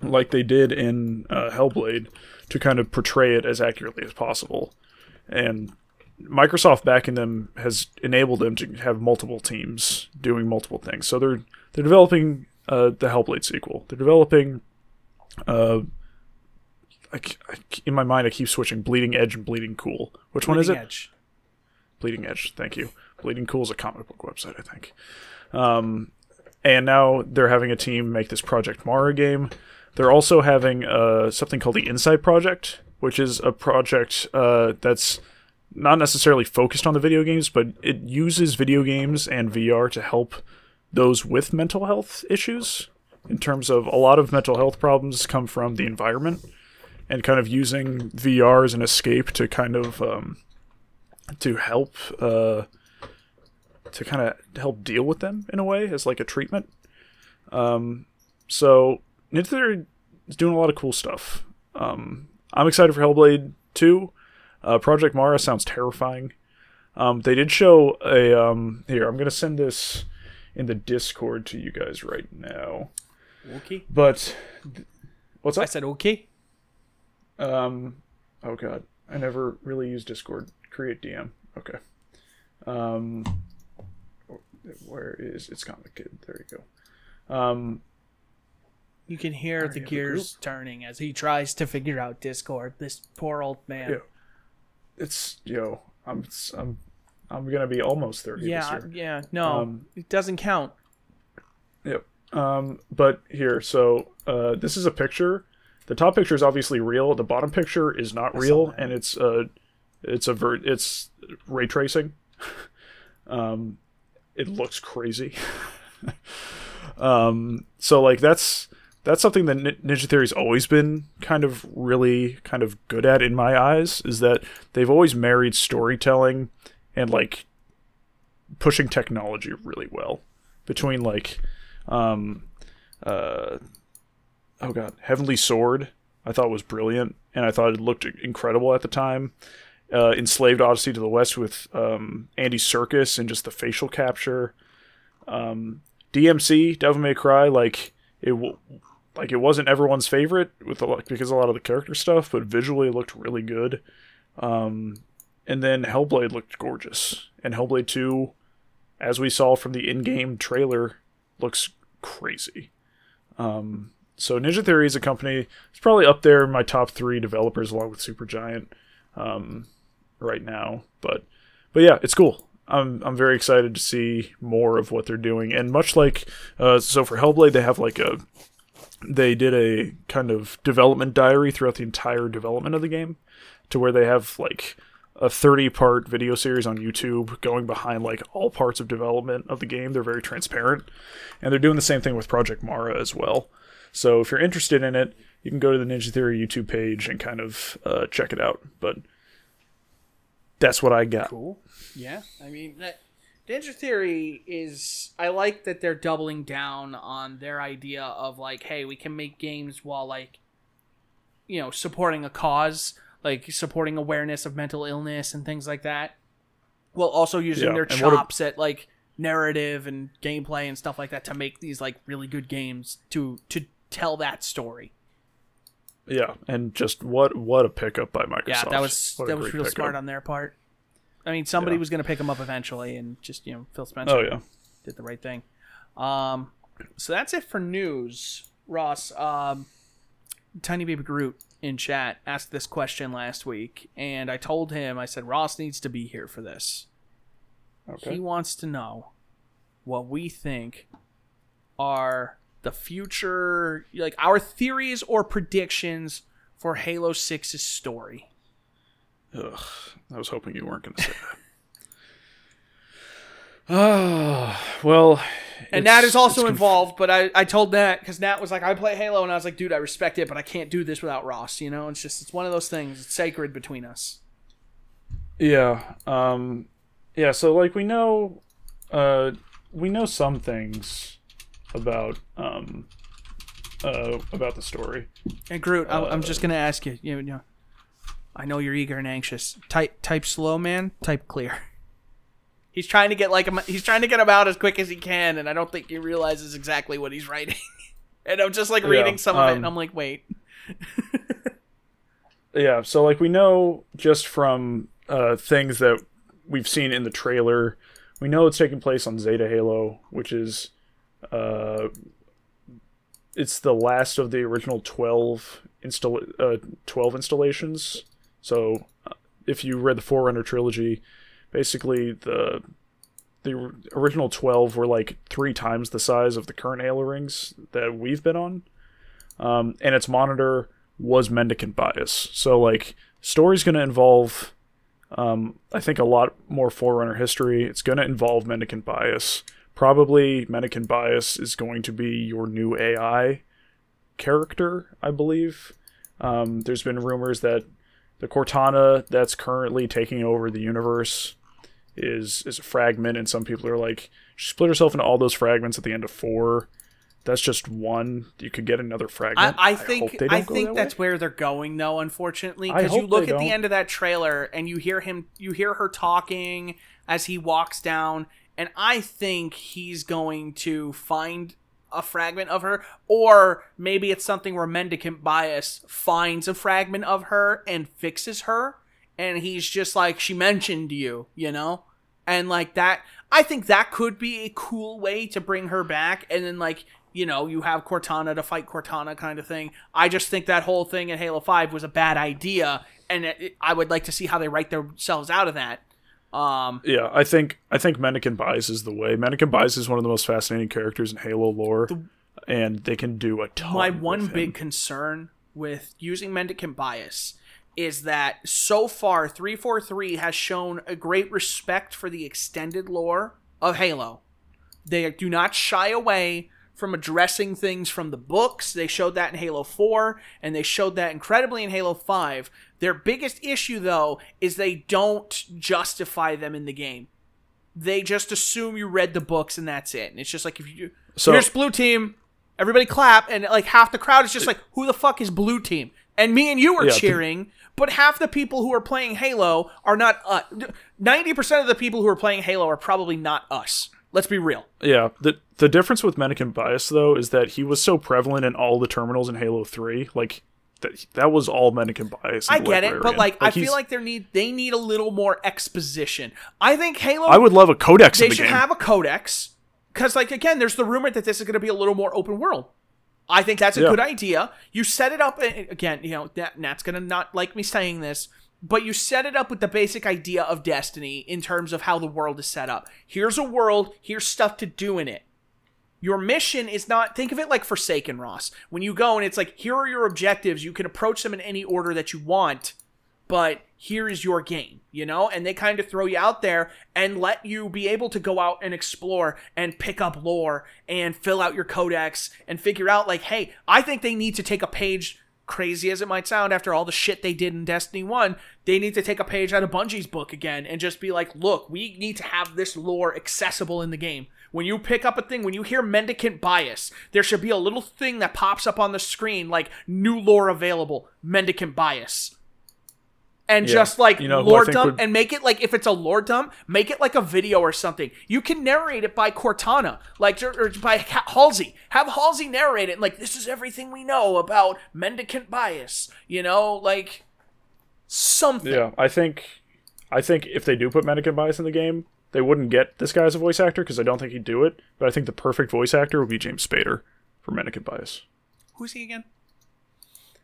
like they did in uh, Hellblade, to kind of portray it as accurately as possible. And Microsoft backing them has enabled them to have multiple teams doing multiple things. So they're they're developing uh, the Hellblade sequel. They're developing. Uh, I, I in my mind, I keep switching Bleeding Edge and Bleeding Cool. Which one is it? Bleeding Edge. Bleeding Edge. Thank you. Bleeding Cool is a comic book website, I think. Um, and now they're having a team make this Project Mara game. They're also having uh, something called the Insight Project, which is a project uh, that's not necessarily focused on the video games, but it uses video games and VR to help those with mental health issues. In terms of a lot of mental health problems come from the environment, and kind of using VR as an escape to kind of um, to help uh, to kind of help deal with them in a way as like a treatment. Um, so Theory is doing a lot of cool stuff. Um, I'm excited for Hellblade 2. Uh, Project Mara sounds terrifying. Um, they did show a um, here. I'm gonna send this in the Discord to you guys right now. Okay. But what's up? I said okay. Um, oh god, I never really used Discord. Create DM. Okay. Um, where is it's complicated? There you go. Um, You can hear the gears turning as he tries to figure out Discord. This poor old man. Yeah. It's yo, I'm I'm I'm gonna be almost thirty Yeah, this year. yeah, no, Um, it doesn't count. Yep. Um, but here, so uh, this is a picture. The top picture is obviously real. The bottom picture is not real, that. and it's uh, it's a ver- it's ray tracing. [LAUGHS] um, it looks crazy. [LAUGHS] um, so like that's that's something that Ninja Theory's always been kind of really kind of good at in my eyes. Is that they've always married storytelling and like pushing technology really well between like um uh oh god heavenly sword i thought was brilliant and i thought it looked incredible at the time uh enslaved odyssey to the west with um andy serkis and just the facial capture um dmc devil may cry like it w- like it wasn't everyone's favorite with a lot because a lot of the character stuff but visually it looked really good um and then hellblade looked gorgeous and hellblade 2 as we saw from the in-game trailer looks crazy. Um, so Ninja Theory is a company. It's probably up there in my top three developers, along with Supergiant, um, right now. But but yeah, it's cool. I'm I'm very excited to see more of what they're doing. And much like uh, so for Hellblade, they have like a they did a kind of development diary throughout the entire development of the game, to where they have like a 30 part video series on YouTube going behind like all parts of development of the game. They're very transparent. And they're doing the same thing with Project Mara as well. So if you're interested in it, you can go to the Ninja Theory YouTube page and kind of uh, check it out. But that's what I got. Cool. Yeah, I mean that Ninja Theory is. I like that they're doubling down on their idea of like, hey, we can make games while like, you know, supporting a cause, like supporting awareness of mental illness and things like that, while also using Yeah, their what a- chops at like narrative and gameplay and stuff like that to make these like really good games to to tell that story. Yeah, and just what what a pickup by Microsoft. Yeah, that was What that was real pickup. smart on their part. I mean, somebody Yeah. was going to pick them up eventually, and just you know, Phil Spencer Oh yeah. did the right thing. Um, so that's it for news. Ross, um, Tiny Baby Groot in chat asked this question last week, and I told him I said Ross needs to be here for this. Okay. He wants to know what we think are the future, like our theories or predictions for Halo 6's story. Ugh, I was hoping you weren't going to say that. [LAUGHS] Ah, well, And Nat is also conf- involved, but I, I told Nat because Nat was like, I play Halo, and I was like, dude, I respect it, but I can't do this without Ross. You know, it's just it's one of those things. It's sacred between us. Yeah. Um yeah, so like we know uh we know some things about um uh about the story. And Groot, I'm, I'm Uh, just gonna ask you. You know, I know you're eager and anxious. Type type slow, man. Type clear. He's trying to get like him. He's trying to get him out as quick as he can, and I don't think he realizes exactly what he's writing. [LAUGHS] and I'm just like Yeah, reading some of it, um, and I'm like, wait. [LAUGHS] Yeah, so like we know just from uh, things that we've seen in the trailer. We know it's taking place on Zeta Halo, which is uh, it's the last of the original 12 install uh, 12 installations. So uh, if you read the Forerunner trilogy, basically the the original 12 were like three times the size of the current Halo rings that we've been on. Um, and its monitor was mendicant bias. So like story's going to involve um, I think a lot more Forerunner history. It's going to involve mendicant bias. Probably mendicant bias is going to be your new AI character, I believe. Um, there's been rumors that the Cortana that's currently taking over the universe is is a fragment, and some people are like, she split herself into all those fragments at the end of four. That's just one. You could get another fragment. I, I think hope they don't I think that that's way. where they're going though. Unfortunately, because you look at the don't. end of that trailer and you hear him, you hear her talking as he walks down, and I think he's going to find a fragment of her, or maybe it's something where mendicant bias finds a fragment of her and fixes her, and he's just like she mentioned you, you know, and like that. I think that could be a cool way to bring her back, and then like you know you have Cortana to fight Cortana kind of thing. I just think that whole thing in Halo Five was a bad idea, and it- I would like to see how they write themselves out of that. Um, Yeah, I think I think Mendicant Bias is the way. Mendicant Bias is one of the most fascinating characters in Halo lore, and they can do a ton. my one him. big concern with using mendicant bias is that so far 343 has shown a great respect for the extended lore of Halo. They do not shy away from addressing things from the books. They showed that in Halo 4 and they showed that incredibly in Halo 5. Their biggest issue though is they don't justify them in the game. They just assume you read the books and that's it. And it's just like if you So- here's blue team, everybody clap, and like half the crowd is just like, who the fuck is blue team? And me and you are Yeah, the- cheering, but half the people who are playing Halo are not us. Ninety percent of the people who are playing Halo are probably not us. Let's be real. Yeah, the the difference with Mendicant Bias though is that he was so prevalent in all the terminals in Halo Three. Like that, that was all Mendicant Bias. I get it, but Librarian. like, I feel like they need they need a little more exposition. I think Halo I would love a codex they the should game. have a codex because like again there's the rumor that this is going to be a little more open world i think that's a Yeah. good idea you set it up again you know Nat, nat's going to not like me saying this but you set it up with the basic idea of destiny in terms of how the world is set up here's a world here's stuff to do in it your mission is not think of it like forsaken ross when you go and it's like here are your objectives you can approach them in any order that you want but here is your game, you know? And they kind of throw you out there and let you be able to go out and explore and pick up lore and fill out your codex and figure out, like, hey, I think they need to take a page, crazy as it might sound, after all the shit they did in Destiny 1, they need to take a page out of Bungie's book again and just be like, look, we need to have this lore accessible in the game. When you pick up a thing, when you hear mendicant bias, there should be a little thing that pops up on the screen like new lore available, mendicant bias and Yeah. just like You know lore dump would- and make it like if it's a lore dump, make it like a video or something. You can narrate it by Cortana, like or, or by Halsey. Have Halsey narrate it, and, like this is everything we know about mendicant bias. You know, like something. Yeah, I think I think if they do put Mendicant Bias in the game, they wouldn't get this guy as a voice actor because I don't think he'd do it. But I think the perfect voice actor would be James Spader for Mendicant Bias. Who's he again?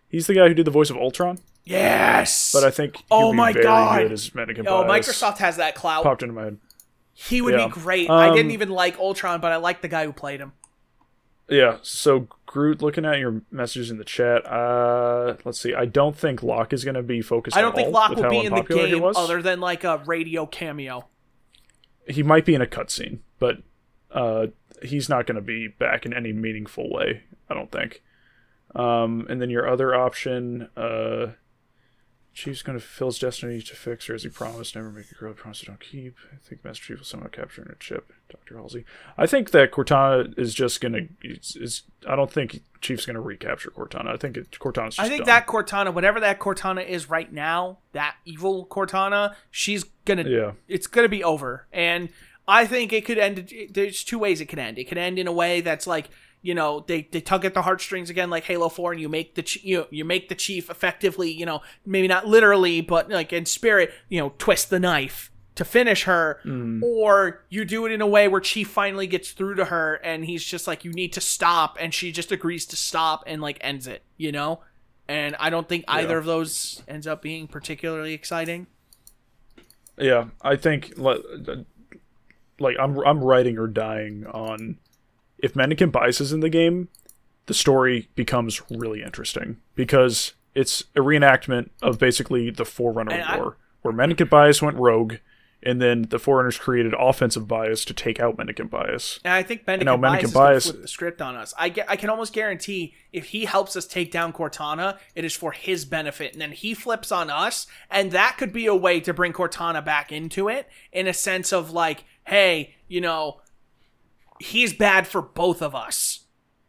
He's the guy who did the voice of Ultron, Yes. but I think Oh my God. as Mendicant oh, Bias. Microsoft has that clout. popped into my head. He would Yeah. be great. I Um, didn't even like Ultron, but I liked the guy who played him. Yeah, so Groot, looking at your messages in the chat, uh, let's see. I don't think Locke is going to be focused. I don't think Locke will be in the game other than like a radio cameo. He might be in a cutscene, but uh, he's not going to be back in any meaningful way. I don't think. Um, and then your other option, uh, Chief's going to fulfill his destiny to fix her as he promised. Never make a girl promise to don't keep. I think Master Chief will somehow capture her in a chip. Doctor Halsey. I think that Cortana is just going to. Is, I don't think Chief's going to recapture Cortana. I think it, Cortana's. Just I think done. that Cortana, whatever that Cortana is right now, that evil Cortana, she's gonna, Yeah. it's gonna be over. And I think it could end. There's two ways it could end. It could end in a way that's like, you know they, they tug at the heartstrings again like halo 4 and you make the ch- you, you make the chief effectively you know maybe not literally but like in spirit you know twist the knife to finish her mm. or you do it in a way where chief finally gets through to her and he's just like you need to stop and she just agrees to stop and like ends it you know? And i don't think either Yeah. of those ends up being particularly exciting. Yeah, I think like, like I'm I'm writing or dying on if Mendicant Bias is in the game, the story becomes really interesting because it's a reenactment of basically the Forerunner And I- War, where Mendicant Bias went rogue, and then the Forerunners created offensive bias to take out Mendicant Bias. And I think Mendicant know, Bias Mendicant is Bias- flip the script on us. I, get, I can almost guarantee if he helps us take down Cortana, it is for his benefit. And then he flips on us, and that could be a way to bring Cortana back into it in a sense of like, hey, you know, he's bad for both of us.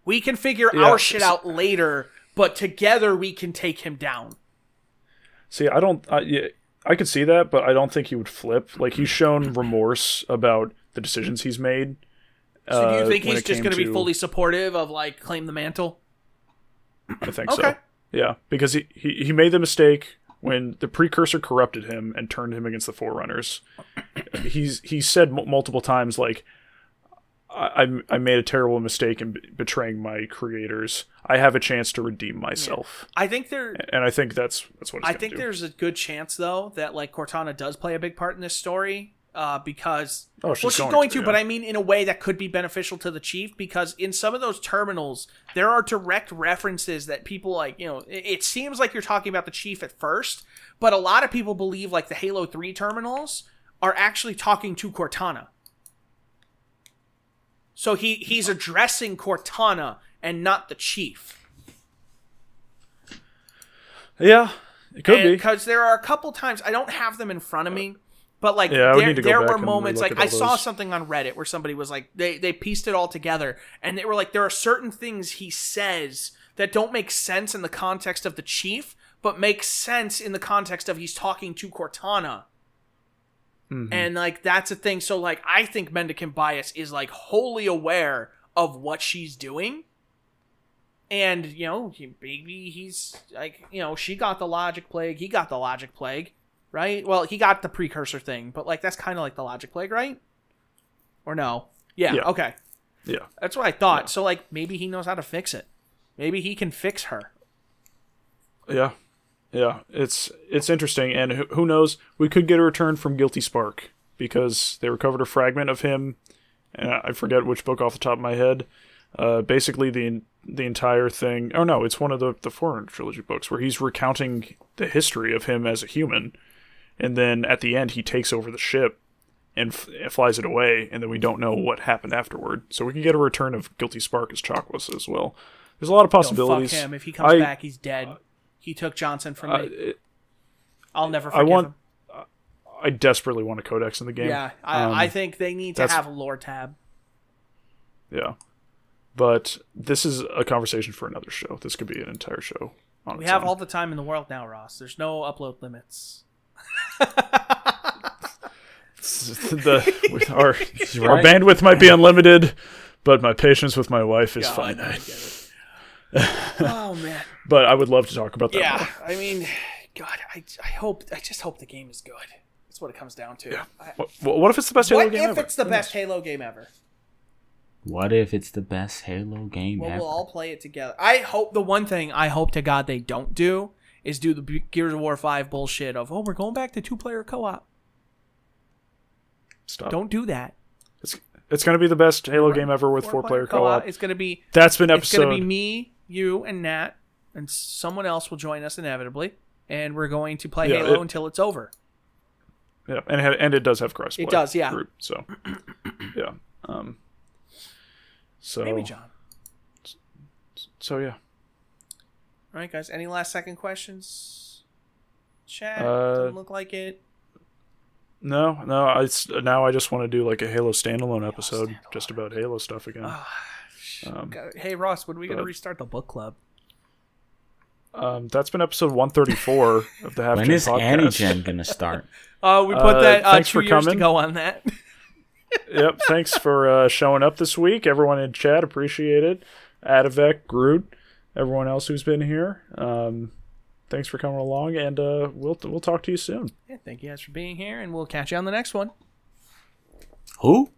We can figure Yeah, our shit out later, but together we can take him down. See, I don't. I, yeah, I could see that, but I don't think he would flip. Like he's shown remorse about the decisions he's made. So do you uh, think he's just going to be fully supportive of like claim the mantle? I think Okay. so. Yeah, because he, he he made the mistake when the precursor corrupted him and turned him against the forerunners. He's he said m- multiple times like, I I- made a terrible mistake in b- betraying my creators. I have a chance to redeem myself, I think there and I think that's that's what I think do. there's a good chance though that like Cortana does play a big part in this story uh, because Oh, she's well she's going going, to, to, but. I mean in a way that could be beneficial to the chief because in some of those terminals there are direct references that people like you know it, it seems like you're talking about the chief at first but a lot of people believe like the Halo 3 terminals are actually talking to Cortana. So he he's addressing Cortana and not the chief. yeah, it could be. because there are a couple times I don't have them in front of me, but like Yeah, there, need to go there were moments like I all saw something on Reddit where somebody was like they they pieced it all together and they were like there are certain things he says that don't make sense in the context of the chief, but make sense in the context of he's talking to Cortana. Mm-hmm. And like that's a thing. So like I think Mendicant Bias is like wholly aware of what she's doing. And you know, he, maybe he's like, you know, she got the logic plague, he got the logic plague, right? Well, he got the precursor thing, but like that's kind of like the logic plague, right? Or no? Yeah, Yeah. okay. yeah, That's what I thought. So like maybe he knows how to fix it. Maybe he can fix her. yeah, yeah. It's it's interesting, and who, who knows? We could get a return from Guilty Spark because they recovered a fragment of him, and I forget which book off the top of my head. Uh, basically, the the entire thing. Oh no, it's one of the the Forerunner trilogy books where he's recounting the history of him as a human, and then at the end he takes over the ship and f- flies it away, and then we don't know what happened afterward. So we can get a return of Guilty Spark as Chakas as well. There's a lot of possibilities. fuck him. If he comes I- back, he's dead. He took Johnson from Uh, me. it- I'll never I want- him. I desperately want a codex in the game. Yeah, I, Um, I think they need to have a lore tab. Yeah. But this is a conversation for another show. This could be an entire show. On We have own. all the time in the world now, Ross. There's no upload limits. [LAUGHS] the with our [LAUGHS] our bandwidth might be [LAUGHS] unlimited, but my patience with my wife is God, I finite. Get it. oh man, [LAUGHS] But I would love to talk about that. yeah. more. I mean, God, I, I hope I just hope the game is good. That's what it comes down to. I- What, what if it's the best Halo game ever? what game if ever? it's the best Halo game ever? What if it's the best Halo game Well, ever? we'll all play it together. I hope the one thing I hope to God they don't do is do the Gears of War Five bullshit of oh we're going back to two player co op. Stop. Don't do that. It's it's gonna be the best Halo game ever with four player co-op. It's gonna be That's been it's gonna episode. be me, you, and Nat, and someone else will join us inevitably, and we're going to play Yeah, Halo it- until it's over. Yeah, and it, and it does have crossplay. It does, yeah. Group, so [CLEARS THROAT] yeah. Um. So Maybe John. so yeah. All right, guys. Any last second questions? Chat Uh, doesn't look like it. No, no. I now I just want to do like a Halo standalone episode, standalone. just about Halo stuff again. Ah, um, Hey Ross, when are we gonna restart the book club? um, that's been episode one thirty four of the Half when Gen is podcast. Antigen [LAUGHS] gonna start? Uh, we put Uh, that uh, thanks two for years to go on that. [LAUGHS] yep. Thanks for uh, showing up this week, everyone in chat. Appreciate it. Adavec, Groot, everyone else who's been here. Um, thanks for coming along, and uh, we'll we'll talk to you soon. Yeah, thank you guys for being here, and we'll catch you on the next one. Who?